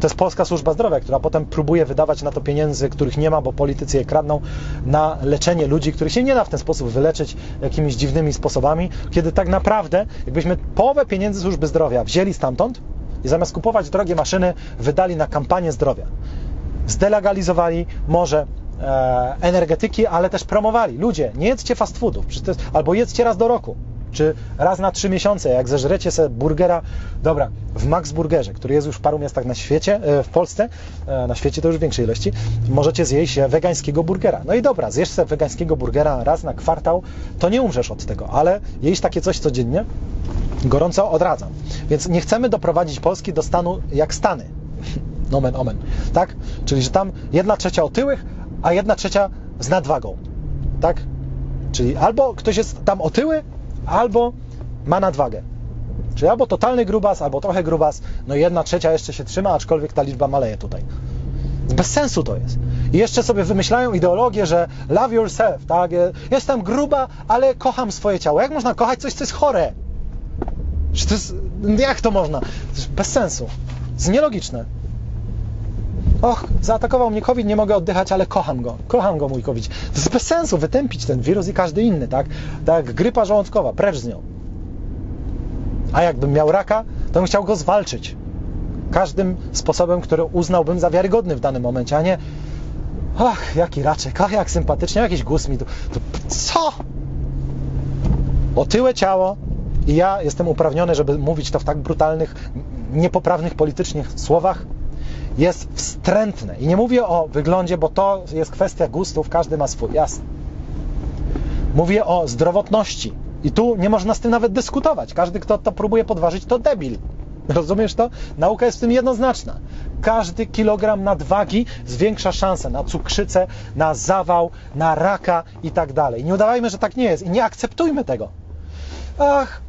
Speaker 1: To jest Polska Służba Zdrowia, która potem próbuje wydawać na to pieniędzy, których nie ma, bo politycy je kradną, na leczenie ludzi, których się nie da w ten sposób wyleczyć jakimiś dziwnymi sposobami, kiedy tak naprawdę, jakbyśmy połowę pieniędzy Służby Zdrowia wzięli stamtąd i zamiast kupować drogie maszyny, wydali na kampanię zdrowia. Zdelegalizowali może e, energetyki, ale też promowali. Ludzie, nie jedzcie fast foodów, albo jedzcie raz do roku, czy raz na trzy miesiące, jak zeżrecie sobie burgera, dobra, w Max Burgerze, który jest już w paru miastach na świecie, e, w Polsce, e, na świecie to już w większej ilości, możecie zjeść wegańskiego burgera. No i dobra, zjesz sobie wegańskiego burgera raz na kwartał, to nie umrzesz od tego, ale jeść takie coś codziennie, gorąco odradzam. Więc nie chcemy doprowadzić Polski do stanu jak Stany. Nomen omen. Tak? Czyli, że tam jedna trzecia otyłych, a jedna trzecia z nadwagą. Tak? Czyli albo ktoś jest tam otyły, albo ma nadwagę. Czyli albo totalny grubas, albo trochę grubas, no jedna trzecia jeszcze się trzyma, aczkolwiek ta liczba maleje tutaj. Bez sensu to jest. I jeszcze sobie wymyślają ideologię, że love yourself, tak? Jestem gruba, ale kocham swoje ciało. Jak można kochać coś, co jest chore? To jest, jak to można? Bez sensu. To jest nielogiczne. Och, zaatakował mnie COVID, nie mogę oddychać, ale kocham go. Kocham go, mój COVID. To jest bez sensu wytępić ten wirus i każdy inny, tak? Tak grypa żołądkowa, precz z nią. A jakbym miał raka, to bym chciał go zwalczyć. Każdym sposobem, który uznałbym za wiarygodny w danym momencie, a nie ach, jaki raczek, ach, jak sympatycznie, jakiś guz mi tu, co? Otyłe ciało, i ja jestem uprawniony, żeby mówić to w tak brutalnych, niepoprawnych politycznie słowach, jest wstrętne. I nie mówię o wyglądzie, bo to jest kwestia gustów, każdy ma swój, jasne. Mówię o zdrowotności. I tu nie można z tym nawet dyskutować. Każdy, kto to próbuje podważyć, to debil. Rozumiesz to? Nauka jest w tym jednoznaczna. Każdy kilogram nadwagi zwiększa szanse na cukrzycę, na zawał, na raka i tak dalej. Nie udawajmy, że tak nie jest i nie akceptujmy tego. Ach,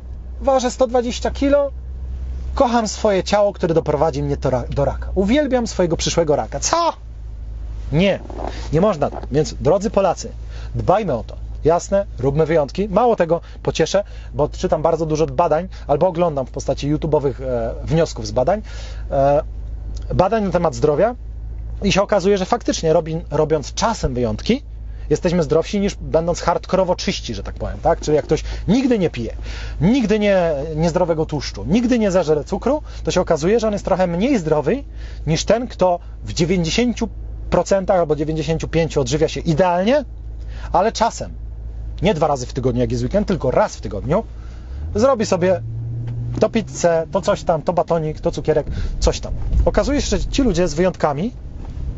Speaker 1: ważę 120 kilo, kocham swoje ciało, które doprowadzi mnie do raka. Uwielbiam swojego przyszłego raka. Co? Nie, nie można tak. Więc drodzy Polacy, dbajmy o to. Jasne, róbmy wyjątki. Mało tego pocieszę, bo czytam bardzo dużo badań, albo oglądam w postaci YouTube'owych e, wniosków z badań, e, badań na temat zdrowia i się okazuje, że faktycznie robi, robiąc czasem wyjątki, jesteśmy zdrowsi niż będąc hardkorowo czyści, że tak powiem, tak? Czyli jak ktoś nigdy nie pije, nigdy nie niezdrowego tłuszczu, nigdy nie zażere cukru, to się okazuje, że on jest trochę mniej zdrowy niż ten, kto w 90% albo 95% odżywia się idealnie, ale czasem, nie dwa razy w tygodniu, jak jest weekend, tylko raz w tygodniu, zrobi sobie to pizzę, to coś tam, to batonik, to cukierek, coś tam. Okazuje się, że ci ludzie z wyjątkami,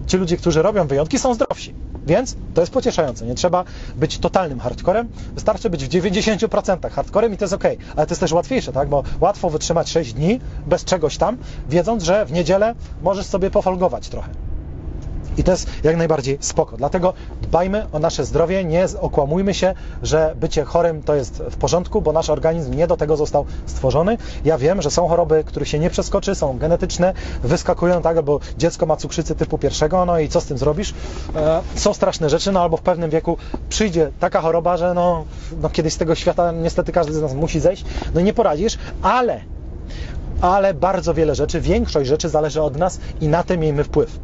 Speaker 1: ci ludzie, którzy robią wyjątki, są zdrowsi. Więc to jest pocieszające. Nie trzeba być totalnym hardcorem, wystarczy być w 90% hardcorem i to jest ok. Ale to jest też łatwiejsze, tak? Bo łatwo wytrzymać 6 dni bez czegoś tam, wiedząc, że w niedzielę możesz sobie pofolgować trochę. I to jest jak najbardziej spoko. Dlatego dbajmy o nasze zdrowie, nie okłamujmy się, że bycie chorym to jest w porządku, bo nasz organizm nie do tego został stworzony. Ja wiem, że są choroby, których się nie przeskoczy, są genetyczne, wyskakują tak, albo dziecko ma cukrzycę typu pierwszego, no i co z tym zrobisz? E, są straszne rzeczy, no albo w pewnym wieku przyjdzie taka choroba, że no, no kiedyś z tego świata niestety każdy z nas musi zejść, no nie poradzisz, ale ale bardzo wiele rzeczy, większość rzeczy zależy od nas i na tym miejmy wpływ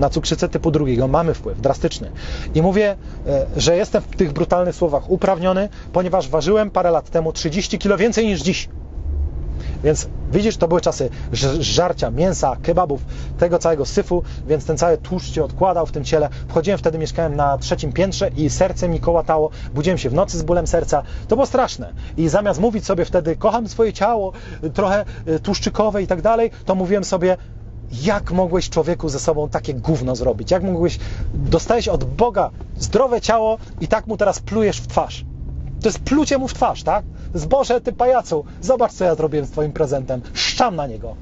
Speaker 1: na cukrzycę typu drugiego mamy wpływ drastyczny. I mówię, e, że jestem w tych brutalnych słowach uprawniony, ponieważ ważyłem parę lat temu 30 kg więcej niż dziś. Więc widzisz, to były czasy żarcia mięsa, kebabów, tego całego syfu, więc ten cały tłuszcz się odkładał w tym ciele. Wchodziłem wtedy, mieszkałem na trzecim piętrze i serce mi kołatało, budziłem się w nocy z bólem serca. To było straszne. I zamiast mówić sobie wtedy, kocham swoje ciało, trochę y, tłuszczykowe i tak dalej, to mówiłem sobie, jak mogłeś człowieku ze sobą takie gówno zrobić? Jak mogłeś, dostałeś od Boga zdrowe ciało i tak mu teraz plujesz w twarz? To jest plucie mu w twarz, tak? Zboże, ty pajacu, zobacz co ja zrobiłem z twoim prezentem. Szczam na niego.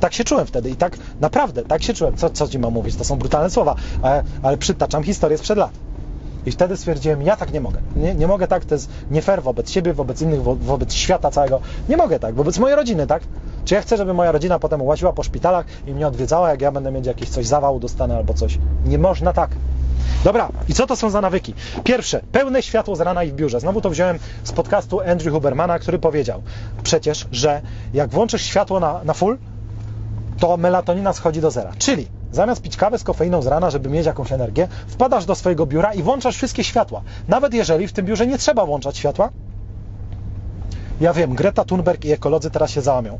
Speaker 1: Tak się czułem wtedy i tak naprawdę, tak się czułem. Co, co ci mam mówić? To są brutalne słowa, ale, ale przytaczam historię sprzed lat. I wtedy stwierdziłem, ja tak nie mogę. Nie, nie mogę tak, to jest nie fair wobec siebie, wobec innych, wo, wobec świata całego. Nie mogę tak, wobec mojej rodziny, tak? Czy ja chcę, żeby moja rodzina potem łaziła po szpitalach i mnie odwiedzała, jak ja będę mieć jakieś coś zawał, dostanę albo coś. Nie można tak. Dobra, i co to są za nawyki? Pierwsze, pełne światło z rana i w biurze. Znowu to wziąłem z podcastu Andrew Hubermana, który powiedział przecież, że jak włączysz światło na, na full, to melatonina schodzi do zera. Czyli zamiast pić kawę z kofeiną z rana, żeby mieć jakąś energię, wpadasz do swojego biura i włączasz wszystkie światła. Nawet jeżeli w tym biurze nie trzeba włączać światła. Ja wiem, Greta Thunberg i ekolodzy teraz się załamią.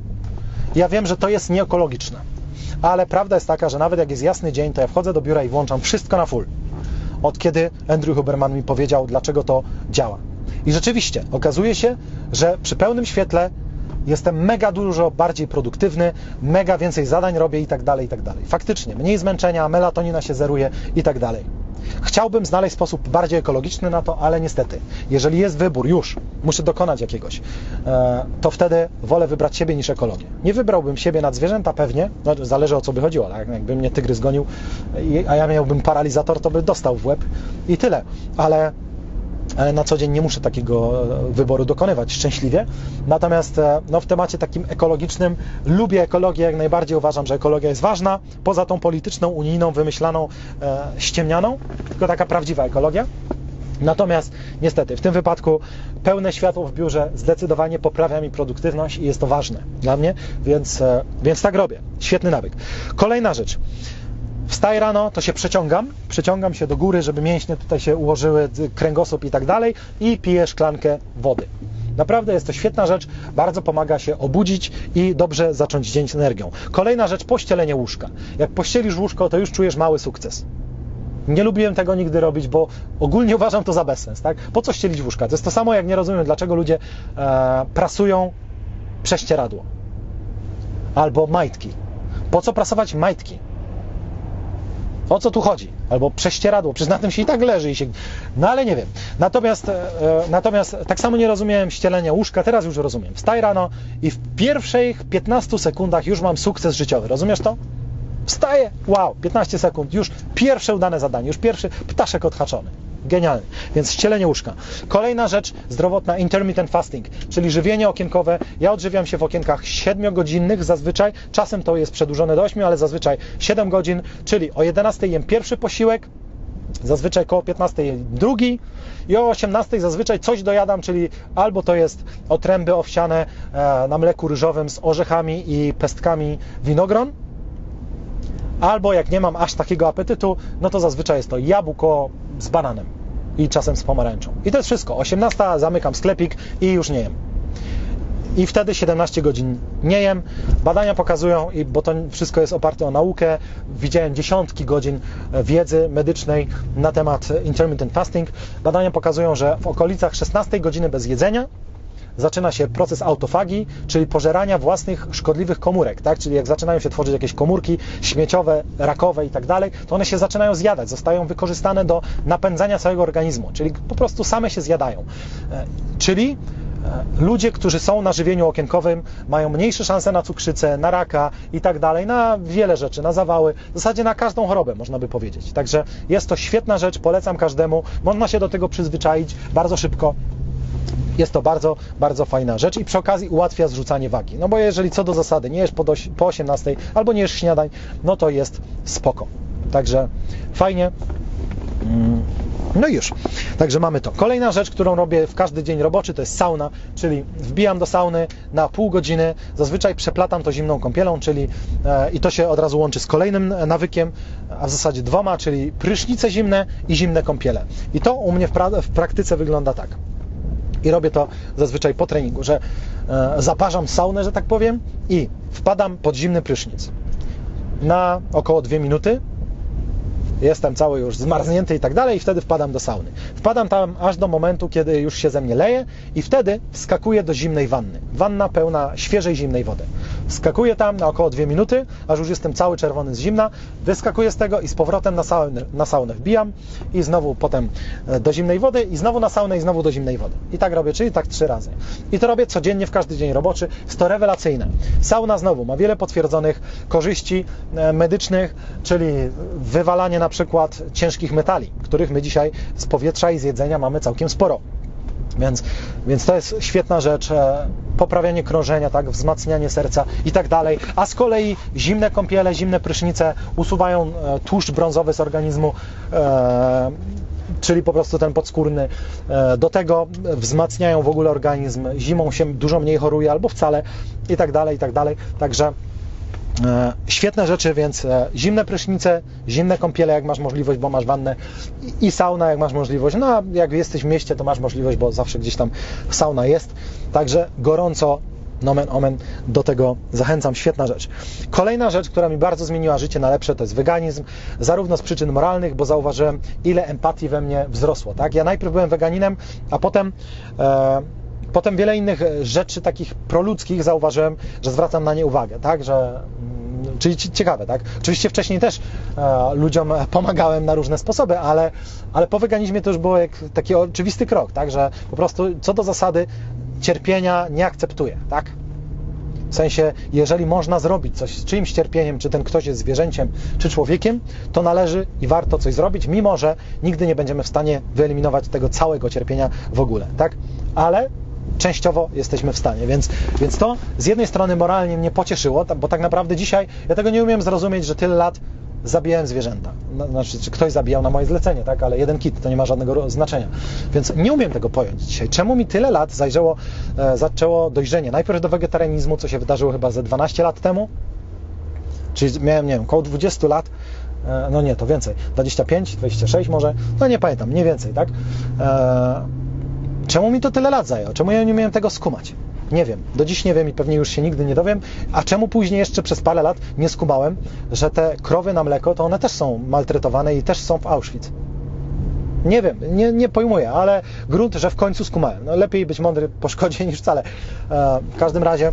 Speaker 1: Ja wiem, że to jest nieekologiczne. Ale prawda jest taka, że nawet jak jest jasny dzień, to ja wchodzę do biura i włączam wszystko na full. Od kiedy Andrew Huberman mi powiedział, dlaczego to działa. I rzeczywiście, okazuje się, że przy pełnym świetle jestem mega dużo bardziej produktywny, mega więcej zadań robię i tak dalej, i tak dalej. Faktycznie, mniej zmęczenia, melatonina się zeruje i tak dalej. Chciałbym znaleźć sposób bardziej ekologiczny na to, ale niestety, jeżeli jest wybór już, muszę dokonać jakiegoś, e, to wtedy wolę wybrać siebie niż ekologię. Nie wybrałbym siebie nad zwierzęta pewnie, no, zależy o co by chodziło, tak? jakby mnie tygrys gonił, a ja miałbym paralizator, to by dostał w łeb i tyle, ale ale na co dzień nie muszę takiego wyboru dokonywać szczęśliwie. Natomiast no, w temacie takim ekologicznym lubię ekologię, jak najbardziej uważam, że ekologia jest ważna, poza tą polityczną, unijną, wymyślaną, e, ściemnianą, tylko taka prawdziwa ekologia. Natomiast niestety w tym wypadku pełne światło w biurze zdecydowanie poprawia mi produktywność i jest to ważne dla mnie, więc, e, więc tak robię. Świetny nawyk. Kolejna rzecz. Wstaję rano, to się przeciągam, przeciągam się do góry, żeby mięśnie tutaj się ułożyły, kręgosłup i tak dalej i piję szklankę wody. Naprawdę jest to świetna rzecz, bardzo pomaga się obudzić i dobrze zacząć dzień z energią. Kolejna rzecz, pościelenie łóżka. Jak pościelisz łóżko, to już czujesz mały sukces. Nie lubiłem tego nigdy robić, bo ogólnie uważam to za bezsens. Tak? Po co ścielić łóżka? To jest to samo, jak nie rozumiem, dlaczego ludzie e, prasują prześcieradło albo majtki. Po co prasować majtki? O co tu chodzi? Albo prześcieradło, przecież na tym się i tak leży i się... No ale nie wiem. Natomiast, e, natomiast tak samo nie rozumiałem ścielenia łóżka, teraz już rozumiem. Wstaj rano i w pierwszych 15 sekundach już mam sukces życiowy. Rozumiesz to? Wstaję, wow, 15 sekund, już pierwsze udane zadanie, już pierwszy ptaszek odhaczony. Genialny. Więc ścielenie łóżka. Kolejna rzecz zdrowotna, intermittent fasting, czyli żywienie okienkowe. Ja odżywiam się w okienkach 7-godzinnych zazwyczaj. Czasem to jest przedłużone do 8, ale zazwyczaj 7 godzin, czyli o 11 jem pierwszy posiłek, zazwyczaj koło 15 drugi i o 18 zazwyczaj coś dojadam, czyli albo to jest otręby owsiane na mleku ryżowym z orzechami i pestkami winogron, albo jak nie mam aż takiego apetytu, no to zazwyczaj jest to jabłko z bananem i czasem z pomarańczą. I to jest wszystko. 18 zamykam sklepik i już nie jem. I wtedy 17 godzin nie jem. Badania pokazują, i bo to wszystko jest oparte o naukę, widziałem dziesiątki godzin wiedzy medycznej na temat intermittent fasting. Badania pokazują, że w okolicach 16 godziny bez jedzenia zaczyna się proces autofagii, czyli pożerania własnych szkodliwych komórek, tak? Czyli jak zaczynają się tworzyć jakieś komórki śmieciowe, rakowe i tak dalej, to one się zaczynają zjadać, zostają wykorzystane do napędzania całego organizmu, czyli po prostu same się zjadają. Czyli ludzie, którzy są na żywieniu okienkowym, mają mniejsze szanse na cukrzycę, na raka i tak dalej, na wiele rzeczy, na zawały, w zasadzie na każdą chorobę, można by powiedzieć. Także jest to świetna rzecz, polecam każdemu, można się do tego przyzwyczaić bardzo szybko jest to bardzo, bardzo fajna rzecz i przy okazji ułatwia zrzucanie wagi. No bo jeżeli co do zasady nie jesz po, po 18 albo nie jesz śniadań, no to jest spoko. Także fajnie. No i już. Także mamy to. Kolejna rzecz, którą robię w każdy dzień roboczy, to jest sauna, czyli wbijam do sauny na pół godziny, zazwyczaj przeplatam to zimną kąpielą, czyli e, i to się od razu łączy z kolejnym nawykiem, a w zasadzie dwoma, czyli prysznice zimne i zimne kąpiele. I to u mnie w, pra w praktyce wygląda tak. I robię to zazwyczaj po treningu, że e, zaparzam saunę, że tak powiem, i wpadam pod zimny prysznic na około 2 minuty. Jestem cały już zmarznięty i tak dalej, i wtedy wpadam do sauny. Wpadam tam aż do momentu, kiedy już się ze mnie leje, i wtedy wskakuję do zimnej wanny. Wanna pełna świeżej zimnej wody. Wskakuję tam na około 2 minuty, aż już jestem cały czerwony z zimna. Wyskakuję z tego i z powrotem na saunę, na saunę wbijam i znowu potem e, do zimnej wody i znowu na saunę i znowu do zimnej wody. I tak robię, czyli tak trzy razy. I to robię codziennie w każdy dzień roboczy. Jest to rewelacyjne. Sauna znowu ma wiele potwierdzonych korzyści e, medycznych, czyli wywalanie na przykład ciężkich metali, których my dzisiaj z powietrza i z jedzenia mamy całkiem sporo. Więc, więc to jest świetna rzecz, e, poprawianie krążenia, tak, wzmacnianie serca i tak dalej. A z kolei zimne kąpiele, zimne prysznice usuwają e, tłuszcz brązowy z organizmu, e, czyli po prostu ten podskórny. E, do tego wzmacniają w ogóle organizm. Zimą się dużo mniej choruje albo wcale i tak dalej, i tak dalej. Także Świetne rzeczy, więc e, zimne prysznice, zimne kąpiele, jak masz możliwość, bo masz wannę i- i sauna, jak masz możliwość. No, a jak jesteś w mieście, to masz możliwość, bo zawsze gdzieś tam sauna jest. Także gorąco, nomen omen, do tego zachęcam. Świetna rzecz. Kolejna rzecz, która mi bardzo zmieniła życie na lepsze, to jest weganizm, zarówno z przyczyn moralnych, bo zauważyłem, ile empatii we mnie wzrosło. Tak? Ja najpierw byłem weganinem, a potem e, Potem wiele innych e, rzeczy takich proludzkich zauważyłem, że zwracam na nie uwagę, tak, że mm, czyli ci- ciekawe, tak? Oczywiście wcześniej też e, ludziom pomagałem na różne sposoby, ale, ale po weganizmie to już było jak taki oczywisty krok, tak, że po prostu co do zasady cierpienia nie akceptuję, tak? W sensie, jeżeli można zrobić coś z czyimś cierpieniem, czy ten ktoś jest zwierzęciem, czy człowiekiem, to należy i warto coś zrobić, mimo że nigdy nie będziemy w stanie wyeliminować tego całego cierpienia w ogóle, tak? Ale częściowo jesteśmy w stanie, więc, więc to z jednej strony moralnie mnie pocieszyło, bo tak naprawdę dzisiaj ja tego nie umiem zrozumieć, że tyle lat zabijałem zwierzęta. No, Znaczy, czy ktoś zabijał na moje zlecenie, tak? Ale jeden kit, to nie ma żadnego znaczenia. Więc nie umiem tego pojąć dzisiaj. Czemu mi tyle lat zajrzało, e, zaczęło dojrzenie? Najpierw do wegetarianizmu, co się wydarzyło chyba ze 12 lat temu, czyli miałem, nie wiem, około 20 lat, e, no nie, to więcej, 25, 26 może, no nie pamiętam, mniej więcej, tak? E, czemu mi to tyle lat zajęło? Czemu ja nie miałem tego skumać? Nie wiem, do dziś nie wiem i pewnie już się nigdy nie dowiem. A czemu później jeszcze przez parę lat nie skumałem, że te krowy na mleko, to one też są maltretowane i też są w Auschwitz? Nie wiem, nie, nie pojmuję, ale grunt, że w końcu skumałem. No, lepiej być mądry po szkodzie niż wcale. E, w każdym razie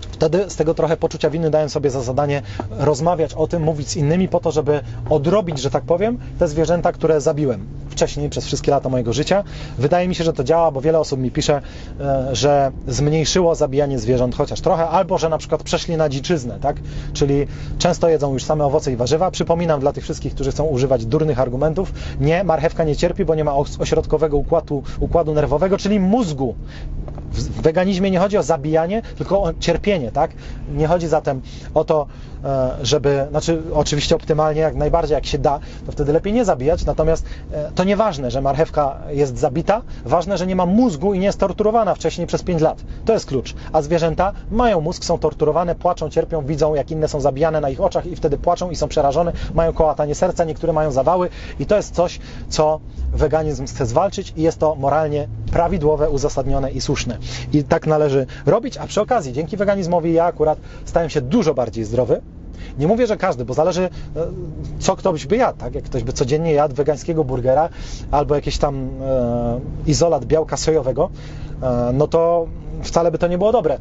Speaker 1: wtedy z tego trochę poczucia winy dałem sobie za zadanie rozmawiać o tym, mówić z innymi po to, żeby odrobić, że tak powiem, te zwierzęta, które zabiłem wcześniej przez wszystkie lata mojego życia. Wydaje mi się, że to działa, bo wiele osób mi pisze, e, że zmniejszyło zabijanie zwierząt chociaż trochę, albo że na przykład przeszli na dziczyznę, tak? Czyli często jedzą już same owoce i warzywa. Przypominam dla tych wszystkich, którzy chcą używać durnych argumentów, nie, marchewka nie cierpi, bo nie ma ośrodkowego układu, układu nerwowego, czyli mózgu. W weganizmie nie chodzi o zabijanie, tylko o cierpienie, tak? Nie chodzi zatem o to, żeby, znaczy oczywiście optymalnie, jak najbardziej jak się da, to wtedy lepiej nie zabijać, natomiast e, to nieważne, że marchewka jest zabita, ważne, że nie ma mózgu i nie jest torturowana wcześniej przez 5 lat. To jest klucz. A zwierzęta mają mózg, są torturowane, płaczą, cierpią, widzą jak inne są zabijane na ich oczach i wtedy płaczą i są przerażone, mają kołatanie serca, niektóre mają zawały i to jest coś, co weganizm chce zwalczyć i jest to moralnie prawidłowe, uzasadnione i słuszne. I tak należy robić, a przy okazji, dzięki weganizmowi ja akurat stałem się dużo bardziej zdrowy. Nie mówię, że każdy, bo zależy, e, co ktoś by jadł, tak? Jak ktoś by codziennie jadł wegańskiego burgera albo jakiś tam e, izolat białka sojowego, e, no to wcale by to nie było dobre.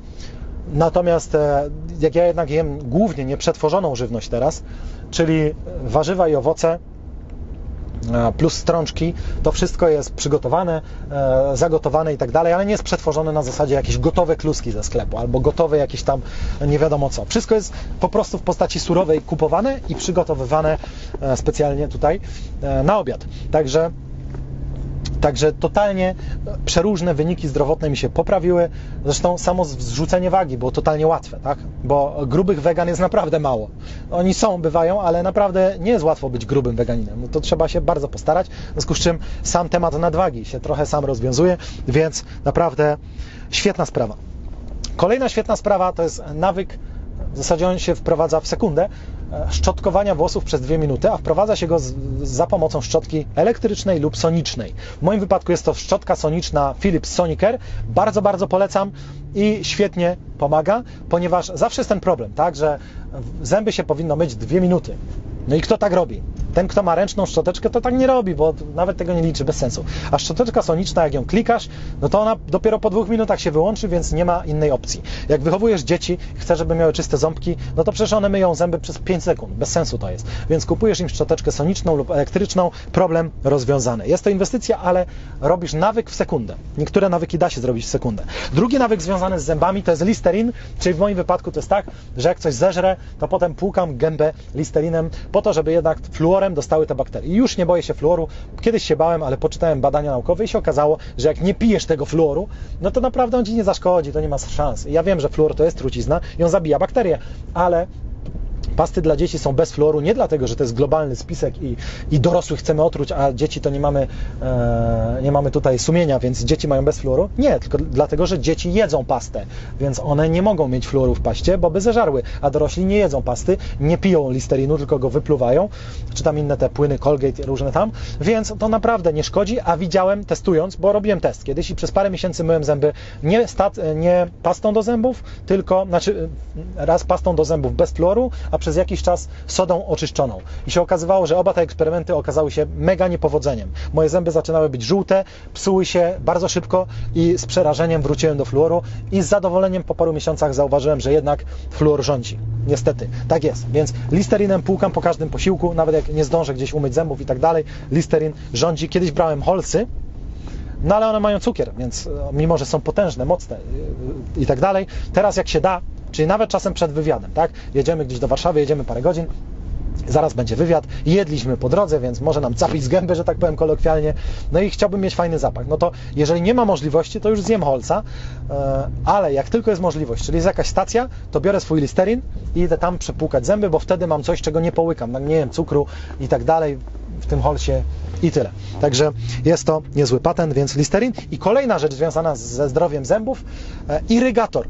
Speaker 1: Natomiast e, jak ja jednak jem głównie nieprzetworzoną żywność teraz, czyli warzywa i owoce, plus strączki, to wszystko jest przygotowane, e, zagotowane i tak dalej, ale nie jest przetworzone na zasadzie jakieś gotowe kluski ze sklepu albo gotowe jakieś tam nie wiadomo co. Wszystko jest po prostu w postaci surowej kupowane i przygotowywane e, specjalnie tutaj e, na obiad. Także Także totalnie przeróżne wyniki zdrowotne mi się poprawiły. Zresztą samo zrzucenie wagi było totalnie łatwe, tak? Bo grubych wegan jest naprawdę mało. Oni są, bywają, ale naprawdę nie jest łatwo być grubym weganinem. No to trzeba się bardzo postarać. W związku z czym sam temat nadwagi się trochę sam rozwiązuje, więc naprawdę świetna sprawa. Kolejna świetna sprawa to jest nawyk, w zasadzie on się wprowadza w sekundę, szczotkowania włosów przez dwie minuty, a wprowadza się go z, za pomocą szczotki elektrycznej lub sonicznej. W moim wypadku jest to szczotka soniczna Philips Sonicare. Bardzo, bardzo polecam i świetnie pomaga, ponieważ zawsze jest ten problem, tak, że zęby się powinno myć dwie minuty. No i kto tak robi? Ten, kto ma ręczną szczoteczkę, to tak nie robi, bo nawet tego nie liczy, bez sensu. A szczoteczka soniczna, jak ją klikasz, no to ona dopiero po dwóch minutach się wyłączy, więc nie ma innej opcji. Jak wychowujesz dzieci, chcesz, żeby miały czyste ząbki, no to przecież one myją zęby przez 5 sekund. Bez sensu to jest. Więc kupujesz im szczoteczkę soniczną lub elektryczną, problem rozwiązany. Jest to inwestycja, ale robisz nawyk w sekundę. Niektóre nawyki da się zrobić w sekundę. Drugi nawyk związany z zębami to jest Listerin, czyli w moim wypadku to jest tak, że jak coś zeżrę, to potem płukam gębę Listerinem po to, żeby jednak fluorem dostały te bakterie. I już nie boję się fluoru. Kiedyś się bałem, ale poczytałem badania naukowe i się okazało, że jak nie pijesz tego fluoru, no to naprawdę on ci nie zaszkodzi, to nie ma szans. I ja wiem, że fluor to jest trucizna i on zabija bakterie, ale Pasty dla dzieci są bez fluoru nie dlatego, że to jest globalny spisek i, i dorosłych chcemy otruć, a dzieci to nie mamy, e, nie mamy tutaj sumienia, więc dzieci mają bez fluoru. Nie, tylko dlatego, że dzieci jedzą pastę, więc one nie mogą mieć fluoru w paście, bo by zeżarły, a dorośli nie jedzą pasty, nie piją listerinu, tylko go wypluwają, czy tam inne te płyny Colgate, różne tam, więc to naprawdę nie szkodzi, a widziałem testując, bo robiłem test kiedyś i przez parę miesięcy myłem zęby nie, stat, nie pastą do zębów, tylko, znaczy raz pastą do zębów bez fluoru, a jakiś czas sodą oczyszczoną. I się okazywało, że oba te eksperymenty okazały się mega niepowodzeniem. Moje zęby zaczynały być żółte, psuły się bardzo szybko i z przerażeniem wróciłem do fluoru i z zadowoleniem po paru miesiącach zauważyłem, że jednak fluor rządzi. Niestety, tak jest. Więc listerinem płukam po każdym posiłku, nawet jak nie zdążę gdzieś umyć zębów i tak dalej. Listerin rządzi. Kiedyś brałem holsy, no ale one mają cukier, więc mimo, że są potężne, mocne i tak dalej, teraz jak się da, Czyli nawet czasem przed wywiadem, tak? Jedziemy gdzieś do Warszawy, jedziemy parę godzin, zaraz będzie wywiad, jedliśmy po drodze, więc może nam capić z gęby, że tak powiem kolokwialnie, no i chciałbym mieć fajny zapach. No to jeżeli nie ma możliwości, to już zjem holca, e, ale jak tylko jest możliwość, czyli jest jakaś stacja, to biorę swój listerin i idę tam przepłukać zęby, bo wtedy mam coś, czego nie połykam, no nie wiem, cukru i tak dalej w tym holcie i tyle. Także jest to niezły patent, więc listerin. I kolejna rzecz związana ze zdrowiem zębów, e, irygator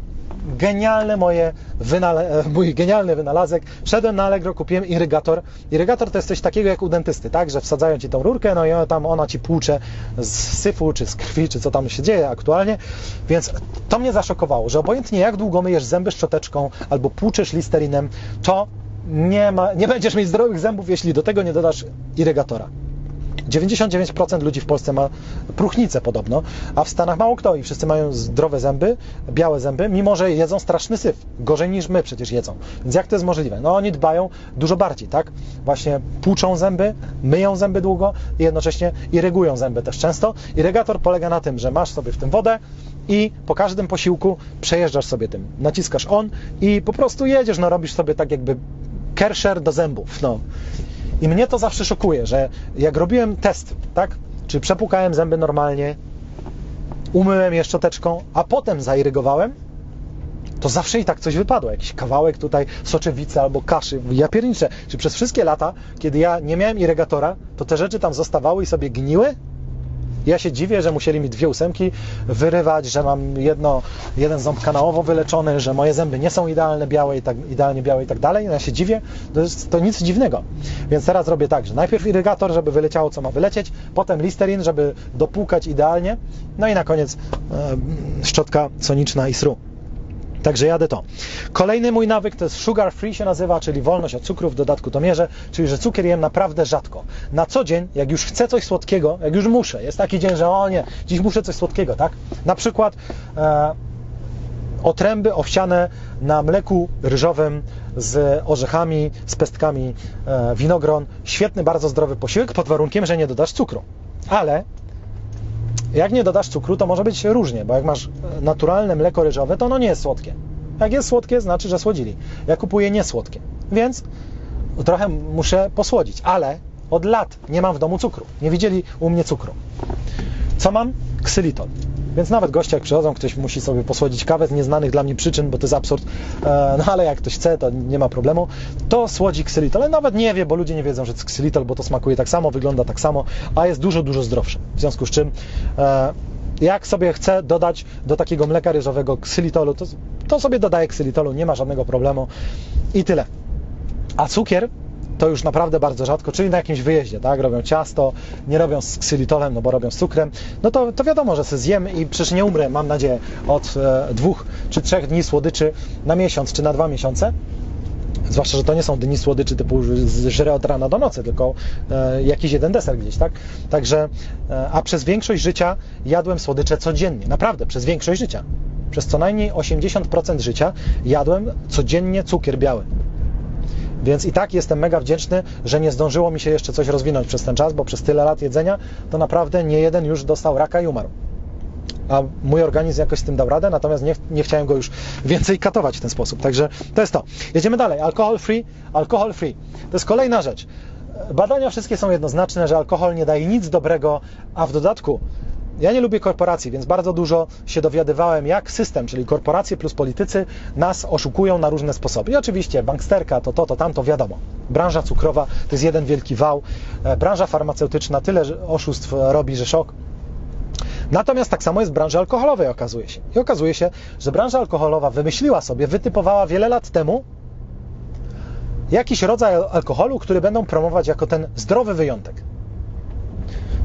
Speaker 1: genialne moje wynale mój genialny wynalazek. Szedłem na Allegro, kupiłem irygator. Irygator to jest coś takiego jak u dentysty, tak? Że wsadzają ci tą rurkę, no i tam ona ci płucze z syfu, czy z krwi, czy co tam się dzieje aktualnie. Więc to mnie zaszokowało, że obojętnie jak długo myjesz zęby szczoteczką albo płuczesz listerinem, to nie, ma, nie będziesz mieć zdrowych zębów, jeśli do tego nie dodasz irygatora. 99% ludzi w Polsce ma próchnicę podobno, a w Stanach mało kto i wszyscy mają zdrowe zęby, białe zęby, mimo że jedzą straszny syf. Gorzej niż my przecież jedzą. Więc jak to jest możliwe? No oni dbają dużo bardziej, tak? Właśnie płuczą zęby, myją zęby długo i jednocześnie irygują zęby też często. Irygator polega na tym, że masz sobie w tym wodę, i po każdym posiłku przejeżdżasz sobie tym, naciskasz on i po prostu jedziesz, no robisz sobie tak jakby kersher do zębów, no. I mnie to zawsze szokuje, że jak robiłem test, tak? Czy przepukałem zęby normalnie, umyłem je szczoteczką, a potem zairygowałem, to zawsze i tak coś wypadło. Jakiś kawałek tutaj soczewicy albo kaszy. Ja pierniczę. Czy przez wszystkie lata, kiedy ja nie miałem irygatora, to te rzeczy tam zostawały i sobie gniły? Ja się dziwię, że musieli mi dwie ósemki wyrywać, że mam jedno, jeden ząb kanałowo wyleczony, że moje zęby nie są idealne białe i tak, idealnie białe i tak dalej. Ja się dziwię, to jest to nic dziwnego. Więc teraz robię tak, że najpierw irygator, żeby wyleciało co ma wylecieć, potem listerin, żeby dopłukać idealnie, no i na koniec e, szczotka soniczna i sru. Także jadę to. Kolejny mój nawyk to jest sugar free się nazywa, czyli wolność od cukru, w dodatku to mierze, czyli że cukier jem naprawdę rzadko. Na co dzień, jak już chcę coś słodkiego, jak już muszę, jest taki dzień, że o nie, dziś muszę coś słodkiego, tak? Na przykład e, otręby owsiane na mleku ryżowym z orzechami, z pestkami e, winogron. Świetny, bardzo zdrowy posiłek, pod warunkiem, że nie dodasz cukru. Ale jak nie dodasz cukru, to może być różnie, bo jak masz naturalne mleko ryżowe, to ono nie jest słodkie. Jak jest słodkie, znaczy, że słodzili. Ja kupuję niesłodkie, więc trochę muszę posłodzić, ale od lat nie mam w domu cukru. Nie widzieli u mnie cukru. Co mam? Ksylitol. Więc nawet goście jak przychodzą, ktoś musi sobie posłodzić kawę z nieznanych dla mnie przyczyn, bo to jest absurd, e, no ale jak ktoś chce, to nie ma problemu, to słodzi ksylitol. Ale nawet nie wie, bo ludzie nie wiedzą, że to jest ksylitol, bo to smakuje tak samo, wygląda tak samo, a jest dużo, dużo zdrowsze. W związku z czym e, jak sobie chcę dodać do takiego mleka ryżowego ksylitolu, to, to sobie dodaję ksylitolu, nie ma żadnego problemu i tyle. A cukier to już naprawdę bardzo rzadko, czyli na jakimś wyjeździe, tak? Robią ciasto, nie robią z ksylitolem, no bo robią z cukrem. No to, to wiadomo, że sobie zjem i przecież nie umrę, mam nadzieję, od e, dwóch czy trzech dni słodyczy na miesiąc czy na dwa miesiące. Zwłaszcza, że to nie są dni słodyczy typu żrę od rana do nocy, tylko e, jakiś jeden deser gdzieś, tak? Także, e, a przez większość życia jadłem słodycze codziennie. Naprawdę, przez większość życia. Przez co najmniej 80% życia jadłem codziennie cukier biały. Więc i tak jestem mega wdzięczny, że nie zdążyło mi się jeszcze coś rozwinąć przez ten czas, bo przez tyle lat jedzenia to naprawdę nie jeden już dostał raka i umarł. A mój organizm jakoś z tym dał radę, natomiast nie, nie chciałem go już więcej katować w ten sposób. Także to jest to. Jedziemy dalej. Alkohol free, alkohol free. To jest kolejna rzecz. Badania wszystkie są jednoznaczne, że alkohol nie daje nic dobrego, a w dodatku ja nie lubię korporacji, więc bardzo dużo się dowiadywałem, jak system, czyli korporacje plus politycy, nas oszukują na różne sposoby. I oczywiście banksterka, to to, to tamto, wiadomo. Branża cukrowa to jest jeden wielki wał. E, Branża farmaceutyczna tyle oszustw robi, że szok. Natomiast tak samo jest w branży alkoholowej, okazuje się. I okazuje się, że branża alkoholowa wymyśliła sobie, wytypowała wiele lat temu jakiś rodzaj alkoholu, który będą promować jako ten zdrowy wyjątek.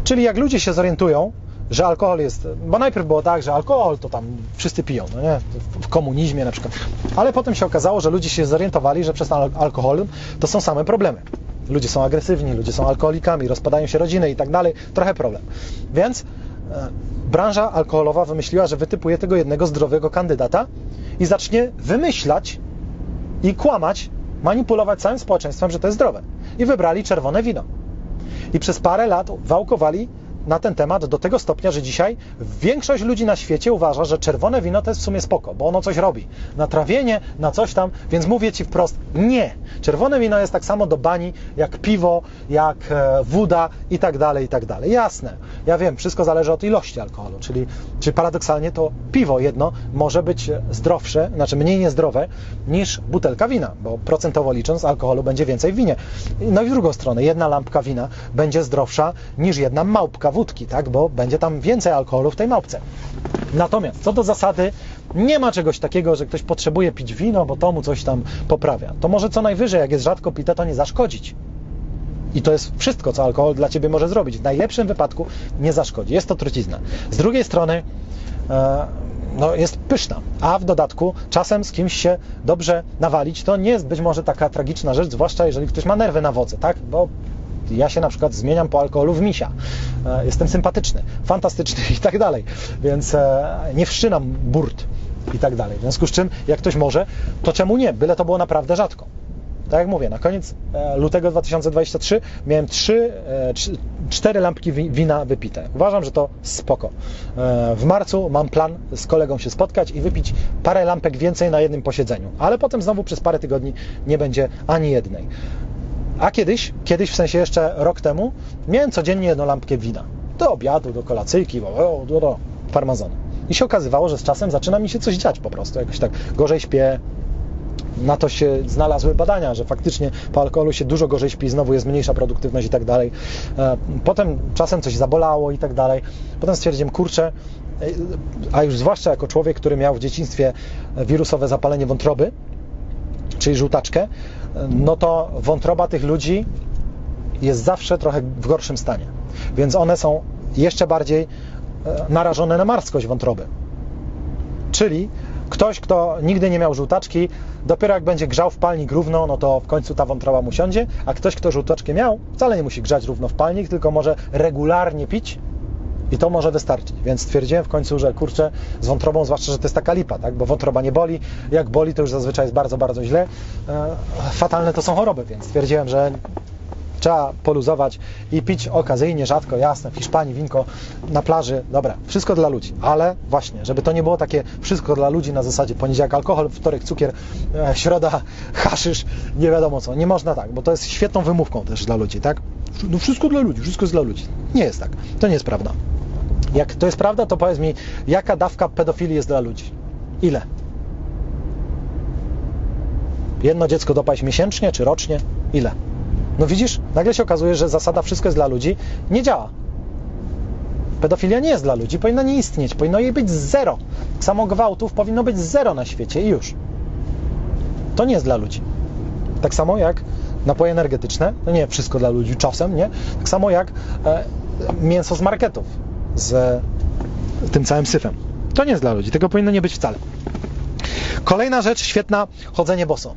Speaker 1: Czyli jak ludzie się zorientują, że alkohol jest, bo najpierw było tak, że alkohol to tam wszyscy piją, no nie? w komunizmie na przykład, ale potem się okazało, że ludzie się zorientowali, że przez al- alkohol to są same problemy. Ludzie są agresywni, ludzie są alkoholikami, rozpadają się rodziny i tak dalej, trochę problem. Więc e, branża alkoholowa wymyśliła, że wytypuje tego jednego zdrowego kandydata i zacznie wymyślać i kłamać, manipulować całym społeczeństwem, że to jest zdrowe. I wybrali czerwone wino. I przez parę lat wałkowali na ten temat do tego stopnia, że dzisiaj większość ludzi na świecie uważa, że czerwone wino to jest w sumie spoko, bo ono coś robi. Na trawienie, na coś tam, więc mówię Ci wprost, nie. Czerwone wino jest tak samo do bani, jak piwo, jak e, woda i tak dalej, i tak dalej. Jasne. Ja wiem, wszystko zależy od ilości alkoholu, czyli, czyli paradoksalnie to piwo jedno może być zdrowsze, znaczy mniej niezdrowe niż butelka wina, bo procentowo licząc alkoholu będzie więcej w winie. No i w drugą stronę, jedna lampka wina będzie zdrowsza niż jedna małpka wódki, tak? bo będzie tam więcej alkoholu w tej małpce. Natomiast co do zasady, nie ma czegoś takiego, że ktoś potrzebuje pić wino, bo to mu coś tam poprawia. To może co najwyżej, jak jest rzadko pite, to nie zaszkodzić. I to jest wszystko, co alkohol dla Ciebie może zrobić. W najlepszym wypadku nie zaszkodzi. Jest to trucizna. Z drugiej strony e, no, jest pyszna, a w dodatku czasem z kimś się dobrze nawalić, to nie jest być może taka tragiczna rzecz, zwłaszcza jeżeli ktoś ma nerwy na wodze, tak? Bo ja się na przykład zmieniam po alkoholu w misia. E, Jestem sympatyczny, fantastyczny i tak dalej, więc e, nie wszczynam burt i tak dalej. W związku z czym, jak ktoś może, to czemu nie? Byle to było naprawdę rzadko. Tak jak mówię, na koniec e, lutego 2023 miałem 3, 4 lampki wi- wina wypite. Uważam, że to spoko. W marcu mam plan z kolegą się spotkać i wypić parę lampek więcej na jednym posiedzeniu, ale potem znowu przez parę tygodni nie będzie ani jednej. A kiedyś, kiedyś w sensie jeszcze rok temu, miałem codziennie jedną lampkę wina. Do obiadu, do kolacyjki, do, do, do. I się okazywało, że z czasem zaczyna mi się coś dziać po prostu. Jakoś tak gorzej śpię. Na to się znalazły badania, że faktycznie po alkoholu się dużo gorzej śpi, znowu jest mniejsza produktywność i tak dalej. E, Potem czasem coś zabolało i tak dalej. Potem stwierdziłem, kurczę, e, a już zwłaszcza jako człowiek, który miał w dzieciństwie wirusowe zapalenie wątroby, czyli żółtaczkę, no to wątroba tych ludzi jest zawsze trochę w gorszym stanie. Więc one są jeszcze bardziej e, narażone na marskość wątroby. Czyli ktoś, kto nigdy nie miał żółtaczki, dopiero jak będzie grzał w palnik równo, no to w końcu ta wątroba mu siądzie, a ktoś, kto żółtaczkę miał, wcale nie musi grzać równo w palnik, tylko może regularnie pić i to może wystarczyć. Więc stwierdziłem w końcu, że kurczę, z wątrobą, zwłaszcza, że to jest taka lipa, tak? bo wątroba nie boli. Jak boli, to już zazwyczaj jest bardzo, bardzo źle. E, fatalne to są choroby, więc stwierdziłem, że trzeba poluzować i pić okazyjnie, rzadko, jasne, w Hiszpanii winko na plaży, dobra, wszystko dla ludzi, ale właśnie, żeby to nie było takie wszystko dla ludzi na zasadzie poniedziałek alkohol, wtorek cukier, e, środa haszysz, nie wiadomo co, nie można tak, bo to jest świetną wymówką też dla ludzi, tak? No wszystko dla ludzi, wszystko jest dla ludzi. Nie jest tak, to nie jest prawda. Jak to jest prawda, to powiedz mi, jaka dawka pedofilii jest dla ludzi? Ile? Jedno dziecko dopaść miesięcznie czy rocznie? Ile? No widzisz, nagle się okazuje, że zasada wszystko jest dla ludzi nie działa. Pedofilia nie jest dla ludzi, powinna nie istnieć, powinno jej być zero. Samo gwałtów powinno być zero na świecie i już. To nie jest dla ludzi. Tak samo jak napoje energetyczne, no nie wszystko dla ludzi czasem, nie? Tak samo jak e, mięso z marketów z tym całym syfem. To nie jest dla ludzi, tego powinno nie być wcale. Kolejna rzecz świetna, chodzenie boso.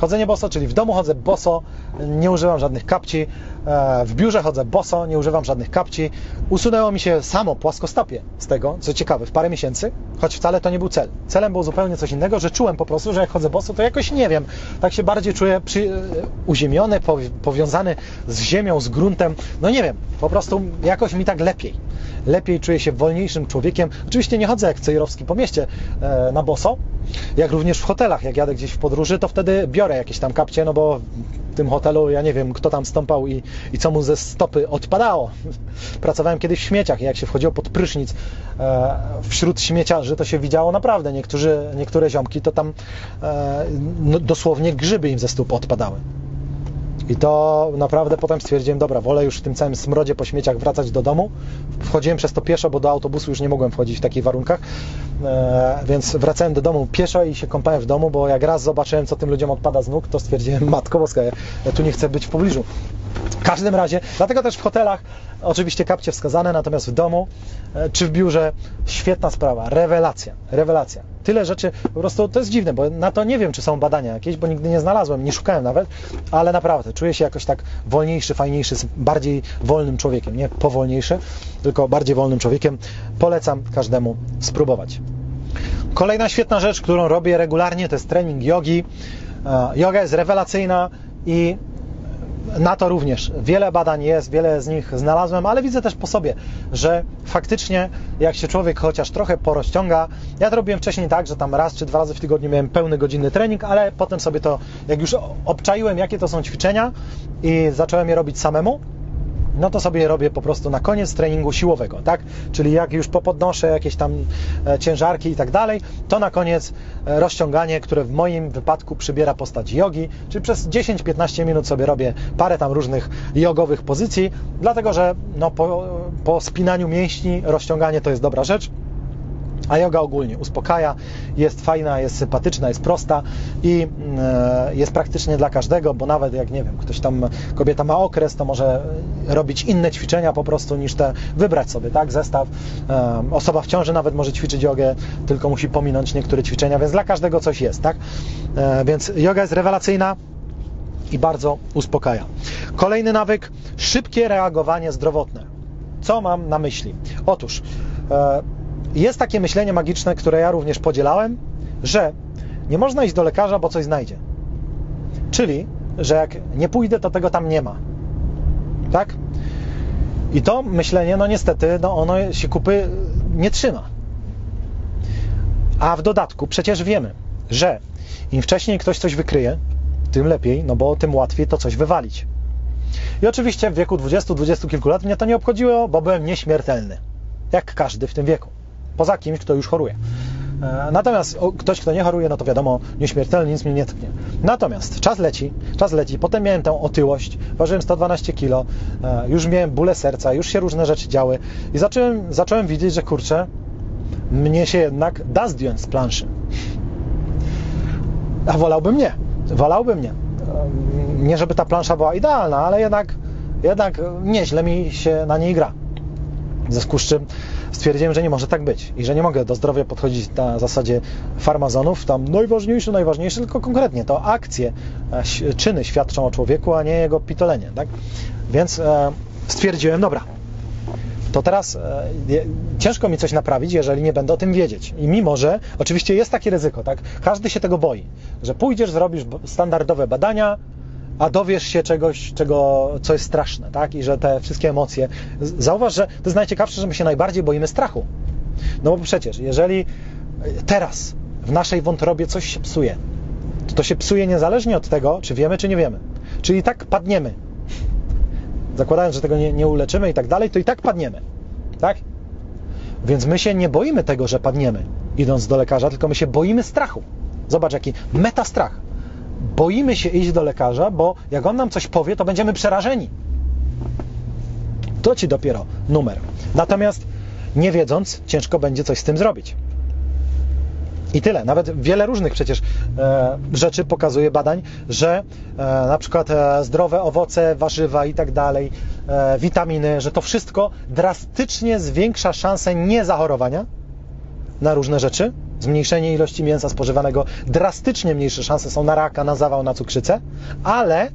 Speaker 1: Chodzenie boso, czyli w domu chodzę boso, nie używam żadnych kapci, e, w biurze chodzę boso, nie używam żadnych kapci. Usunęło mi się samo płaskostopie z tego, co ciekawe, w parę miesięcy, choć wcale to nie był cel. Celem było zupełnie coś innego, że czułem po prostu, że jak chodzę boso, to jakoś nie wiem, tak się bardziej czuję przy, e, uziemiony, powiązany z ziemią, z gruntem. No nie wiem, po prostu jakoś mi tak lepiej. Lepiej czuję się wolniejszym człowiekiem. Oczywiście nie chodzę jak Cejrowski po mieście e, na boso, jak również w hotelach. Jak jadę gdzieś w podróży, to wtedy biorę jakieś tam kapcie, no bo tym hotelu ja nie wiem, kto tam stąpał i, i co mu ze stopy odpadało. Pracowałem kiedyś w śmieciach i jak się wchodziło pod prysznic e, wśród śmieciarzy, to się widziało naprawdę. Niektórzy, niektóre ziomki to tam e, no, dosłownie grzyby im ze stóp odpadały. I to naprawdę potem stwierdziłem, dobra, wolę już w tym całym smrodzie po śmieciach wracać do domu. Wchodziłem przez to pieszo, bo do autobusu już nie mogłem wchodzić w takich warunkach, e, więc wracałem do domu pieszo i się kąpałem w domu, bo jak raz zobaczyłem, co tym ludziom odpada z nóg, to stwierdziłem, matko boska, ja tu nie chcę być w pobliżu. W każdym razie, dlatego też w hotelach oczywiście kapcie wskazane, natomiast w domu e, czy w biurze świetna sprawa, rewelacja, rewelacja. Tyle rzeczy, po prostu to jest dziwne, bo na to nie wiem, czy są badania jakieś, bo nigdy nie znalazłem, nie szukałem nawet, ale naprawdę czuję się jakoś tak wolniejszy, fajniejszy, bardziej wolnym człowiekiem, nie powolniejszy, tylko bardziej wolnym człowiekiem. Polecam każdemu spróbować. Kolejna świetna rzecz, którą robię regularnie, to jest trening jogi. E, yoga jest rewelacyjna i na to również wiele badań jest, wiele z nich znalazłem, ale widzę też po sobie, że faktycznie jak się człowiek chociaż trochę porozciąga, ja to robiłem wcześniej tak, że tam raz czy dwa razy w tygodniu miałem pełny godzinny trening, ale potem sobie to, jak już obczaiłem, jakie to są ćwiczenia i zacząłem je robić samemu, no to sobie robię po prostu na koniec treningu siłowego, tak? Czyli jak już popodnoszę jakieś tam e, ciężarki i tak dalej, to na koniec e, rozciąganie, które w moim wypadku przybiera postać jogi, czyli przez 10-15 minut sobie robię parę tam różnych jogowych pozycji, dlatego że no, po, po spinaniu mięśni rozciąganie to jest dobra rzecz. A yoga ogólnie uspokaja, jest fajna, jest sympatyczna, jest prosta i e, jest praktycznie dla każdego, bo nawet jak nie wiem, ktoś tam, kobieta ma okres, to może robić inne ćwiczenia po prostu niż te, wybrać sobie, tak, zestaw. E, osoba w ciąży nawet może ćwiczyć jogę, tylko musi pominąć niektóre ćwiczenia, więc dla każdego coś jest, tak. E, więc yoga jest rewelacyjna, i bardzo uspokaja. Kolejny nawyk szybkie reagowanie zdrowotne. Co mam na myśli? Otóż jest takie myślenie magiczne, które ja również podzielałem, że nie można iść do lekarza, bo coś znajdzie. Czyli, że jak nie pójdę, to tego tam nie ma. Tak? I to myślenie, no niestety, no ono się kupy nie trzyma. A w dodatku przecież wiemy, że im wcześniej ktoś coś wykryje, tym lepiej, no bo tym łatwiej to coś wywalić. I oczywiście w wieku 20-20 kilku lat mnie to nie obchodziło, bo byłem nieśmiertelny. Jak każdy w tym wieku poza kimś, kto już choruje. E, natomiast ktoś, kto nie choruje, no to wiadomo, nieśmiertelny, nic mnie nie tknie. Natomiast czas leci, czas leci. Potem miałem tę otyłość, ważyłem 112 kg, e, już miałem bóle serca, już się różne rzeczy działy i zacząłem, zacząłem widzieć, że kurczę, mnie się jednak da zdjąć z planszy. A wolałbym nie. Wolałbym nie. E, nie, żeby ta plansza była idealna, ale jednak, jednak nieźle mi się na niej gra. W związku z czym stwierdziłem, że nie może tak być i że nie mogę do zdrowia podchodzić na zasadzie farmazonów, tam najważniejsze, najważniejsze, tylko konkretnie to akcje, e, czyny świadczą o człowieku, a nie jego pitolenie. Tak? Więc e, stwierdziłem, dobra, to teraz e, ciężko mi coś naprawić, jeżeli nie będę o tym wiedzieć. I mimo, że oczywiście jest takie ryzyko, tak? Każdy się tego boi, że pójdziesz, zrobisz standardowe badania, a dowiesz się czegoś, czego, co jest straszne, tak? I że te wszystkie emocje. Zauważ, że to jest najciekawsze, że my się najbardziej boimy strachu. No bo przecież, jeżeli teraz w naszej wątrobie coś się psuje, to to się psuje niezależnie od tego, czy wiemy, czy nie wiemy. Czyli tak padniemy. Zakładając, że tego nie, nie uleczymy i tak dalej, to i tak padniemy. Tak? Więc my się nie boimy tego, że padniemy, idąc do lekarza, tylko my się boimy strachu. Zobacz, jaki metastrach boimy się iść do lekarza, bo jak on nam coś powie, to będziemy przerażeni. To ci dopiero numer. Natomiast nie wiedząc, ciężko będzie coś z tym zrobić. I tyle. Nawet wiele różnych przecież e, rzeczy pokazuje badań, że e, na przykład e, zdrowe owoce, warzywa i tak dalej, e, witaminy, że to wszystko drastycznie zwiększa szanse niezachorowania na różne rzeczy. Zmniejszenie ilości mięsa spożywanego, drastycznie mniejsze szanse są na raka, na zawał, na cukrzycę, ale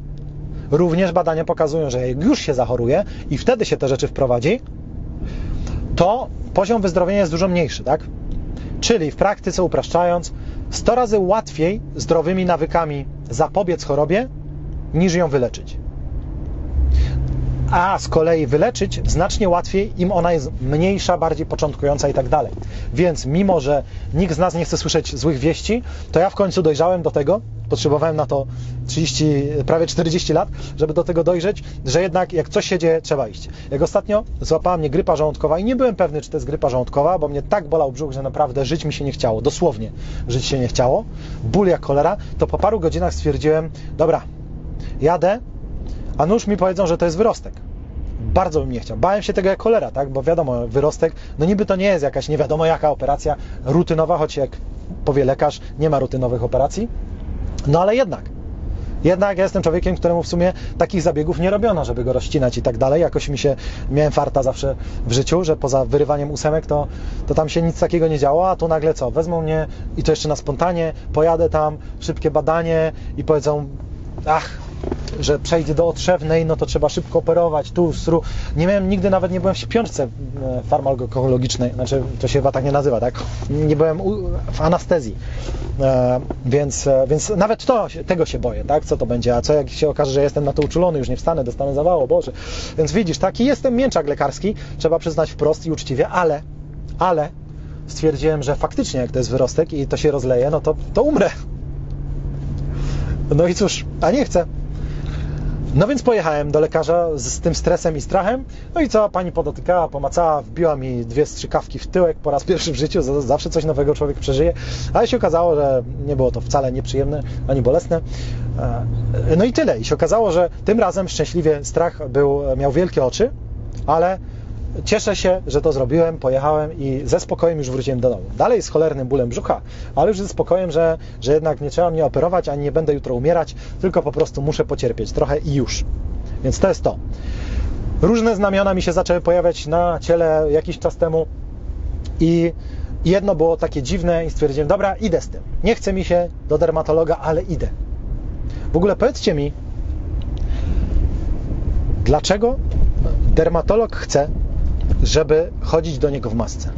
Speaker 1: również badania pokazują, że jak już się zachoruje i wtedy się te rzeczy wprowadzi, to poziom wyzdrowienia jest dużo mniejszy, tak? Czyli w praktyce upraszczając, 100 razy łatwiej zdrowymi nawykami zapobiec chorobie, niż ją wyleczyć. A z kolei wyleczyć znacznie łatwiej, im ona jest mniejsza, bardziej początkująca i tak dalej. Więc mimo, że nikt z nas nie chce słyszeć złych wieści, to ja w końcu dojrzałem do tego, potrzebowałem na to 30, prawie 40 lat, żeby do tego dojrzeć, że jednak jak coś się dzieje, trzeba iść. Jak ostatnio złapała mnie grypa żołądkowa i nie byłem pewny, czy to jest grypa żołądkowa, bo mnie tak bolał brzuch, że naprawdę żyć mi się nie chciało, dosłownie żyć się nie chciało, ból jak cholera, to po paru godzinach stwierdziłem, dobra, jadę, a nóż mi powiedzą, że to jest wyrostek. Bardzo bym nie chciał. Bałem się tego jak cholera, tak? Bo wiadomo, wyrostek, no niby to nie jest jakaś nie wiadomo jaka operacja rutynowa, choć jak powie lekarz, nie ma rutynowych operacji. No ale jednak. Jednak ja jestem człowiekiem, któremu w sumie takich zabiegów nie robiono, żeby go rozcinać i tak dalej. Jakoś mi się, miałem farta zawsze w życiu, że poza wyrywaniem ósemek to, to tam się nic takiego nie działo, a tu nagle co? Wezmą mnie i to jeszcze na spontanie, pojadę tam, szybkie badanie i powiedzą, ach, że przejdzie do otrzewnej, no to trzeba szybko operować, tu, sru. Nie miałem, nigdy nawet nie byłem w śpiączce e, farmakologicznej, znaczy to się chyba tak nie nazywa, tak? Nie byłem w anestezji, e, więc, e, więc nawet to, tego się boję, tak? Co to będzie, a co jak się okaże, że jestem na to uczulony, już nie wstanę, dostanę zawało, Boże. Więc widzisz, taki jestem mięczak lekarski, trzeba przyznać wprost i uczciwie, ale, ale stwierdziłem, że faktycznie jak to jest wyrostek i to się rozleje, no to, to umrę. No i cóż, a nie chcę. No więc pojechałem do lekarza z, tym stresem i strachem. No i co, pani podotykała, pomacała, wbiła mi dwie strzykawki w tyłek po raz pierwszy w życiu. Zawsze coś nowego człowiek przeżyje. Ale się okazało, że nie było to wcale nieprzyjemne ani bolesne. No i tyle. I się okazało, że tym razem szczęśliwie strach był, miał wielkie oczy, ale cieszę się, że to zrobiłem, pojechałem i ze spokojem już wróciłem do domu. Dalej z cholernym bólem brzucha, ale już ze spokojem, że, że jednak nie trzeba mnie operować, ani nie będę jutro umierać, tylko po prostu muszę pocierpieć trochę i już. Więc to jest to. Różne znamiona mi się zaczęły pojawiać na ciele jakiś czas temu i jedno było takie dziwne i stwierdziłem, dobra, idę z tym. Nie chce mi się do dermatologa, ale idę. W ogóle powiedzcie mi, dlaczego dermatolog chce, żeby chodzić do niego w masce.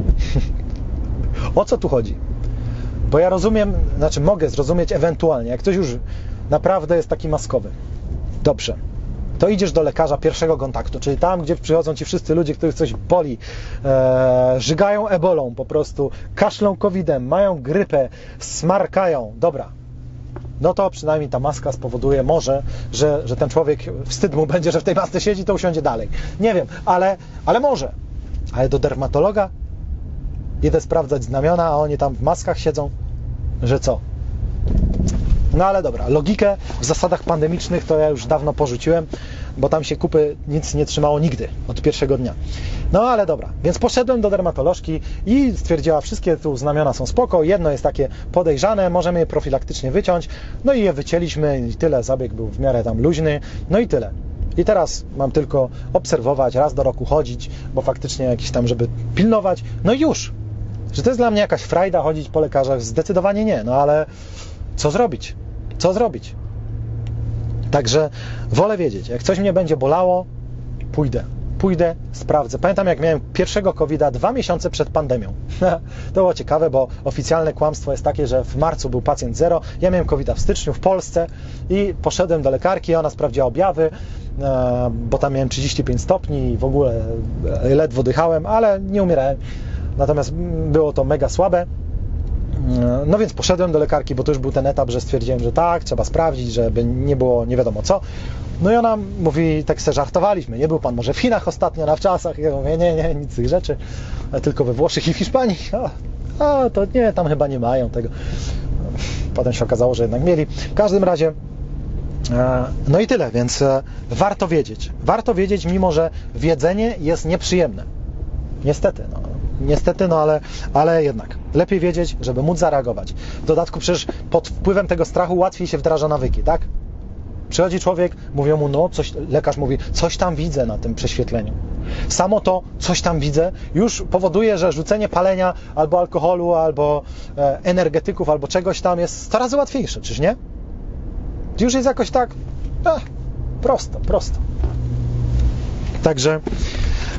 Speaker 1: o co tu chodzi? Bo ja rozumiem, znaczy mogę zrozumieć ewentualnie, jak ktoś już naprawdę jest taki maskowy. Dobrze. To idziesz do lekarza pierwszego kontaktu, czyli tam, gdzie przychodzą ci wszyscy ludzie, których coś boli, e, żygają ebolą po prostu, kaszlą covidem, mają grypę, smarkają. Dobra, no to przynajmniej ta maska spowoduje może, że, że ten człowiek wstyd mu będzie, że w tej masce siedzi, to usiądzie dalej. Nie wiem, ale, ale może. Ale do dermatologa idę sprawdzać znamiona, a oni tam w maskach siedzą, że co? No ale dobra, logikę w zasadach pandemicznych to ja już dawno porzuciłem, bo tam się kupy nic nie trzymało nigdy od pierwszego dnia. No ale dobra, więc poszedłem do dermatolożki i stwierdziła, wszystkie tu znamiona są spoko, jedno jest takie podejrzane, możemy je profilaktycznie wyciąć, no i je wycięliśmy i tyle, zabieg był w miarę tam luźny, no i tyle. I teraz mam tylko obserwować, raz do roku chodzić, bo faktycznie jakiś tam, żeby pilnować, no i już. Czy to jest dla mnie jakaś frajda chodzić po lekarzach? Zdecydowanie nie, no ale co zrobić? Co zrobić? Także wolę wiedzieć, jak coś mnie będzie bolało, pójdę. Pójdę, sprawdzę. Pamiętam, jak miałem pierwszego covid dwa miesiące przed pandemią. to było ciekawe, bo oficjalne kłamstwo jest takie, że w marcu był pacjent zero. Ja miałem covid w styczniu w Polsce i poszedłem do lekarki, ona sprawdziła objawy, e, bo tam miałem 35 stopni i w ogóle e, ledwo dychałem, ale nie umierałem. Natomiast było to mega słabe. No więc poszedłem do lekarki, bo to już był ten etap, że stwierdziłem, że tak, trzeba sprawdzić, żeby nie było nie wiadomo co. No i ona mówi, tak se żartowaliśmy, nie był pan może w Chinach ostatnio na wczasach? Ja mówię, nie, nie, nic z tych rzeczy, tylko we Włoszech i w Hiszpanii. A, a to nie, tam chyba nie mają tego. Potem się okazało, że jednak mieli. W każdym razie no i tyle, więc warto wiedzieć. Warto wiedzieć, mimo że wiedzenie jest nieprzyjemne. Niestety, no, niestety, no ale, ale jednak. Lepiej wiedzieć, żeby móc zareagować. W dodatku przecież pod wpływem tego strachu łatwiej się wdraża nawyki, tak? Przychodzi człowiek, mówią mu, no, coś, lekarz mówi, coś tam widzę na tym prześwietleniu. Samo to, coś tam widzę, już powoduje, że rzucenie palenia albo alkoholu, albo e, energetyków, albo czegoś tam jest 100 razy łatwiejsze, czyż nie? Już jest jakoś tak, eh, prosto, prosto. Także,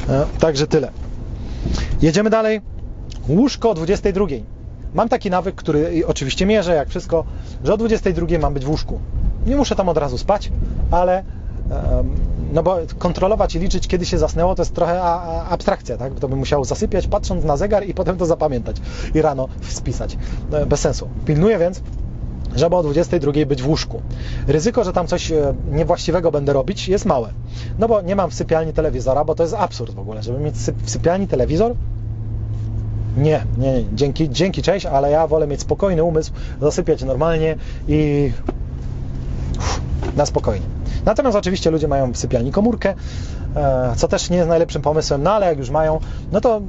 Speaker 1: e, także tyle. Jedziemy dalej. Łóżko o 22. Mam taki nawyk, który oczywiście mierzę, jak wszystko, że o 22 mam być w łóżku. Nie muszę tam od razu spać, ale no bo kontrolować i liczyć, kiedy się zasnęło, to jest trochę abstrakcja, tak? To bym musiał zasypiać, patrząc na zegar i potem to zapamiętać i rano spisać. E, bez sensu. Pilnuję więc, żeby o 22 być w łóżku. Ryzyko, że tam coś e, niewłaściwego będę robić, jest małe. No bo nie mam w sypialni telewizora, bo to jest absurd w ogóle, żeby mieć w sypialni telewizor. Nie, nie, nie. Dzięki, dzięki, cześć, ale ja wolę mieć spokojny umysł, zasypiać normalnie i na spokojnie. Natomiast oczywiście ludzie mają w sypialni komórkę, e, co też nie jest najlepszym pomysłem, no ale jak już mają, no to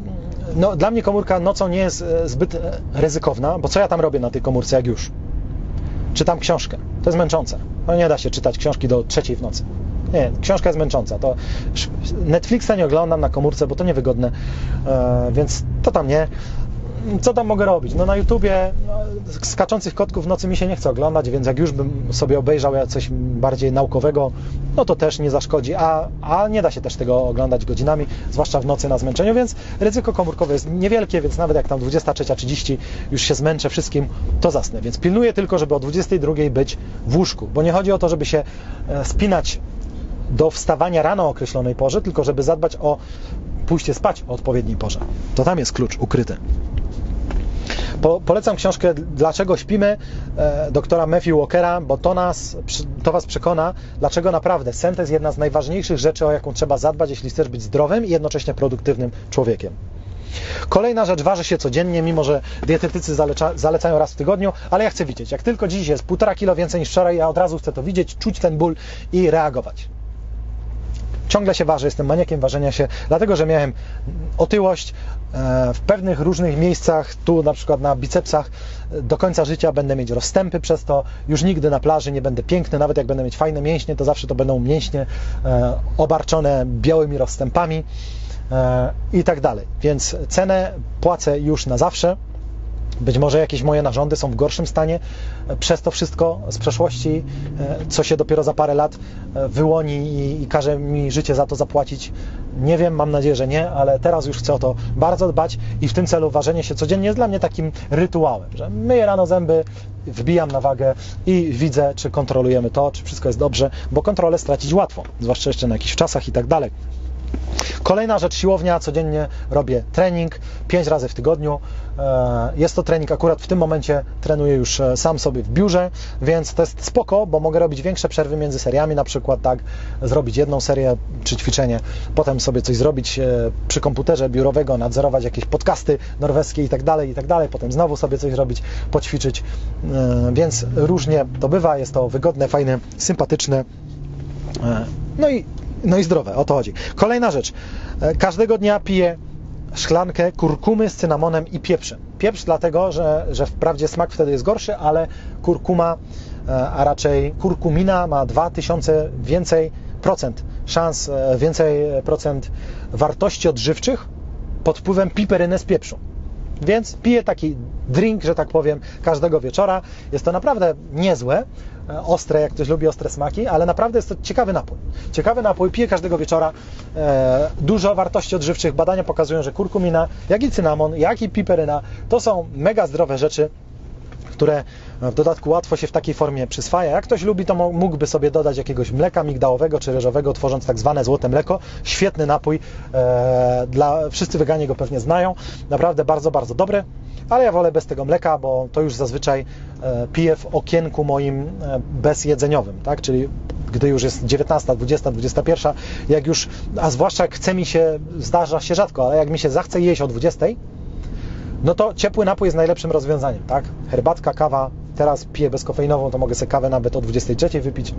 Speaker 1: no, dla mnie komórka nocą nie jest e, zbyt ryzykowna, bo co ja tam robię na tej komórce, jak już? Czytam książkę. To jest męczące. No nie da się czytać książki do trzeciej w nocy. Nie, książka jest męcząca. To Netflixa nie oglądam na komórce, bo to niewygodne, więc to tam nie co tam mogę robić? No na YouTubie no, skaczących kotków w nocy mi się nie chce oglądać, więc jak już bym sobie obejrzał coś bardziej naukowego, no to też nie zaszkodzi, a, a nie da się też tego oglądać godzinami, zwłaszcza w nocy na zmęczeniu, więc ryzyko komórkowe jest niewielkie, więc nawet jak tam 23.30 już się zmęczę wszystkim, to zasnę. Więc pilnuję tylko, żeby o 22 być w łóżku, bo nie chodzi o to, żeby się e, spinać do wstawania rano o określonej porze, tylko żeby zadbać o pójście spać o odpowiedniej porze. To tam jest klucz ukryty. Po, polecam książkę Dlaczego śpimy e, doktora Matthew Walkera, bo to nas, to Was przekona, dlaczego naprawdę sen to jest jedna z najważniejszych rzeczy, o jaką trzeba zadbać, jeśli chcesz być zdrowym i jednocześnie produktywnym człowiekiem. Kolejna rzecz waży się codziennie, mimo że dietetycy zaleca, zalecają raz w tygodniu, ale ja chcę widzieć. Jak tylko dziś jest półtora kilo więcej niż wczoraj, ja od razu chcę to widzieć, czuć ten ból i reagować. Ciągle się ważę, jestem maniakiem ważenia się, dlatego że miałem otyłość w pewnych różnych miejscach, tu na przykład na bicepsach, do końca życia będę mieć rozstępy przez to, już nigdy na plaży nie będę piękny, nawet jak będę mieć fajne mięśnie, to zawsze to będą mięśnie e, obarczone białymi rozstępami e, i tak dalej. Więc cenę płacę już na zawsze. Być może jakieś moje narządy są w gorszym stanie przez to wszystko z przeszłości, e, co się dopiero za parę lat e, wyłoni i, i każe mi życie za to zapłacić. Nie wiem, mam nadzieję, że nie, ale teraz już chcę o to bardzo dbać i w tym celu ważenie się codziennie jest dla mnie takim rytuałem, że myję rano zęby, wbijam na wagę i widzę, czy kontrolujemy to, czy wszystko jest dobrze, bo kontrolę stracić łatwo, zwłaszcza jeszcze na jakichś czasach i tak dalej. Kolejna rzecz, siłownia, codziennie robię trening, 5 razy w tygodniu. E, jest to trening, akurat w tym momencie trenuję już e, sam sobie w biurze, więc to jest spoko, bo mogę robić większe przerwy między seriami, na przykład tak, zrobić jedną serię czy ćwiczenie, potem sobie coś zrobić e, przy komputerze biurowego, nadzorować jakieś podcasty norweskie i tak dalej, i tak dalej, potem znowu sobie coś zrobić, poćwiczyć, więc różnie to bywa, jest to wygodne, fajne, sympatyczne. No i no i zdrowe, o to chodzi. Kolejna rzecz. Każdego dnia piję szklankę kurkumy z cynamonem i pieprzem. Pieprz dlatego, że, że wprawdzie smak wtedy jest gorszy, ale kurkuma, e, a raczej kurkumina ma 2000 więcej procent szans, e, więcej procent wartości odżywczych pod wpływem piperyny z pieprzu. Więc piję taki drink, że tak powiem, każdego wieczora. Jest to naprawdę niezłe, ostre, jak ktoś lubi ostre smaki, ale naprawdę jest to ciekawy napój. Ciekawy napój, piję każdego wieczora. E, dużo wartości odżywczych. Badania pokazują, że kurkumina, jak i cynamon, jak i piperyna to są mega zdrowe rzeczy, które w dodatku łatwo się w takiej formie przyswaja. Jak ktoś lubi, to mógłby sobie dodać jakiegoś mleka migdałowego czy ryżowego, tworząc tak zwane złote mleko. Świetny napój, e, dla, wszyscy weganie go pewnie znają. Naprawdę bardzo, bardzo dobry, ale ja wolę bez tego mleka, bo to już zazwyczaj e, piję w okienku moim e, bezjedzeniowym, tak? czyli gdy już jest 19, 20, 21, jak już, a zwłaszcza jak chce mi się, zdarza się rzadko, ale jak mi się zachce jeść o 20, no to ciepły napój jest najlepszym rozwiązaniem, tak? Herbatka, kawa, teraz piję bezkofeinową, to mogę sobie kawę nawet o 23 wypić.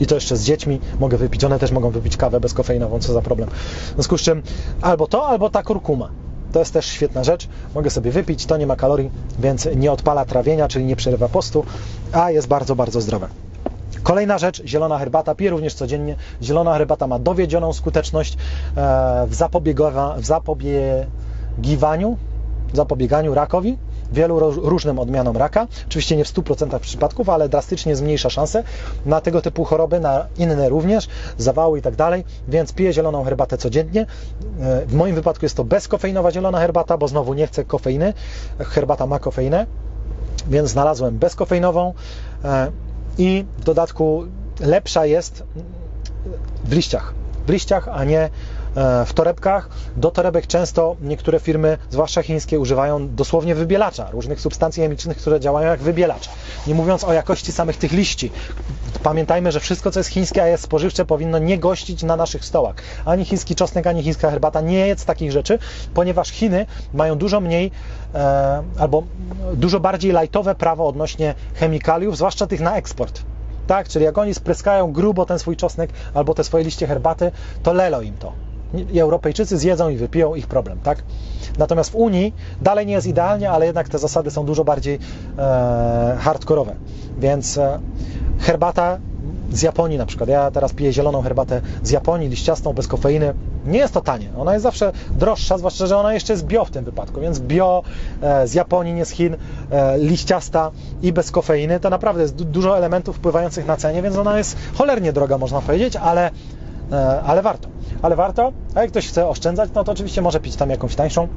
Speaker 1: I to jeszcze z dziećmi mogę wypić. One też mogą wypić kawę bezkofeinową, co za problem. W związku z czym albo to, albo ta kurkuma. To jest też świetna rzecz. Mogę sobie wypić, to nie ma kalorii, więc nie odpala trawienia, czyli nie przerywa postu, a jest bardzo, bardzo zdrowe. Kolejna rzecz, zielona herbata, piję również codziennie. Zielona herbata ma dowiedzioną skuteczność e, w, zapobiegowa- w zapobieganiu rakowi, wielu różnym odmianom raka. Oczywiście nie w 100% przypadków, ale drastycznie zmniejsza szanse na tego typu choroby, na inne również, zawały i tak dalej, więc piję zieloną herbatę codziennie. E, W moim wypadku jest to bezkofeinowa zielona herbata, bo znowu nie chcę kofeiny. Herbata ma kofeinę, więc znalazłem bezkofeinową e, i w dodatku lepsza jest w liściach. W liściach, a nie w torebkach. Do torebek często niektóre firmy, zwłaszcza chińskie, używają dosłownie wybielacza, różnych substancji chemicznych, które działają jak wybielacz. Nie mówiąc o jakości samych tych liści. Pamiętajmy, że wszystko, co jest chińskie, a jest spożywcze, powinno nie gościć na naszych stołach. Ani chiński czosnek, ani chińska herbata nie jedz takich rzeczy, ponieważ Chiny mają dużo mniej e, albo dużo bardziej lajtowe prawo odnośnie chemikaliów, zwłaszcza tych na eksport. Tak, czyli jak oni spryskają grubo ten swój czosnek albo te swoje liście herbaty, to lelo im to. I Europejczycy zjedzą i wypiją ich problem, tak? Natomiast w Unii dalej nie jest idealnie, ale jednak te zasady są dużo bardziej e, hardkorowe. Więc e, herbata z Japonii na przykład. Ja teraz piję zieloną herbatę z Japonii, liściastą, bez kofeiny. Nie jest to tanie. Ona jest zawsze droższa, zwłaszcza, że ona jeszcze jest bio w tym wypadku. Więc bio e, z Japonii, nie z Chin, e, liściasta i bez kofeiny. To naprawdę jest du- dużo elementów wpływających na cenie, więc ona jest cholernie droga, można powiedzieć, ale, ale warto. Ale warto. A jak ktoś chce oszczędzać, no to oczywiście może pić tam jakąś tańszą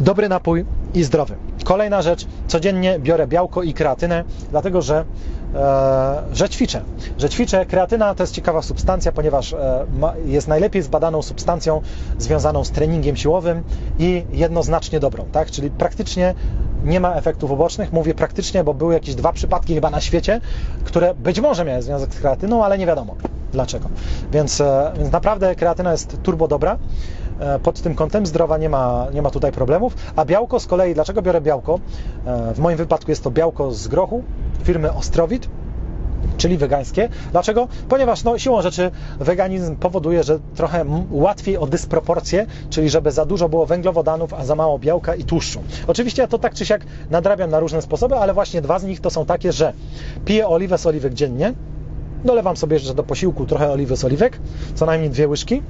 Speaker 1: dobry napój i zdrowy. Kolejna rzecz, codziennie biorę białko i kreatynę, dlatego że, e, że ćwiczę. Że ćwiczę. Kreatyna to jest ciekawa substancja, ponieważ e, jest najlepiej zbadaną substancją związaną z treningiem siłowym i jednoznacznie dobrą, tak? Czyli praktycznie nie ma efektów ubocznych. Mówię praktycznie, bo były jakieś dwa przypadki chyba na świecie, które być może miały związek z kreatyną, ale nie wiadomo dlaczego. Więc, e, więc naprawdę kreatyna jest turbo dobra e, pod tym kątem zdrowa nie ma, nie ma tutaj problemów, a białko z kolei, dlaczego biorę białko? E, W moim wypadku jest to białko z grochu firmy Ostrowit, czyli wegańskie. Dlaczego? Ponieważ no, siłą rzeczy weganizm powoduje, że trochę łatwiej o dysproporcje, czyli żeby za dużo było węglowodanów, a za mało białka i tłuszczu. Oczywiście ja to tak czy siak nadrabiam na różne sposoby, ale właśnie dwa z nich to są takie, że piję oliwę z oliwek dziennie, dolewam sobie jeszcze do posiłku trochę oliwy z oliwek, co najmniej dwie łyżki.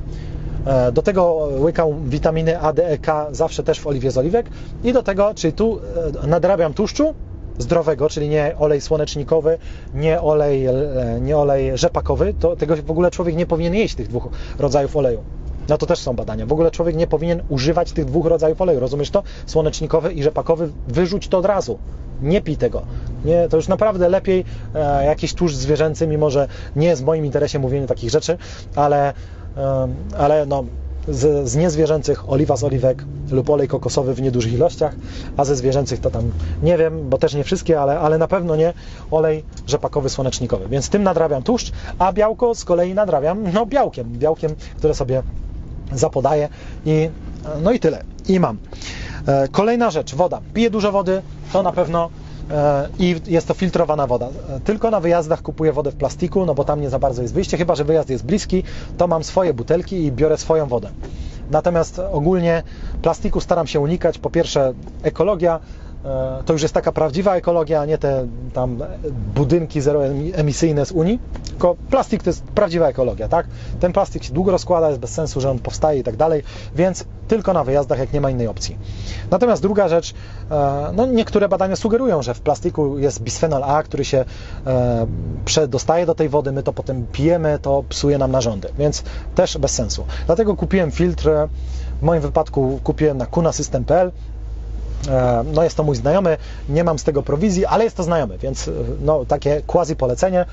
Speaker 1: E, Do tego łykam witaminy A, D, E, K zawsze też w oliwie z oliwek i do tego, czyli tu e, nadrabiam tłuszczu zdrowego, czyli nie olej słonecznikowy, nie olej, e, nie olej rzepakowy, to tego w ogóle człowiek nie powinien jeść tych dwóch rodzajów oleju. No to też są badania. W ogóle człowiek nie powinien używać tych dwóch rodzajów oleju. Rozumiesz to? Słonecznikowy i rzepakowy wyrzuć to od razu. Nie pij tego. Nie, to już naprawdę lepiej e, jakiś tłuszcz zwierzęcy, mimo że nie jest w moim interesie mówienie takich rzeczy, ale, ale no, z, z niezwierzęcych oliwa z oliwek lub olej kokosowy w niedużych ilościach, a ze zwierzęcych to tam nie wiem, bo też nie wszystkie, ale, ale na pewno nie olej rzepakowy słonecznikowy. Więc tym nadrabiam tłuszcz, a białko z kolei nadrabiam no, białkiem, białkiem, które sobie zapodaję i no i tyle. I mam. E, Kolejna rzecz, woda. Piję dużo wody, to na pewno e, i jest to filtrowana woda. Tylko na wyjazdach kupuję wodę w plastiku, no bo tam nie za bardzo jest wyjście, chyba że wyjazd jest bliski, to mam swoje butelki i biorę swoją wodę. Natomiast ogólnie plastiku staram się unikać. Po pierwsze, ekologia to już jest taka prawdziwa ekologia, a nie te tam budynki zeroemisyjne z Unii, tylko plastik to jest prawdziwa ekologia, tak? Ten plastik się długo rozkłada, jest bez sensu, że on powstaje i tak dalej, więc tylko na wyjazdach, jak nie ma innej opcji. Natomiast druga rzecz, e, no niektóre badania sugerują, że w plastiku jest bisfenol A, który się e, przedostaje do tej wody, my to potem pijemy, to psuje nam narządy, więc też bez sensu. Dlatego kupiłem filtr, w moim wypadku kupiłem na kunasystem.pl, E, no jest to mój znajomy, nie mam z tego prowizji, ale jest to znajomy, więc e, no, takie quasi polecenie.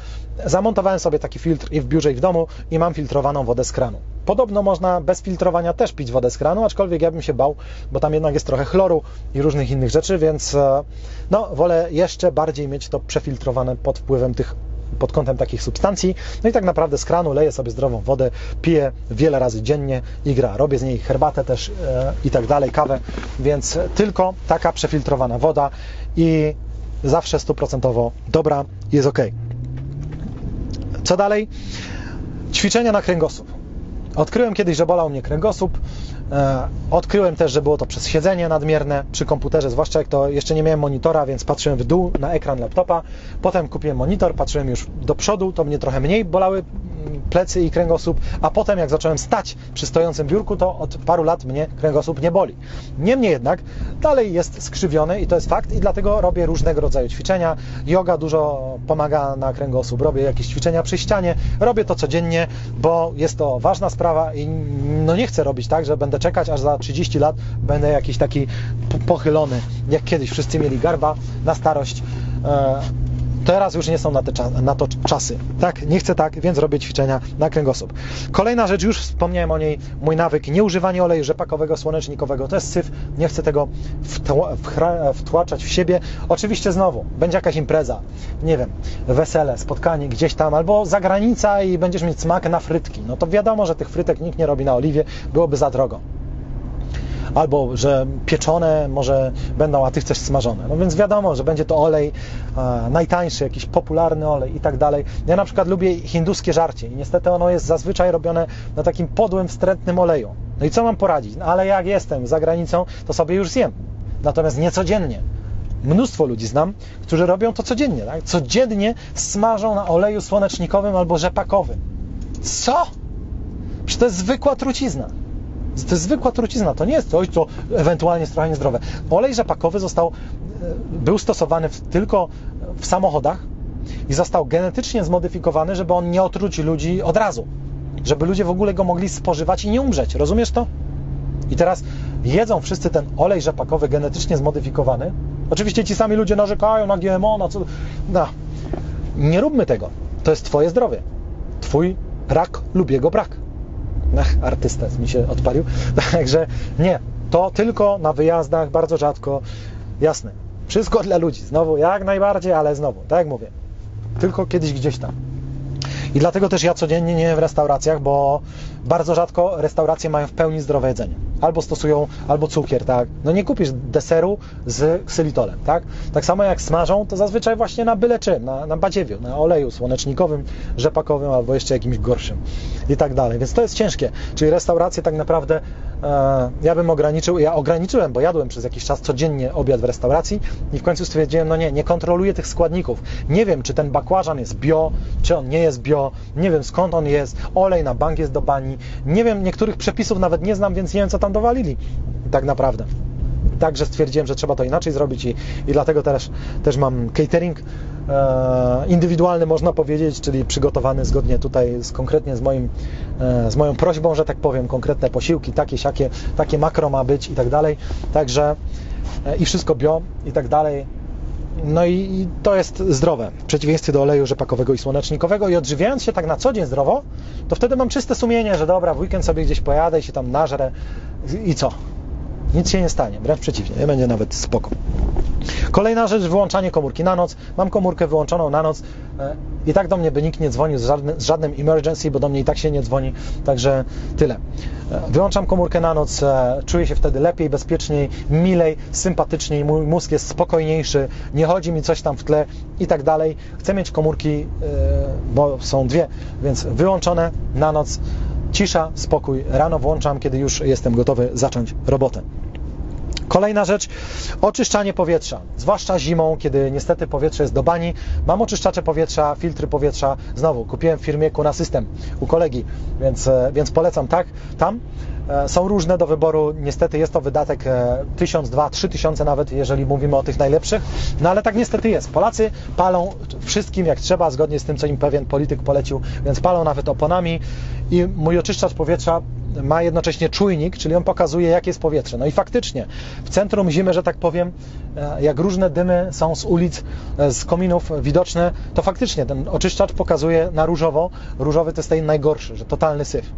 Speaker 1: Zamontowałem sobie taki filtr i w biurze i w domu i mam filtrowaną wodę z kranu. Podobno można bez filtrowania też pić wodę z kranu, aczkolwiek ja bym się bał, bo tam jednak jest trochę chloru i różnych innych rzeczy, więc e, no wolę jeszcze bardziej mieć to przefiltrowane pod wpływem tych pod kątem takich substancji. No i tak naprawdę z kranu leję sobie zdrową wodę, piję wiele razy dziennie i gra. Robię z niej herbatę też e, i tak dalej, kawę, więc tylko taka przefiltrowana woda i zawsze stuprocentowo dobra, jest ok. Co dalej? Ćwiczenia na kręgosłup. Odkryłem kiedyś, że bolał mnie kręgosłup odkryłem też, że było to przez siedzenie nadmierne przy komputerze, zwłaszcza jak to jeszcze nie miałem monitora, więc patrzyłem w dół na ekran laptopa. Potem kupiłem monitor, patrzyłem już do przodu, to mnie trochę mniej bolały mm, plecy i kręgosłup, a potem jak zacząłem stać przy stojącym biurku, to od paru lat mnie kręgosłup nie boli. Niemniej jednak dalej jest skrzywiony i to jest fakt i dlatego robię różnego rodzaju ćwiczenia. Yoga dużo pomaga na kręgosłup, robię jakieś ćwiczenia przy ścianie, robię to codziennie, bo jest to ważna sprawa i no nie chcę robić tak, że będę czekać, aż za 30 lat będę jakiś taki pochylony, jak kiedyś wszyscy mieli garba na starość. Teraz już nie są na, te, na, to czasy. Tak, nie chcę tak, więc robię ćwiczenia na kręgosłup. Kolejna rzecz, już wspomniałem o niej, mój nawyk, nieużywanie oleju rzepakowego, słonecznikowego. To jest syf, nie chcę tego wtłaczać w siebie. Oczywiście znowu, będzie jakaś impreza, nie wiem, wesele, spotkanie gdzieś tam, albo zagranica i będziesz mieć smak na frytki. No to wiadomo, że tych frytek nikt nie robi na oliwie, byłoby za drogo albo że pieczone może będą, a ty chcesz smażone. No więc wiadomo, że będzie to olej e, najtańszy, jakiś popularny olej i tak dalej. Ja na przykład lubię hinduskie żarcie i niestety ono jest zazwyczaj robione na takim podłym, wstrętnym oleju. No i co mam poradzić? No, ale jak jestem za granicą, to sobie już zjem. Natomiast nie codziennie. Mnóstwo ludzi znam, którzy robią to codziennie. Tak? Codziennie smażą na oleju słonecznikowym albo rzepakowym. Co? Przecież to jest zwykła trucizna. To jest zwykła trucizna, to nie jest coś, co ewentualnie jest trochę niezdrowe. Olej rzepakowy został, e, był stosowany w, tylko w samochodach i został genetycznie zmodyfikowany, żeby on nie otruci ludzi od razu. Żeby ludzie w ogóle go mogli spożywać i nie umrzeć. Rozumiesz to? I teraz jedzą wszyscy ten olej rzepakowy genetycznie zmodyfikowany. Oczywiście ci sami ludzie narzekają na GMO, na co. No. Nie róbmy tego. To jest Twoje zdrowie. Twój rak lub jego brak. Ach, artysta mi się odpalił. Także nie, to tylko na wyjazdach, bardzo rzadko. Jasne, wszystko dla ludzi. Znowu, jak najbardziej, ale znowu, tak jak mówię, tylko kiedyś gdzieś tam. I dlatego też ja codziennie nie w restauracjach, bo bardzo rzadko restauracje mają w pełni zdrowe jedzenie. Albo stosują, albo cukier, tak. No nie kupisz deseru z ksylitolem, tak. Tak samo jak smażą, to zazwyczaj właśnie na byle czym, na, na badziewiu, na oleju słonecznikowym, rzepakowym, albo jeszcze jakimś gorszym i tak dalej. Więc to jest ciężkie. Czyli restauracje tak naprawdę e, ja bym ograniczył, ja ograniczyłem, bo jadłem przez jakiś czas codziennie obiad w restauracji i w końcu stwierdziłem, no nie, nie kontroluję tych składników. Nie wiem, czy ten bakłażan jest bio, czy on nie jest bio, nie wiem skąd on jest, olej na bank jest do bani, nie wiem, niektórych przepisów nawet nie znam, więc nie wiem, co tam dowalili tak naprawdę. Także stwierdziłem, że trzeba to inaczej zrobić i, i dlatego też, też mam catering e, indywidualny, można powiedzieć, czyli przygotowany zgodnie tutaj z, konkretnie z, moim, e, z moją prośbą, że tak powiem, konkretne posiłki, takie, siakie, takie makro ma być i tak dalej. Także e, i wszystko bio i tak dalej. No i, to jest zdrowe, w przeciwieństwie do oleju rzepakowego i słonecznikowego. I odżywiając się tak na co dzień zdrowo, to wtedy mam czyste sumienie, że dobra, w weekend sobie gdzieś pojadę i się tam nażrę i co? Nic się nie stanie, wręcz przeciwnie, będzie nawet spoko. Kolejna rzecz, wyłączanie komórki na noc. Mam komórkę wyłączoną na noc e, i tak do mnie by nikt nie dzwonił z, żadnym, z żadnym emergency, bo do mnie i tak się nie dzwoni, także tyle. E, wyłączam komórkę na noc, e, czuję się wtedy lepiej, bezpieczniej, milej, sympatyczniej, mój mózg jest spokojniejszy, nie chodzi mi coś tam w tle i tak dalej. Chcę mieć komórki, bo są dwie, więc wyłączone na noc, cisza, spokój. Rano włączam, kiedy już jestem gotowy zacząć robotę. Kolejna rzecz, oczyszczanie powietrza. Zwłaszcza zimą, kiedy niestety powietrze jest do bani. Mam oczyszczacze powietrza, filtry powietrza. Znowu, kupiłem w firmie Kuna System u kolegi, więc, e, więc polecam tak, tam. E, są różne do wyboru. Niestety jest to wydatek 1000, 2, 3000 nawet, jeżeli mówimy o tych najlepszych. No ale tak niestety jest. Polacy palą wszystkim jak trzeba, zgodnie z tym, co im pewien polityk polecił, więc palą nawet oponami i mój oczyszczacz powietrza ma jednocześnie czujnik, czyli on pokazuje, jakie jest powietrze. No i faktycznie, w centrum zimy, że tak powiem, e, jak różne dymy są z ulic, e, z kominów widoczne, to faktycznie ten oczyszczacz pokazuje na różowo. Różowy to jest ten najgorszy, że totalny syf.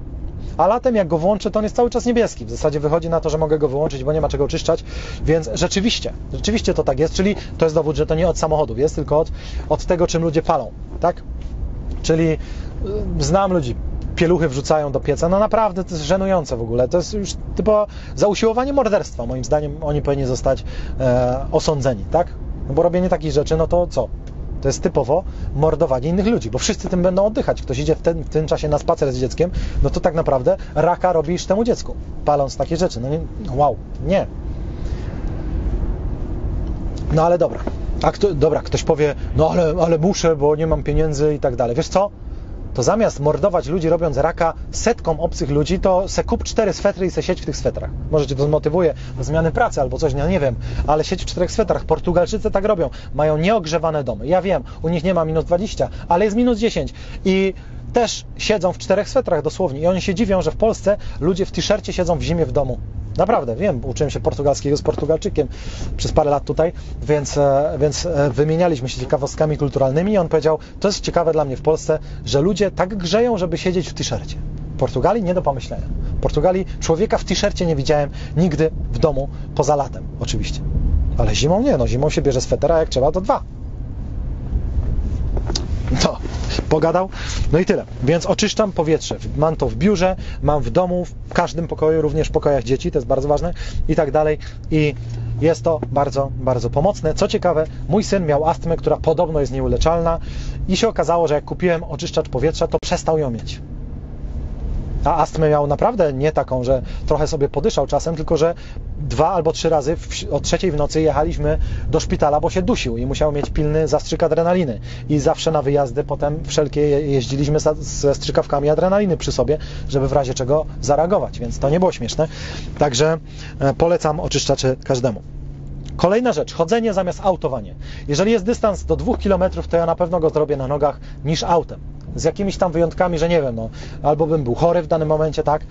Speaker 1: A latem jak go włączę, to on jest cały czas niebieski. W zasadzie wychodzi na to, że mogę go wyłączyć, bo nie ma czego oczyszczać, więc rzeczywiście, rzeczywiście to tak jest, czyli to jest dowód, że to nie od samochodów jest, tylko od, od tego, czym ludzie palą, tak? Czyli znam ludzi, pieluchy wrzucają do pieca. No naprawdę to jest żenujące w ogóle. To jest już typo za usiłowanie morderstwa. Moim zdaniem oni powinni zostać e, osądzeni, tak? No bo robienie takich rzeczy, no to co? To jest typowo mordowanie innych ludzi, bo wszyscy tym będą oddychać. Ktoś idzie w, ten, w tym czasie na spacer z dzieckiem, no to tak naprawdę raka robisz temu dziecku, paląc takie rzeczy. No nie, wow, nie. No ale dobra. A kto, dobra, ktoś powie, no ale, ale muszę, bo nie mam pieniędzy i tak dalej. Wiesz co? To zamiast mordować ludzi robiąc raka setkom obcych ludzi, to se kup cztery swetry i se siedź w tych swetrach. Może cię to zmotywuje do zmiany pracy albo coś, no nie wiem, ale siedź w czterech swetrach. Portugalczycy tak robią. Mają nieogrzewane domy. Ja wiem, u nich nie ma minus 20, ale jest minus 10. I też siedzą w czterech swetrach dosłownie. I oni się dziwią, że w Polsce ludzie w t-shircie siedzą w zimie w domu. Naprawdę, wiem, uczyłem się portugalskiego z Portugalczykiem przez parę lat tutaj, więc, e, więc e, wymienialiśmy się ciekawostkami kulturalnymi i on powiedział, to jest ciekawe dla mnie w Polsce, że ludzie tak grzeją, żeby siedzieć w t-shircie. W Portugalii nie do pomyślenia. W Portugalii człowieka w t-shircie nie widziałem nigdy w domu, poza latem oczywiście. Ale zimą nie, no zimą się bierze swetera, jak trzeba to dwa. No, pogadał. No i tyle. Więc oczyszczam powietrze. Mam to w biurze, mam w domu, w każdym pokoju, również w pokojach dzieci, to jest bardzo ważne i tak dalej. I jest to bardzo, bardzo pomocne. Co ciekawe, mój syn miał astmę, która podobno jest nieuleczalna i się okazało, że jak kupiłem oczyszczacz powietrza, to przestał ją mieć. A astmę miał naprawdę nie taką, że trochę sobie podyszał czasem, tylko że dwa albo trzy razy w, o trzeciej w nocy jechaliśmy do szpitala, bo się dusił i musiał mieć pilny zastrzyk adrenaliny. I zawsze na wyjazdy potem wszelkie jeździliśmy ze strzykawkami adrenaliny przy sobie, żeby w razie czego zareagować, więc to nie było śmieszne. Także e, polecam oczyszczacze każdemu. Kolejna rzecz, chodzenie zamiast autowanie. Jeżeli jest dystans do 2 km, to ja na pewno go zrobię na nogach niż autem z jakimiś tam wyjątkami, że nie wiem, no, albo bym był chory w danym momencie, tak,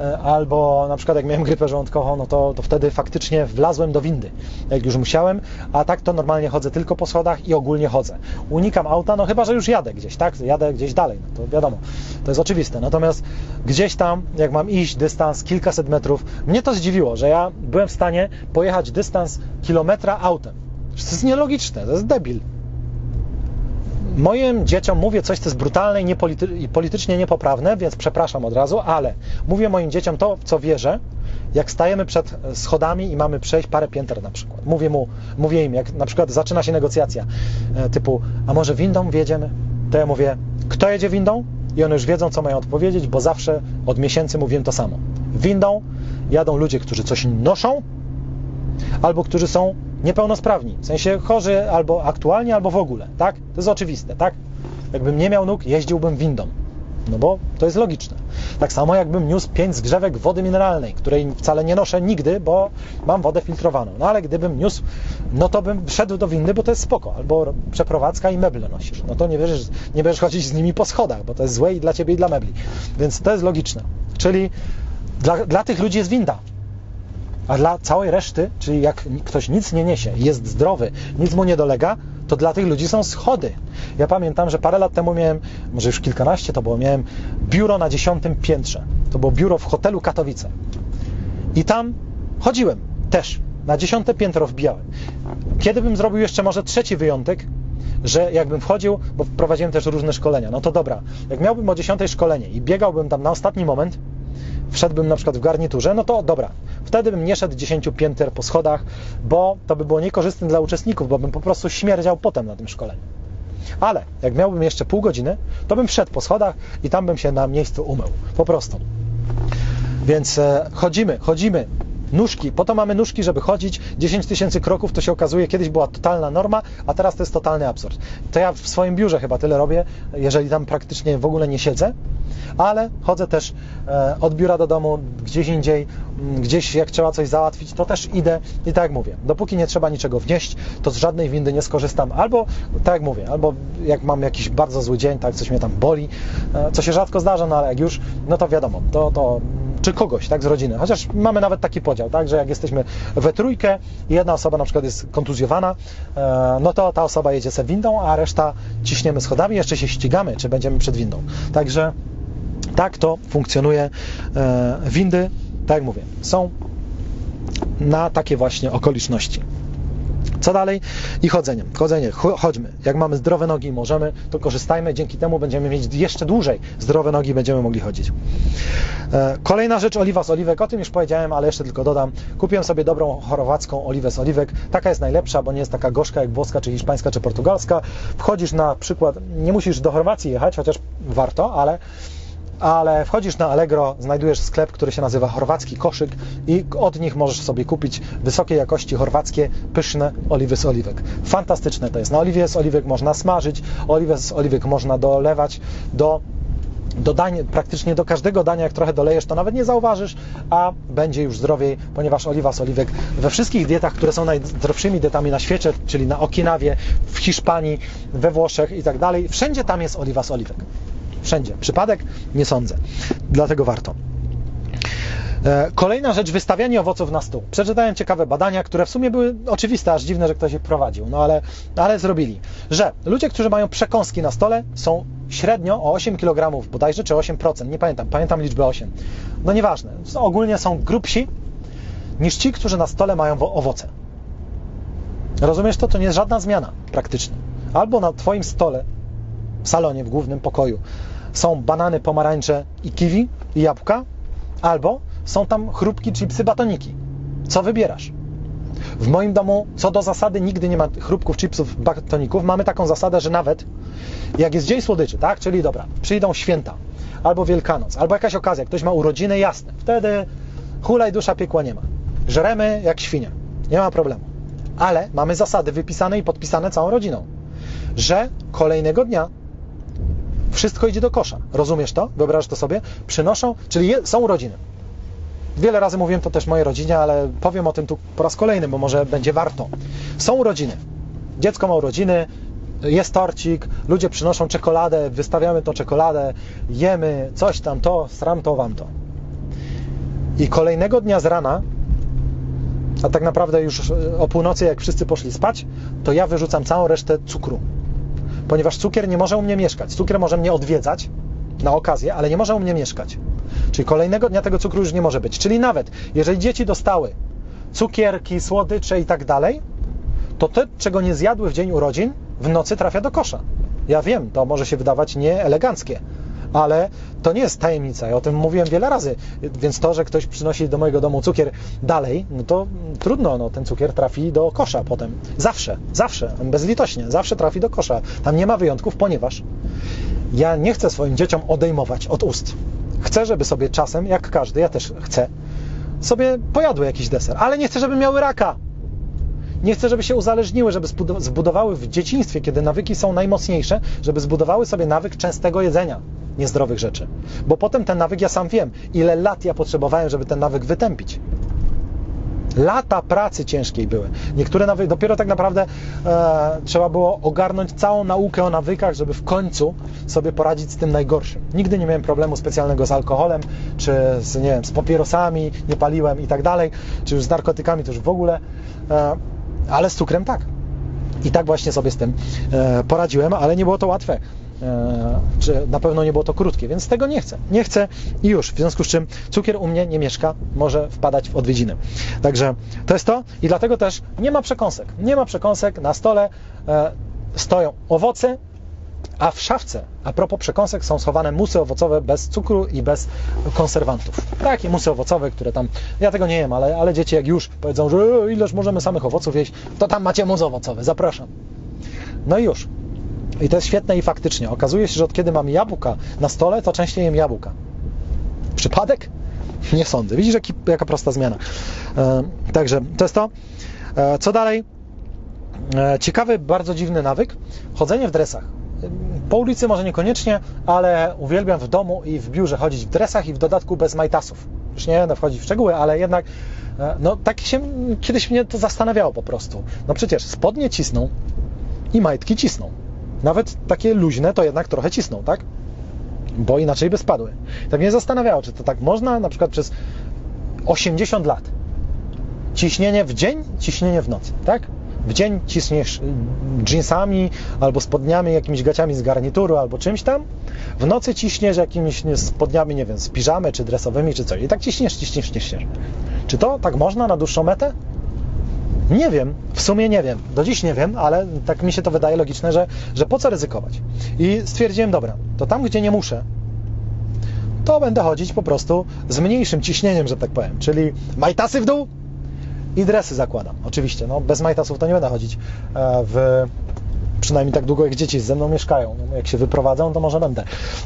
Speaker 1: e, albo na przykład jak miałem grypę żołądkową, no to, to wtedy faktycznie wlazłem do windy, jak już musiałem, a tak to normalnie chodzę tylko po schodach i ogólnie chodzę. Unikam auta, no chyba, że już jadę gdzieś, tak, jadę gdzieś dalej, no to wiadomo, to jest oczywiste. Natomiast gdzieś tam, jak mam iść dystans kilkaset metrów, mnie to zdziwiło, że ja byłem w stanie pojechać dystans kilometra autem. To jest nielogiczne, to jest debil moim dzieciom mówię coś, co jest brutalne i, niepolity- politycznie niepoprawne, więc przepraszam od razu, ale mówię moim dzieciom to, w co wierzę, jak stajemy przed schodami i mamy przejść parę pięter na przykład. Mówię, mu, mówię im, jak na przykład zaczyna się negocjacja e, typu, a może windą wjedziemy? To ja mówię, kto jedzie windą? I one już wiedzą, co mają odpowiedzieć, bo zawsze od miesięcy mówiłem to samo. Windą jadą ludzie, którzy coś noszą, albo którzy są niepełnosprawni, w sensie chorzy albo aktualnie, albo w ogóle, tak? To jest oczywiste, tak? Jakbym nie miał nóg, jeździłbym windą. No bo to jest logiczne. Tak samo jakbym niósł pięć zgrzewek wody mineralnej, której wcale nie noszę nigdy, bo mam wodę filtrowaną. No ale gdybym niósł, no to bym wszedł do windy, bo to jest spoko. Albo przeprowadzka i meble nosisz. No to nie będziesz, nie będziesz chodzić z nimi po schodach, bo to jest złe i dla ciebie i dla mebli. Więc to jest logiczne. Czyli dla, dla tych ludzi jest winda. A dla całej reszty, czyli jak ktoś nic nie niesie, jest zdrowy, nic mu nie dolega, to dla tych ludzi są schody. Ja pamiętam, że parę lat temu miałem, może już kilkanaście to było, miałem biuro na dziesiątym piętrze. To było biuro w hotelu Katowice. I tam chodziłem też. Na dziesiąte piętro wbijałem. Kiedy bym zrobił jeszcze może trzeci wyjątek, że jakbym wchodził, bo prowadziłem też różne szkolenia, no to dobra, jak miałbym o dziesiątej szkolenie i biegałbym tam na ostatni moment, wszedłbym na przykład w garniturze, no to dobra, wtedy bym nie szedł 10 pięter po schodach, bo to by było niekorzystne dla uczestników, bo bym po prostu śmierdział potem na tym szkoleniu. Ale jak miałbym jeszcze pół godziny, to bym wszedł po schodach i tam bym się na miejscu umył. Po prostu. Więc e, chodzimy, chodzimy. Nóżki, po to mamy nóżki, żeby chodzić. 10 tysięcy kroków to się okazuje, kiedyś była totalna norma, a teraz to jest totalny absurd. To ja w swoim biurze chyba tyle robię, jeżeli tam praktycznie w ogóle nie siedzę, ale chodzę też e, od biura do domu, gdzieś indziej, gdzieś jak trzeba coś załatwić, to też idę. I tak jak mówię, dopóki nie trzeba niczego wnieść, to z żadnej windy nie skorzystam, albo tak jak mówię, albo jak mam jakiś bardzo zły dzień, tak, coś mnie tam boli, e, co się rzadko zdarza, no ale jak już, no to wiadomo, to, to czy kogoś, tak, z rodziny. Chociaż mamy nawet taki podział, tak, że jak jesteśmy we trójkę i jedna osoba na przykład jest kontuzjowana, e, no to ta osoba jedzie sobie windą, a reszta ciśniemy schodami, jeszcze się ścigamy, czy będziemy przed windą. Także tak to funkcjonuje. E, windy, tak jak mówię, są na takie właśnie okoliczności. Co dalej? I chodzenie. Chodzenie. Cho- Chodźmy. Jak mamy zdrowe nogi i możemy, to korzystajmy. Dzięki temu będziemy mieć jeszcze dłużej zdrowe nogi i będziemy mogli chodzić. E, Kolejna rzecz, oliwa z oliwek. O tym już powiedziałem, ale jeszcze tylko dodam. Kupiłem sobie dobrą chorwacką oliwę z oliwek. Taka jest najlepsza, bo nie jest taka gorzka jak włoska, czy hiszpańska, czy portugalska. Wchodzisz na przykład, nie musisz do Chorwacji jechać, chociaż warto, ale ale wchodzisz na Allegro, znajdujesz sklep, który się nazywa Chorwacki Koszyk i od nich możesz sobie kupić wysokiej jakości chorwackie, pyszne oliwy z oliwek. Fantastyczne to jest. Na oliwie z oliwek można smażyć, oliwę z oliwek można dolewać do do dań, praktycznie do każdego dania, jak trochę dolejesz, to nawet nie zauważysz, a będzie już zdrowiej, ponieważ oliwa z oliwek we wszystkich dietach, które są najzdrowszymi dietami na świecie, czyli na Okinawie, w Hiszpanii, we Włoszech i tak dalej, wszędzie tam jest oliwa z oliwek. Wszędzie. Przypadek? Nie sądzę. Dlatego warto. E, Kolejna rzecz, wystawianie owoców na stół. Przeczytałem ciekawe badania, które w sumie były oczywiste, aż dziwne, że ktoś je prowadził, no ale, ale zrobili, że ludzie, którzy mają przekąski na stole są średnio o 8 kg bodajże, czy 8%, nie pamiętam, pamiętam liczbę 8. No nieważne, ogólnie są grubsi niż ci, którzy na stole mają wo- owoce. Rozumiesz to? To nie jest żadna zmiana praktycznie. Albo na Twoim stole, w salonie, w głównym pokoju są banany, pomarańcze i kiwi i jabłka, albo są tam chrupki, chipsy, batoniki. Co wybierasz? W moim domu, co do zasady, nigdy nie ma chrupków, chipsów, batoników. Mamy taką zasadę, że nawet jak jest dzień słodyczy, tak? Czyli dobra, przyjdą święta, albo Wielkanoc, albo jakaś okazja, ktoś ma urodziny, jasne. Wtedy hulaj dusza piekła nie ma. Żremy jak świnia. Nie ma problemu. Ale mamy zasady wypisane i podpisane całą rodziną, że kolejnego dnia wszystko idzie do kosza. Rozumiesz to? Wyobrażasz to sobie? Przynoszą, czyli je, są urodziny. Wiele razy mówiłem to też mojej rodzinie, ale powiem o tym tu po raz kolejny, bo może będzie warto. Są urodziny. Dziecko ma urodziny, jest torcik, ludzie przynoszą czekoladę, wystawiamy tą czekoladę, jemy coś tam, to, sram to, wam to. I kolejnego dnia z rana, a tak naprawdę już o północy, jak wszyscy poszli spać, to ja wyrzucam całą resztę cukru ponieważ cukier nie może u mnie mieszkać. Cukier może mnie odwiedzać na okazję, ale nie może u mnie mieszkać. Czyli kolejnego dnia tego cukru już nie może być. Czyli nawet jeżeli dzieci dostały cukierki, słodycze i tak dalej, to te, czego nie zjadły w dzień urodzin, w nocy trafia do kosza. Ja wiem, to może się wydawać nieeleganckie, ale to nie jest tajemnica. Ja o tym mówiłem wiele razy. Więc to, że ktoś przynosi do mojego domu cukier dalej, no to trudno, no, ten cukier trafi do kosza potem. Zawsze, zawsze, bezlitośnie, zawsze trafi do kosza. Tam nie ma wyjątków, ponieważ ja nie chcę swoim dzieciom odejmować od ust. Chcę, żeby sobie czasem, jak każdy, ja też chcę, sobie pojadły jakiś deser, ale nie chcę, żeby miały raka. Nie chcę, żeby się uzależniły, żeby zbudowały w dzieciństwie, kiedy nawyki są najmocniejsze, żeby zbudowały sobie nawyk częstego jedzenia niezdrowych rzeczy. Bo potem ten nawyk, ja sam wiem, ile lat ja potrzebowałem, żeby ten nawyk wytępić. Lata pracy ciężkiej były. Niektóre nawyki, dopiero tak naprawdę e, trzeba było ogarnąć całą naukę o nawykach, żeby w końcu sobie poradzić z tym najgorszym. Nigdy nie miałem problemu specjalnego z alkoholem, czy z, nie wiem, z papierosami, nie paliłem i tak dalej, czy już z narkotykami to już w ogóle, e, ale z cukrem tak. I tak właśnie sobie z tym e, poradziłem, ale nie było to łatwe czy na pewno nie było to krótkie, więc tego nie chcę. Nie chcę i już. W związku z czym cukier u mnie nie mieszka, może wpadać w odwiedziny. Także to jest to i dlatego też nie ma przekąsek. Nie ma przekąsek na stole. Stoją owoce, a w szafce, a propos przekąsek, są schowane musy owocowe bez cukru i bez konserwantów. Takie musy owocowe, które tam, ja tego nie jem, ale, ale dzieci jak już powiedzą, że ileż możemy samych owoców jeść, to tam macie mus owocowy, zapraszam. No i już. I to jest świetne i faktycznie. Okazuje się, że od kiedy mam jabłka na stole, to częściej jem jabłka. Przypadek? Nie sądzę. Widzisz, jaki, jaka prosta zmiana. E, także to jest to. E, co dalej? E, ciekawy, bardzo dziwny nawyk. Chodzenie w dresach. Po ulicy może niekoniecznie, ale uwielbiam w domu i w biurze chodzić w dresach i w dodatku bez majtasów. Już nie będę wchodzić w szczegóły, ale jednak no tak się kiedyś mnie to zastanawiało po prostu. No przecież spodnie cisną i majtki cisną. Nawet takie luźne to jednak trochę cisną, tak? Bo inaczej by spadły. Tak mnie zastanawiało, czy to tak można na przykład przez 80 lat. Ciśnienie w dzień, ciśnienie w nocy, tak? W dzień ciśniesz jeansami albo spodniami, jakimiś gaciami z garnituru albo czymś tam. W nocy ciśniesz jakimiś spodniami, nie wiem, z piżamy czy dresowymi czy coś. I tak ciśniesz, ciśniesz, ciśniesz. Czy to tak można na dłuższą metę? Nie wiem, w sumie nie wiem, do dziś nie wiem, ale tak mi się to wydaje logiczne, że, że po co ryzykować. I stwierdziłem, dobra, to tam, gdzie nie muszę, to będę chodzić po prostu z mniejszym ciśnieniem, że tak powiem, czyli majtasy w dół i dresy zakładam. Oczywiście, no bez majtasów to nie będę chodzić e, w przynajmniej tak długo jak dzieci ze mną mieszkają. No, jak się wyprowadzą, to może będę.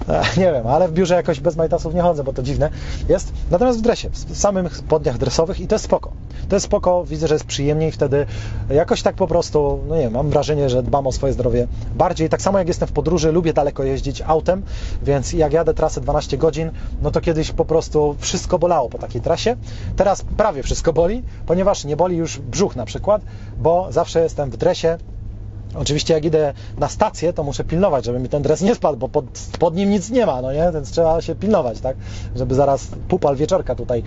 Speaker 1: E, nie wiem, ale w biurze jakoś bez majtasów nie chodzę, bo to dziwne jest. Natomiast w dresie, w samych spodniach dresowych i to jest spoko. To jest spoko, widzę, że jest przyjemniej wtedy jakoś tak po prostu, no nie wiem, mam wrażenie, że dbam o swoje zdrowie bardziej. Tak samo jak jestem w podróży, lubię daleko jeździć autem, więc jak jadę trasę 12 godzin, no to kiedyś po prostu wszystko bolało po takiej trasie. Teraz prawie wszystko boli, ponieważ nie boli już brzuch na przykład, bo zawsze jestem w dresie, Oczywiście jak idę na stację, to muszę pilnować, żeby mi ten dres nie spadł, bo pod, pod nim nic nie ma, no nie? Więc trzeba się pilnować, tak? Żeby zaraz pupal wieczorka tutaj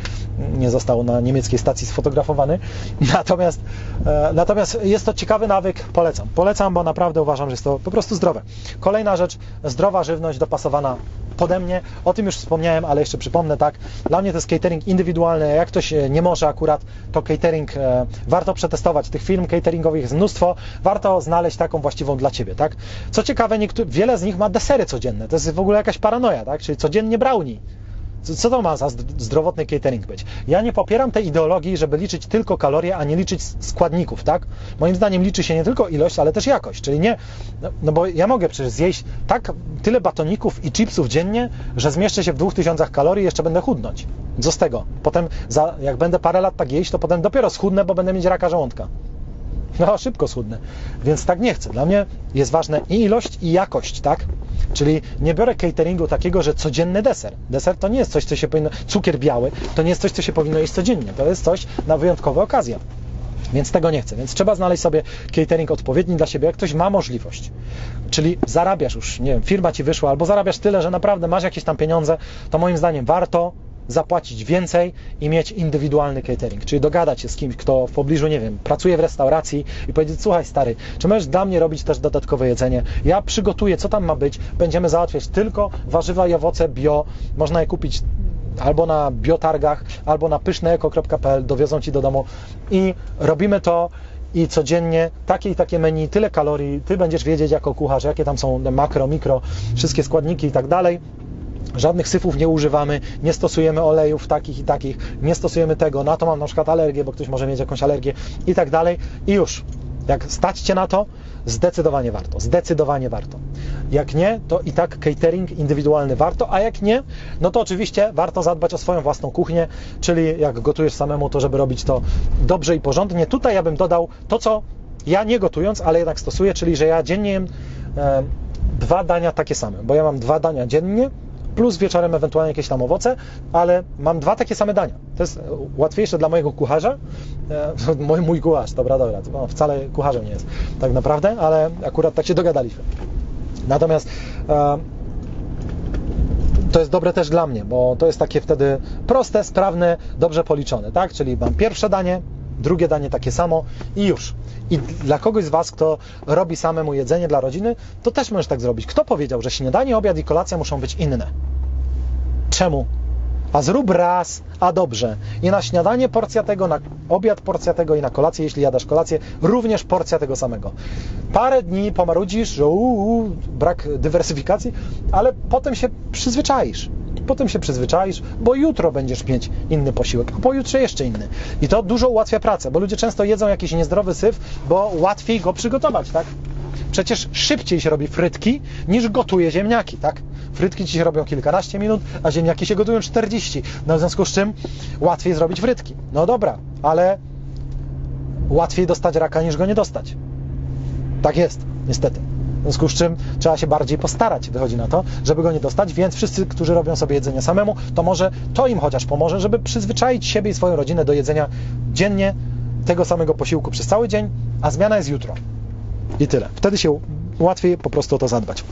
Speaker 1: nie został na niemieckiej stacji sfotografowany. Natomiast, e, natomiast jest to ciekawy nawyk, polecam. Polecam, bo naprawdę uważam, że jest to po prostu zdrowe. Kolejna rzecz, zdrowa żywność dopasowana pode mnie. O tym już wspomniałem, ale jeszcze przypomnę, tak. Dla mnie to jest catering indywidualny. Jak ktoś e, nie może akurat, to catering e, warto przetestować. Tych firm cateringowych jest mnóstwo. Warto znaleźć taką właściwą dla Ciebie, tak. Co ciekawe, wiele z nich ma desery codzienne. To jest w ogóle jakaś paranoja, tak. Czyli codziennie brownie. Co to ma za zdrowotny catering być? Ja nie popieram tej ideologii, żeby liczyć tylko kalorie, a nie liczyć składników, tak? Moim zdaniem liczy się nie tylko ilość, ale też jakość, czyli nie, no, no bo ja mogę przecież zjeść tak tyle batoników i chipsów dziennie, że zmieszczę się w 2000 kalorii i jeszcze będę chudnąć. Co z tego? Potem, za, jak będę parę lat tak jeść, to potem dopiero schudnę, bo będę mieć raka żołądka. No, szybko schudnę. Więc tak nie chcę. Dla mnie jest ważne i ilość, i jakość, tak? Czyli nie biorę cateringu takiego, że codzienny deser. Deser to nie jest coś, co się powinno. Cukier biały to nie jest coś, co się powinno jeść codziennie. To jest coś na wyjątkowe okazje. Więc tego nie chcę. Więc trzeba znaleźć sobie catering odpowiedni dla siebie, jak ktoś ma możliwość. Czyli zarabiasz już, nie wiem, firma ci wyszła, albo zarabiasz tyle, że naprawdę masz jakieś tam pieniądze, to moim zdaniem warto zapłacić więcej i mieć indywidualny catering, czyli dogadać się z kimś, kto w pobliżu, nie wiem, pracuje w restauracji i powiedzieć, słuchaj stary, czy możesz dla mnie robić też dodatkowe jedzenie? Ja przygotuję, co tam ma być, będziemy załatwiać tylko warzywa i owoce bio, można je kupić albo na biotargach, albo na pyszneeko.pl, dowiozą Ci do domu. I robimy to i codziennie takie i takie menu, tyle kalorii, Ty będziesz wiedzieć jako kucharz, jakie tam są makro, mikro, wszystkie składniki i tak dalej Żadnych syfów nie używamy, nie stosujemy olejów takich i takich, nie stosujemy tego, na to mam na przykład alergię, bo ktoś może mieć jakąś alergię i tak dalej. I już. Jak stać na to, zdecydowanie warto, zdecydowanie warto. Jak nie, to i tak catering indywidualny warto, a jak nie, no to oczywiście warto zadbać o swoją własną kuchnię, czyli jak gotujesz samemu, to żeby robić to dobrze i porządnie. Tutaj ja bym dodał to, co ja nie gotując, ale jednak stosuję, czyli że ja dziennie jem e, dwa dania takie same, bo ja mam dwa dania dziennie, plus wieczorem ewentualnie jakieś tam owoce, ale mam dwa takie same dania. To jest łatwiejsze dla mojego kucharza. E, mój, mój kucharz, dobra, dobra, no, wcale kucharzem nie jest tak naprawdę, ale akurat tak się dogadaliśmy. Natomiast e, to jest dobre też dla mnie, bo to jest takie wtedy proste, sprawne, dobrze policzone, tak? Czyli mam pierwsze danie, drugie danie takie samo i już. I dla kogoś z Was, kto robi samemu jedzenie dla rodziny, to też możesz tak zrobić. Kto powiedział, że śniadanie, obiad i kolacja muszą być inne? Czemu? A zrób raz, a dobrze. I na śniadanie porcja tego, na obiad porcja tego i na kolację, jeśli jadasz kolację, również porcja tego samego. Parę dni pomarudzisz, że uu, brak dywersyfikacji, ale potem się przyzwyczaisz. Potem się przyzwyczaisz, bo jutro będziesz mieć inny posiłek, a pojutrze jeszcze inny. I to dużo ułatwia pracę, bo ludzie często jedzą jakiś niezdrowy syf, bo łatwiej go przygotować, tak? Przecież szybciej się robi frytki niż gotuje ziemniaki, tak? Frytki ci się robią kilkanaście minut, a ziemniaki się gotują 40. No w związku z czym łatwiej zrobić frytki. No dobra, ale łatwiej dostać raka niż go nie dostać. Tak jest, niestety. W związku z czym trzeba się bardziej postarać, wychodzi na to, żeby go nie dostać, więc wszyscy, którzy robią sobie jedzenie samemu, to może to im chociaż pomoże, żeby przyzwyczaić siebie i swoją rodzinę do jedzenia dziennie tego samego posiłku przez cały dzień, a zmiana jest jutro. I tyle. Wtedy się łatwiej po prostu o to zadbać.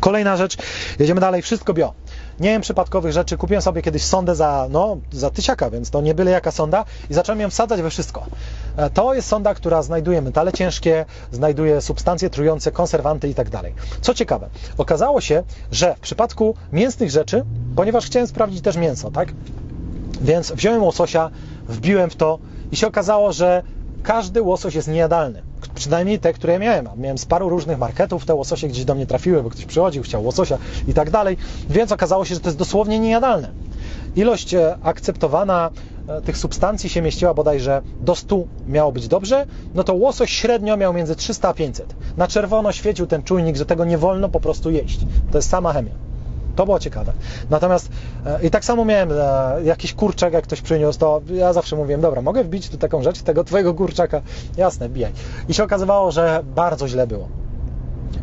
Speaker 1: Kolejna rzecz, jedziemy dalej, wszystko bio. Nie wiem przypadkowych rzeczy, kupiłem sobie kiedyś sondę za, no, za tysiaka, więc to nie byle jaka sonda i zacząłem ją wsadzać we wszystko. E, to jest sonda, która znajduje metale ciężkie, znajduje substancje trujące, konserwanty i tak dalej. Co ciekawe, okazało się, że w przypadku mięsnych rzeczy, ponieważ chciałem sprawdzić też mięso, tak? Więc wziąłem łososia, wbiłem w to i się okazało, że każdy łosoś jest niejadalny. Przynajmniej te, które ja miałem. Miałem z paru różnych marketów, te łososie gdzieś do mnie trafiły, bo ktoś przychodził, chciał łososia i tak dalej, więc okazało się, że to jest dosłownie niejadalne. Ilość e, akceptowana e, tych substancji się mieściła bodajże do 100 miało być dobrze, no to łosoś średnio miał między 300 a 500. Na czerwono świecił ten czujnik, że tego nie wolno po prostu jeść. To jest sama chemia. To było ciekawe. Natomiast e, i tak samo miałem e, jakiś kurczak, jak ktoś przyniósł, to ja zawsze mówiłem, dobra, mogę wbić tu taką rzecz, tego twojego kurczaka? Jasne, bijaj. I się okazywało, że bardzo źle było.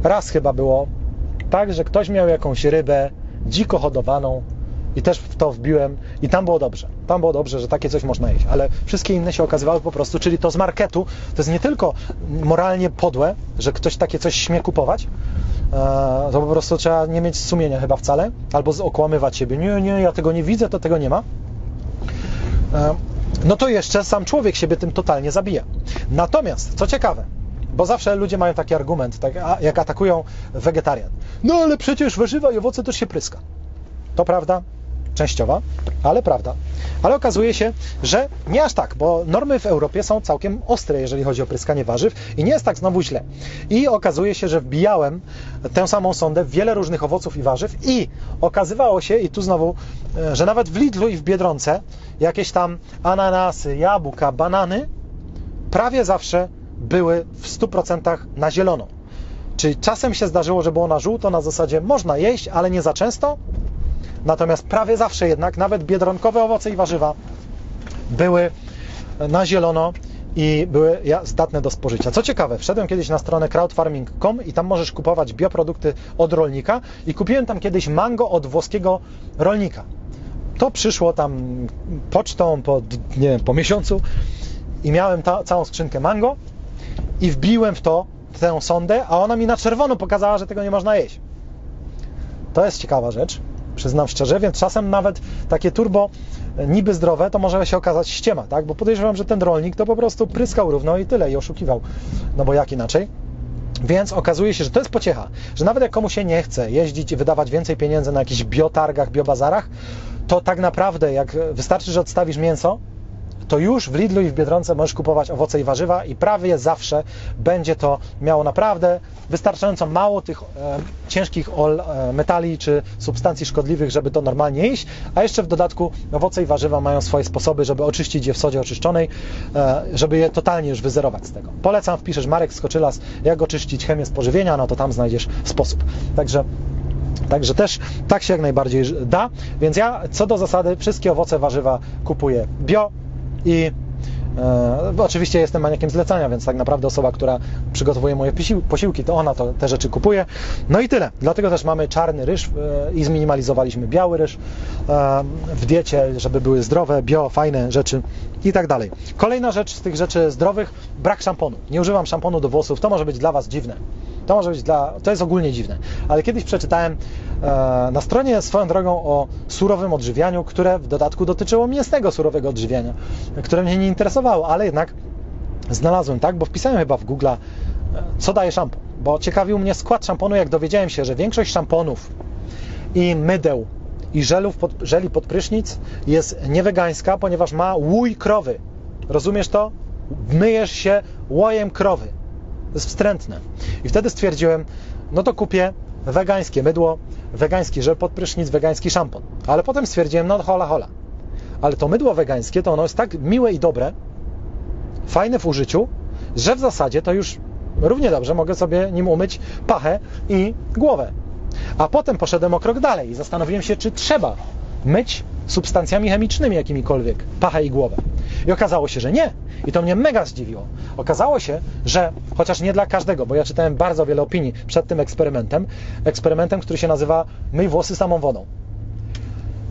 Speaker 1: Raz chyba było tak, że ktoś miał jakąś rybę dziko hodowaną i też w to wbiłem i tam było dobrze. Tam było dobrze, że takie coś można jeść, ale wszystkie inne się okazywały po prostu, czyli to z marketu, to jest nie tylko moralnie podłe, że ktoś takie coś śmie kupować, to po prostu trzeba nie mieć sumienia chyba wcale, albo okłamywać siebie, nie, nie, ja tego nie widzę, to tego nie ma. E, no to jeszcze sam człowiek siebie tym totalnie zabija. Natomiast, co ciekawe, bo zawsze ludzie mają taki argument, tak, jak atakują wegetarian. No ale przecież warzywa i owoce też się pryska. To prawda, częściowa, ale prawda. Ale okazuje się, że nie aż tak, bo normy w Europie są całkiem ostre, jeżeli chodzi o pryskanie warzyw i nie jest tak znowu źle. I okazuje się, że wbijałem tę samą sondę w wiele różnych owoców i warzyw i okazywało się, i tu znowu, e, że nawet w Lidlu i w Biedronce jakieś tam ananasy, jabłka, banany prawie zawsze były w 100% na zielono. Czyli czasem się zdarzyło, że było na żółto, na zasadzie można jeść, ale nie za często, Natomiast prawie zawsze jednak, nawet biedronkowe owoce i warzywa były na zielono i były zdatne do spożycia. Co ciekawe, wszedłem kiedyś na stronę crowdfarming.com i tam możesz kupować bioprodukty od rolnika i kupiłem tam kiedyś mango od włoskiego rolnika. To przyszło tam pocztą po, nie wiem, po miesiącu i miałem ta, całą skrzynkę mango i wbiłem w to tę sondę, a ona mi na czerwono pokazała, że tego nie można jeść. To jest ciekawa rzecz przyznam szczerze, więc czasem nawet takie turbo e, niby zdrowe, to może się okazać ściema, tak? Bo podejrzewam, że ten rolnik to po prostu pryskał równo i tyle i oszukiwał. No bo jak inaczej? Więc okazuje się, że to jest pociecha, że nawet jak komuś się nie chce jeździć i wydawać więcej pieniędzy na jakichś biotargach, biobazarach, to tak naprawdę jak wystarczy, że odstawisz mięso, to już w Lidlu i w Biedronce możesz kupować owoce i warzywa i prawie zawsze będzie to miało naprawdę wystarczająco mało tych e, ciężkich ol, e, metali czy substancji szkodliwych, żeby to normalnie jeść, a jeszcze w dodatku owoce i warzywa mają swoje sposoby, żeby oczyścić je w sodzie oczyszczonej, e, żeby je totalnie już wyzerować z tego. Polecam, wpiszesz Marek Skoczylas, jak oczyścić chemię spożywienia, no to tam znajdziesz sposób. Także Także też tak się jak najbardziej da. Więc ja co do zasady wszystkie owoce, warzywa kupuję bio, i e, oczywiście jestem maniakiem zlecania, więc tak naprawdę osoba, która przygotowuje moje posiłki, to ona to, te rzeczy kupuje. No i tyle. Dlatego też mamy czarny ryż e, i zminimalizowaliśmy biały ryż e, w diecie, żeby były zdrowe, bio, fajne rzeczy i tak dalej. Kolejna rzecz z tych rzeczy zdrowych, brak szamponu. Nie używam szamponu do włosów, to może być dla Was dziwne. To może być dla, to jest ogólnie dziwne. Ale kiedyś przeczytałem e, na stronie swoją drogą o surowym odżywianiu, które w dodatku dotyczyło mięsnego surowego odżywiania, które mnie nie interesowało, ale jednak znalazłem, tak, bo wpisałem chyba w Google, co daje szampon, bo ciekawił mnie skład szamponu, jak dowiedziałem się, że większość szamponów i mydeł i żelów pod, żeli pod prysznic jest niewegańska, ponieważ ma łój krowy. Rozumiesz to? Myjesz się łojem krowy. Jest wstrętne. I wtedy stwierdziłem, no to kupię wegańskie mydło, wegański żel pod prysznic, wegański szampon. Ale potem stwierdziłem, no hola hola. Ale to mydło wegańskie, to ono jest tak miłe i dobre, fajne w użyciu, że w zasadzie to już równie dobrze mogę sobie nim umyć pachę i głowę. A potem poszedłem o krok dalej i zastanowiłem się, czy trzeba myć substancjami chemicznymi jakimikolwiek pachę i głowę. I okazało się, że nie. I to mnie mega zdziwiło. Okazało się, że chociaż nie dla każdego, bo ja czytałem bardzo wiele opinii przed tym eksperymentem, eksperymentem, który się nazywa Myj włosy samą wodą.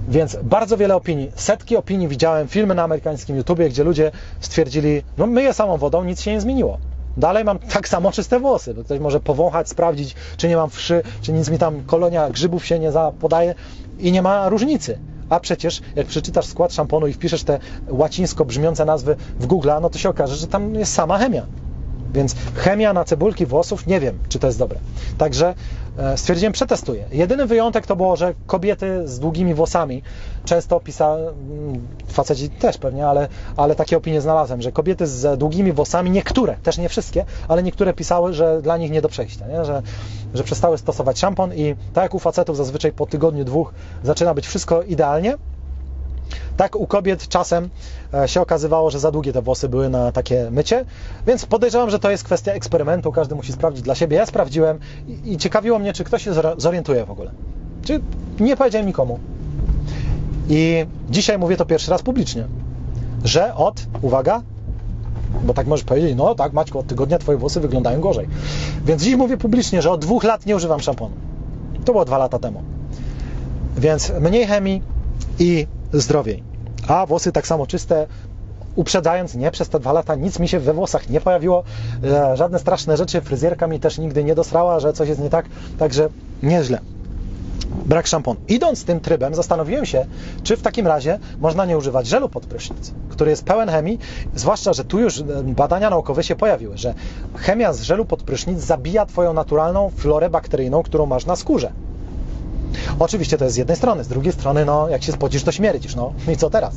Speaker 1: Więc bardzo wiele opinii, setki opinii widziałem, filmy na amerykańskim YouTubie, gdzie ludzie stwierdzili, no myję samą wodą, nic się nie zmieniło. Dalej mam tak samo czyste włosy, bo ktoś może powąchać, sprawdzić, czy nie mam wszy, czy nic mi tam kolonia grzybów się nie podaje i nie ma różnicy. A przecież jak przeczytasz skład szamponu i wpiszesz te łacińsko brzmiące nazwy w Google, no to się okaże, że tam jest sama chemia. Więc chemia na cebulki włosów, nie wiem, czy to jest dobre. Także stwierdziłem, przetestuję. Jedyny wyjątek to było, że kobiety z długimi włosami często pisały, mm, faceci też pewnie, ale, ale takie opinie znalazłem, że kobiety z długimi włosami, niektóre, też nie wszystkie, ale niektóre pisały, że dla nich nie do przejścia, nie? Że, że przestały stosować szampon i tak jak u facetów zazwyczaj po tygodniu, dwóch zaczyna być wszystko idealnie, tak u kobiet czasem e, się okazywało, że za długie te włosy były na takie mycie, więc podejrzewam, że to jest kwestia eksperymentu, każdy musi sprawdzić dla siebie. Ja sprawdziłem i, ciekawiło mnie, czy ktoś się zorientuje w ogóle. Czy nie powiedziałem nikomu. I dzisiaj mówię to pierwszy raz publicznie, że od, uwaga, bo tak możesz powiedzieć, no tak Maćku, od tygodnia Twoje włosy wyglądają gorzej. Więc dziś mówię publicznie, że od dwóch lat nie używam szamponu. To było dwa lata temu. Więc mniej chemii i zdrowiej. A włosy tak samo czyste, uprzedzając, nie, przez te dwa lata nic mi się we włosach nie pojawiło, e, żadne straszne rzeczy, fryzjerka mi też nigdy nie dosrała, że coś jest nie tak, także nieźle. Brak szamponu. Idąc tym trybem, zastanowiłem się, czy w takim razie można nie używać żelu pod prysznic, który jest pełen chemii, zwłaszcza, że tu już e, badania naukowe się pojawiły, że chemia z żelu pod prysznic zabija Twoją naturalną florę bakteryjną, którą masz na skórze. Oczywiście to jest z jednej strony, z drugiej strony, no, jak się spocisz, to śmierdzisz, no i co teraz?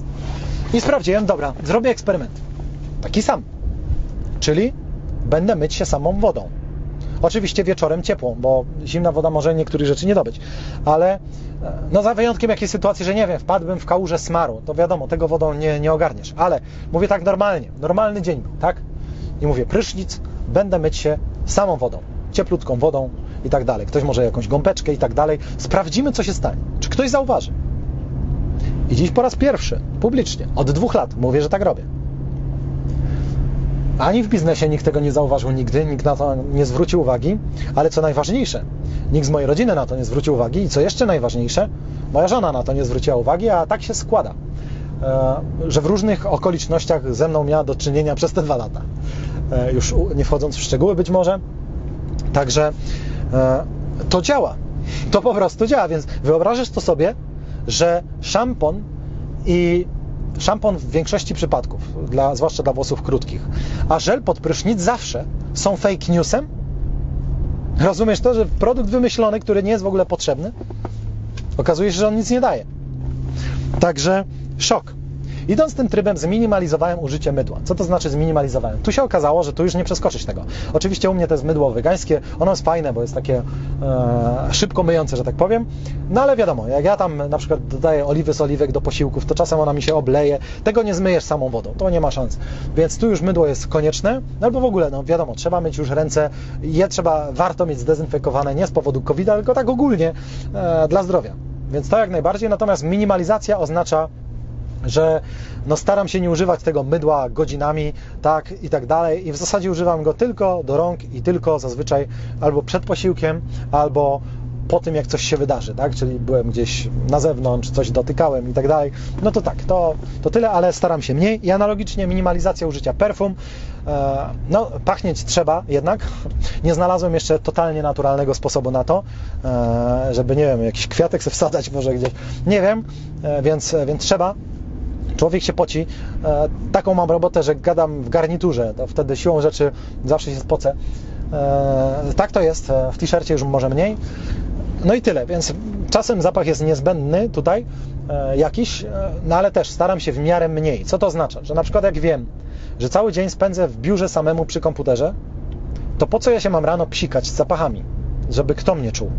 Speaker 1: I sprawdziłem, dobra, zrobię eksperyment. Taki sam. Czyli będę myć się samą wodą. Oczywiście wieczorem ciepłą, bo zimna woda może niektórych rzeczy nie dobyć. Ale e, no za wyjątkiem jakiejś sytuacji, że nie wiem, wpadłbym w kałużę smaru, to wiadomo, tego wodą nie, nie ogarniesz. Ale mówię tak normalnie, normalny dzień, tak? I mówię, prysznic, będę myć się samą wodą, cieplutką wodą, i tak dalej. Ktoś może jakąś gąbeczkę i tak dalej. Sprawdzimy, co się stanie. Czy ktoś zauważy? I dziś po raz pierwszy, publicznie, od dwóch lat mówię, że tak robię. Ani w biznesie nikt tego nie zauważył nigdy, nikt na to nie zwrócił uwagi, ale co najważniejsze, nikt z mojej rodziny na to nie zwrócił uwagi i co jeszcze najważniejsze, moja żona na to nie zwróciła uwagi, a tak się składa, e, że w różnych okolicznościach ze mną miała do czynienia przez te dwa lata. E, już nie wchodząc w szczegóły być może. Także to działa. To po prostu działa, więc wyobrażasz to sobie, że szampon i szampon w większości przypadków, dla, zwłaszcza dla włosów krótkich, a żel pod prysznic zawsze są fake newsem? Rozumiesz to, że produkt wymyślony, który nie jest w ogóle potrzebny, okazuje się, że on nic nie daje. Także szok. Idąc tym trybem, zminimalizowałem użycie mydła. Co to znaczy zminimalizowałem? Tu się okazało, że tu już nie przeskoczysz tego. Oczywiście u mnie to jest mydło wegańskie, ono jest fajne, bo jest takie e, szybko myjące, że tak powiem. No ale wiadomo, jak ja tam na przykład dodaję oliwy z oliwek do posiłków, to czasem ona mi się obleje. Tego nie zmyjesz samą wodą, to nie ma szans. Więc tu już mydło jest konieczne, no albo w ogóle, no wiadomo, trzeba mieć już ręce, je trzeba, warto mieć zdezynfekowane nie z powodu covid tylko tak ogólnie e, dla zdrowia. Więc to jak najbardziej, natomiast minimalizacja oznacza że no staram się nie używać tego mydła godzinami, tak i tak dalej i w zasadzie używam go tylko do rąk i tylko zazwyczaj albo przed posiłkiem, albo po tym, jak coś się wydarzy, tak? Czyli byłem gdzieś na zewnątrz, coś dotykałem i tak dalej. No to tak, to, to tyle, ale staram się mniej. I analogicznie minimalizacja użycia perfum. E, no, pachnieć trzeba jednak. Nie znalazłem jeszcze totalnie naturalnego sposobu na to, e, żeby, nie wiem, jakiś kwiatek sobie wsadzać może gdzieś. Nie wiem, e, więc, więc trzeba człowiek się poci. E, taką mam robotę, że gadam w garniturze, to wtedy siłą rzeczy zawsze się spocę. E, tak to jest, e, w t-shircie już może mniej. No i tyle, więc czasem zapach jest niezbędny tutaj jakiś, no ale też staram się w miarę mniej. Co to oznacza? Że na przykład jak wiem, że cały dzień spędzę w biurze samemu przy komputerze, to po co ja się mam rano psikać z zapachami, żeby kto mnie czuł?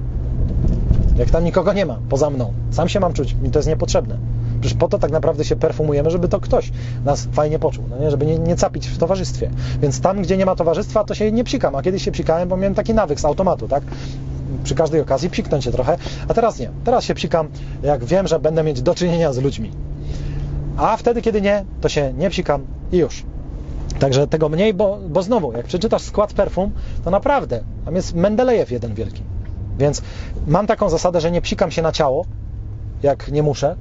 Speaker 1: Jak tam nikogo nie ma poza mną. Sam się mam czuć, mi to jest niepotrzebne. Przecież po to tak naprawdę się perfumujemy, żeby to ktoś nas fajnie poczuł, no nie? żeby nie, nie capić w towarzystwie. Więc tam, gdzie nie ma towarzystwa, to się nie psikam, a kiedyś się psikałem, bo miałem taki nawyk z automatu, tak? Przy każdej okazji psiknąć się trochę, a teraz nie. Teraz się psikam, jak wiem, że będę mieć do czynienia z ludźmi. A wtedy, kiedy nie, to się nie psikam i już. Także tego mniej, bo, bo znowu, jak przeczytasz skład perfum, to naprawdę tam jest Mendelejew jeden wielki. Więc mam taką zasadę, że nie psikam się na ciało, jak nie muszę,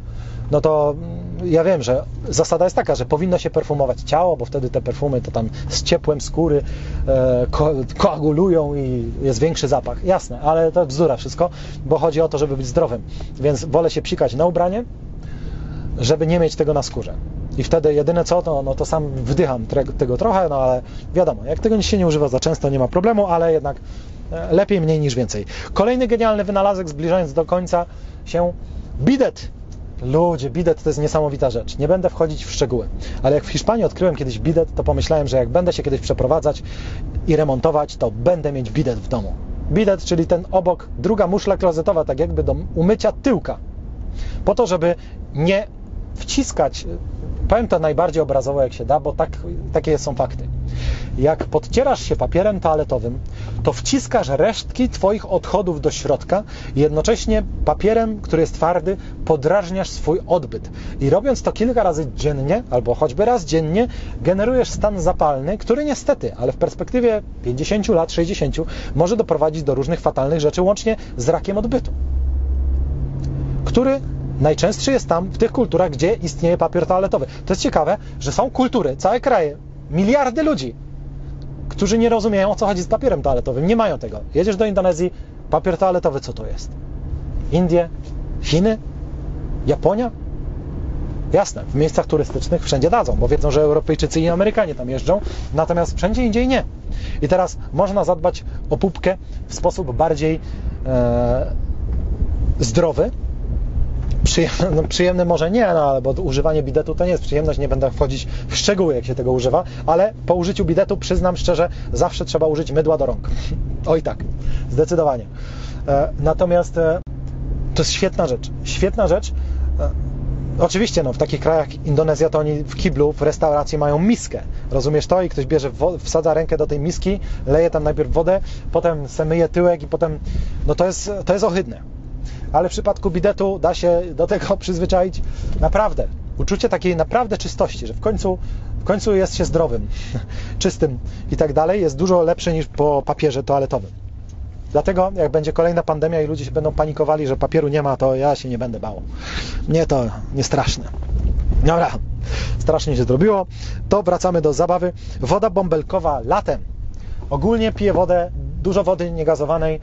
Speaker 1: no to ja wiem, że zasada jest taka, że powinno się perfumować ciało, bo wtedy te perfumy to tam z ciepłem skóry e, ko koagulują i jest większy zapach. Jasne, ale to bzdura wszystko, bo chodzi o to, żeby być zdrowym. Więc wolę się psikać na ubranie, żeby nie mieć tego na skórze. i wtedy jedyne co, to, no to sam wdycham tego trochę, no ale wiadomo, jak tego się nie używa za często, nie ma problemu, ale jednak e, lepiej mniej niż więcej. Kolejny genialny wynalazek, zbliżając do końca się, bidet. Ludzie, bidet to jest niesamowita rzecz. Nie będę wchodzić w szczegóły, ale jak w Hiszpanii odkryłem kiedyś bidet, to pomyślałem, że jak będę się kiedyś przeprowadzać i remontować, to będę mieć bidet w domu. Bidet, czyli ten obok, druga muszla klozetowa, tak jakby do umycia tyłka. Po to, żeby nie wciskać, powiem to najbardziej obrazowo jak się da, bo tak, takie są fakty. Jak podcierasz się papierem toaletowym, to wciskasz resztki Twoich odchodów do środka jednocześnie papierem, który jest twardy, podrażniasz swój odbyt. I robiąc to kilka razy dziennie, albo choćby raz dziennie, generujesz stan zapalny, który niestety, ale w perspektywie 50 lat, 60, może doprowadzić do różnych fatalnych rzeczy, łącznie z rakiem odbytu, który najczęstszy jest tam, w tych kulturach, gdzie istnieje papier toaletowy. To jest ciekawe, że są kultury, całe kraje, miliardy ludzi, którzy nie rozumieją, o co chodzi z papierem toaletowym. Nie mają tego. Jedziesz do Indonezji, papier toaletowy, co to jest? Indie? Chiny? Japonia? Jasne, w miejscach turystycznych wszędzie dadzą, bo wiedzą, że Europejczycy i Amerykanie tam jeżdżą, natomiast wszędzie indziej nie. I teraz można zadbać o pupkę w sposób bardziej e, zdrowy, Przyjemny, no przyjemny może nie, no, bo używanie bidetu to nie jest przyjemność, nie będę wchodzić w szczegóły, jak się tego używa, ale po użyciu bidetu, przyznam szczerze, zawsze trzeba użyć mydła do rąk. Oj tak, zdecydowanie. E, natomiast e, to jest świetna rzecz. Świetna rzecz. E, oczywiście, no, w takich krajach jak Indonezja, to oni w kiblu, w restauracji mają miskę. Rozumiesz to? I ktoś bierze, wsadza rękę do tej miski, leje tam najpierw wodę, potem se myje tyłek i potem, no to jest, to jest ohydne ale w przypadku bidetu da się do tego przyzwyczaić naprawdę. Uczucie takiej naprawdę czystości, że w końcu, w końcu jest się zdrowym, czystym i tak dalej, jest dużo lepsze niż po papierze toaletowym. Dlatego, jak będzie kolejna pandemia i ludzie się będą panikowali, że papieru nie ma, to ja się nie będę bał. Nie, to nie straszne. Dobra, strasznie się zrobiło. To wracamy do zabawy. Woda bąbelkowa latem. Ogólnie piję wodę, dużo wody niegazowanej.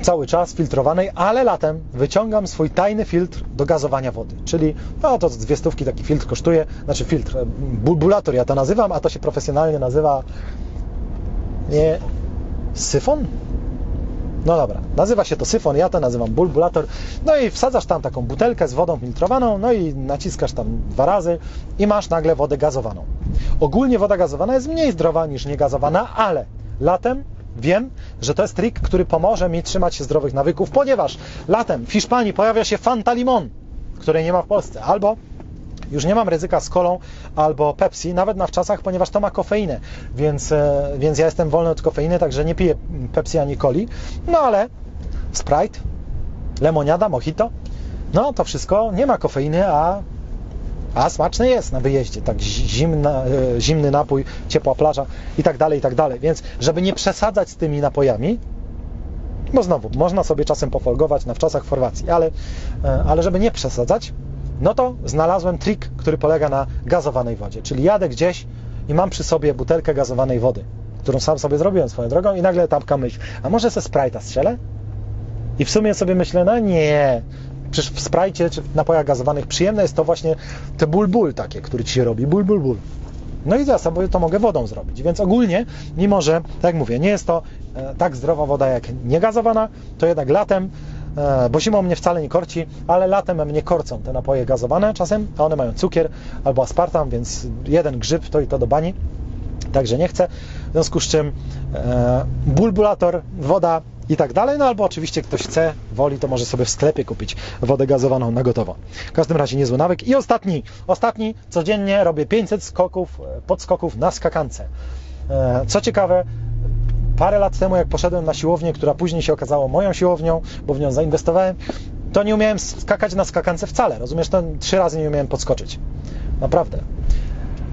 Speaker 1: E, cały czas filtrowanej, ale latem wyciągam swój tajny filtr do gazowania wody. Czyli, no to dwie stówki taki filtr kosztuje, znaczy filtr, bulbulator ja to nazywam, a to się profesjonalnie nazywa nie syfon? No dobra, nazywa się to syfon, ja to nazywam bulbulator. No i wsadzasz tam taką butelkę z wodą filtrowaną, no i naciskasz tam dwa razy i masz nagle wodę gazowaną. Ogólnie woda gazowana jest mniej zdrowa niż niegazowana, ale latem Wiem, że to jest trik, który pomoże mi trzymać się zdrowych nawyków, ponieważ latem w Hiszpanii pojawia się Fanta Limon, której nie ma w Polsce, albo już nie mam ryzyka z kolą albo Pepsi, nawet na wczasach, ponieważ to ma kofeinę, więc, e, więc ja jestem wolny od kofeiny, także nie piję Pepsi ani coli, no ale Sprite, lemoniada, mojito, no to wszystko. Nie ma kofeiny, a a smaczny jest na wyjeździe, tak zimna, e, zimny napój, ciepła plaża i tak dalej, i tak dalej. Więc żeby nie przesadzać z tymi napojami, bo znowu, można sobie czasem pofolgować na wczasach w Chorwacji, ale, e, ale żeby nie przesadzać, no to znalazłem trik, który polega na gazowanej wodzie. Czyli jadę gdzieś i mam przy sobie butelkę gazowanej wody, którą sam sobie zrobiłem swoją drogą i nagle tapka myśl, a może se Sprite'a strzelę? I w sumie sobie myślę, no nie, Przecież w sprajcie czy w napojach gazowanych przyjemne jest to właśnie te ból ból takie, który ci się robi, ból ból ból. No i ja sobie to mogę wodą zrobić. Więc ogólnie, mimo że, tak jak mówię, nie jest to e, tak zdrowa woda jak niegazowana, to jednak latem, e, bo zimą mnie wcale nie korci, ale latem mnie korcą te napoje gazowane czasem, a one mają cukier albo aspartam, więc jeden grzyb to i to do bani. Także nie chcę. W związku z czym e, bulbulator, woda i tak dalej. No albo oczywiście ktoś chce, woli, to może sobie w sklepie kupić wodę gazowaną na gotowo. W każdym razie niezły nawyk. I ostatni, ostatni, codziennie robię 500 skoków, e, podskoków na skakance. E, co ciekawe, parę lat temu, jak poszedłem na siłownię, która później się okazała moją siłownią, bo w nią zainwestowałem, to nie umiałem skakać na skakance wcale. Rozumiesz, to trzy razy nie umiałem podskoczyć. Naprawdę.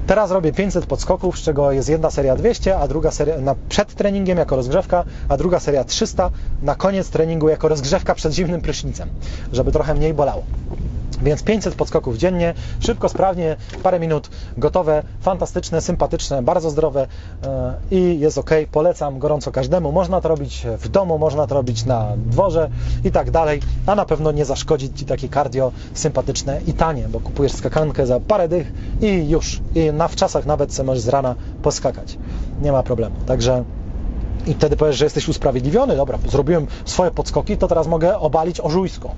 Speaker 1: Teraz robię 500 podskoków, z czego jest jedna seria 200, a druga seria na, przed treningiem jako rozgrzewka, a druga seria 300 na koniec treningu jako rozgrzewka przed zimnym prysznicem, żeby trochę mniej bolało. Więc 500 podskoków dziennie, szybko, sprawnie, parę minut, gotowe, fantastyczne, sympatyczne, bardzo zdrowe e, i jest ok. Polecam gorąco każdemu. Można to robić w domu, można to robić na dworze i tak dalej, a na pewno nie zaszkodzi Ci takie cardio sympatyczne i tanie, bo kupujesz skakankę za parę dych i już. I na wczasach nawet możesz z rana poskakać. Nie ma problemu. Także i wtedy powiesz, że jesteś usprawiedliwiony. Dobra, zrobiłem swoje podskoki, to teraz mogę obalić ożujsko.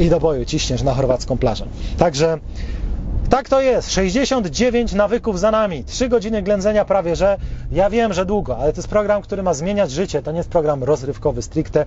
Speaker 1: I do boju ciśniesz na chorwacką plażę. Także tak to jest. 69 nawyków za nami. 3 godziny ględzenia prawie, że ja wiem, że długo, ale to jest program, który ma zmieniać życie. To nie jest program rozrywkowy stricte.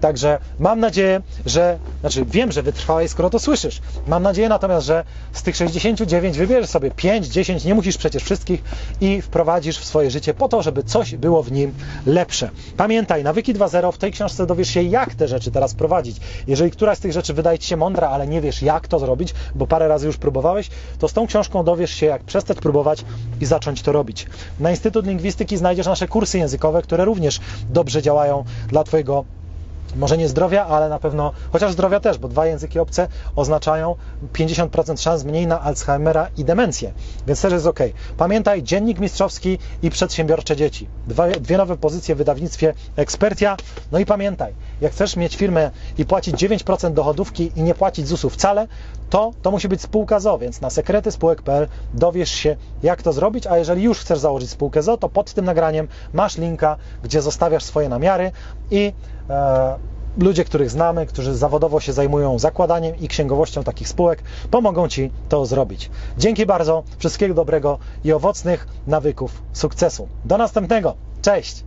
Speaker 1: Także mam nadzieję, że, znaczy wiem, że wytrwałeś, skoro to słyszysz. Mam nadzieję natomiast, że z tych 69 wybierzesz sobie 5, 10, nie musisz przecież wszystkich i wprowadzisz w swoje życie po to, żeby coś było w nim lepsze. Pamiętaj, nawyki 2.0 w tej książce dowiesz się, jak te rzeczy teraz prowadzić. Jeżeli któraś z tych rzeczy wydaje Ci się mądra, ale nie wiesz, jak to zrobić, bo parę razy już próbowałeś, to z tą książką dowiesz się, jak przestać próbować i zacząć to robić. Na Instytut Lingwistyki znajdziesz nasze kursy językowe, które również dobrze działają dla Twojego może nie zdrowia, ale na pewno, chociaż zdrowia też, bo dwa języki obce oznaczają 50% szans mniej na Alzheimera i demencję, więc też jest ok. Pamiętaj, dziennik mistrzowski i przedsiębiorcze dzieci. Dwa, dwie nowe pozycje w wydawnictwie Ekspertia. No i pamiętaj, jak chcesz mieć firmę i płacić 9% dochodówki i nie płacić ZUS-u wcale, to to musi być spółka ZO, więc na sekrety spółek.pl dowiesz się, jak to zrobić, a jeżeli już chcesz założyć spółkę ZO, to pod tym nagraniem masz linka, gdzie zostawiasz swoje namiary i ludzie, których znamy, którzy zawodowo się zajmują zakładaniem i księgowością takich spółek, pomogą Ci to zrobić. Dzięki bardzo, wszystkiego dobrego i owocnych nawyków sukcesu. Do następnego. Cześć!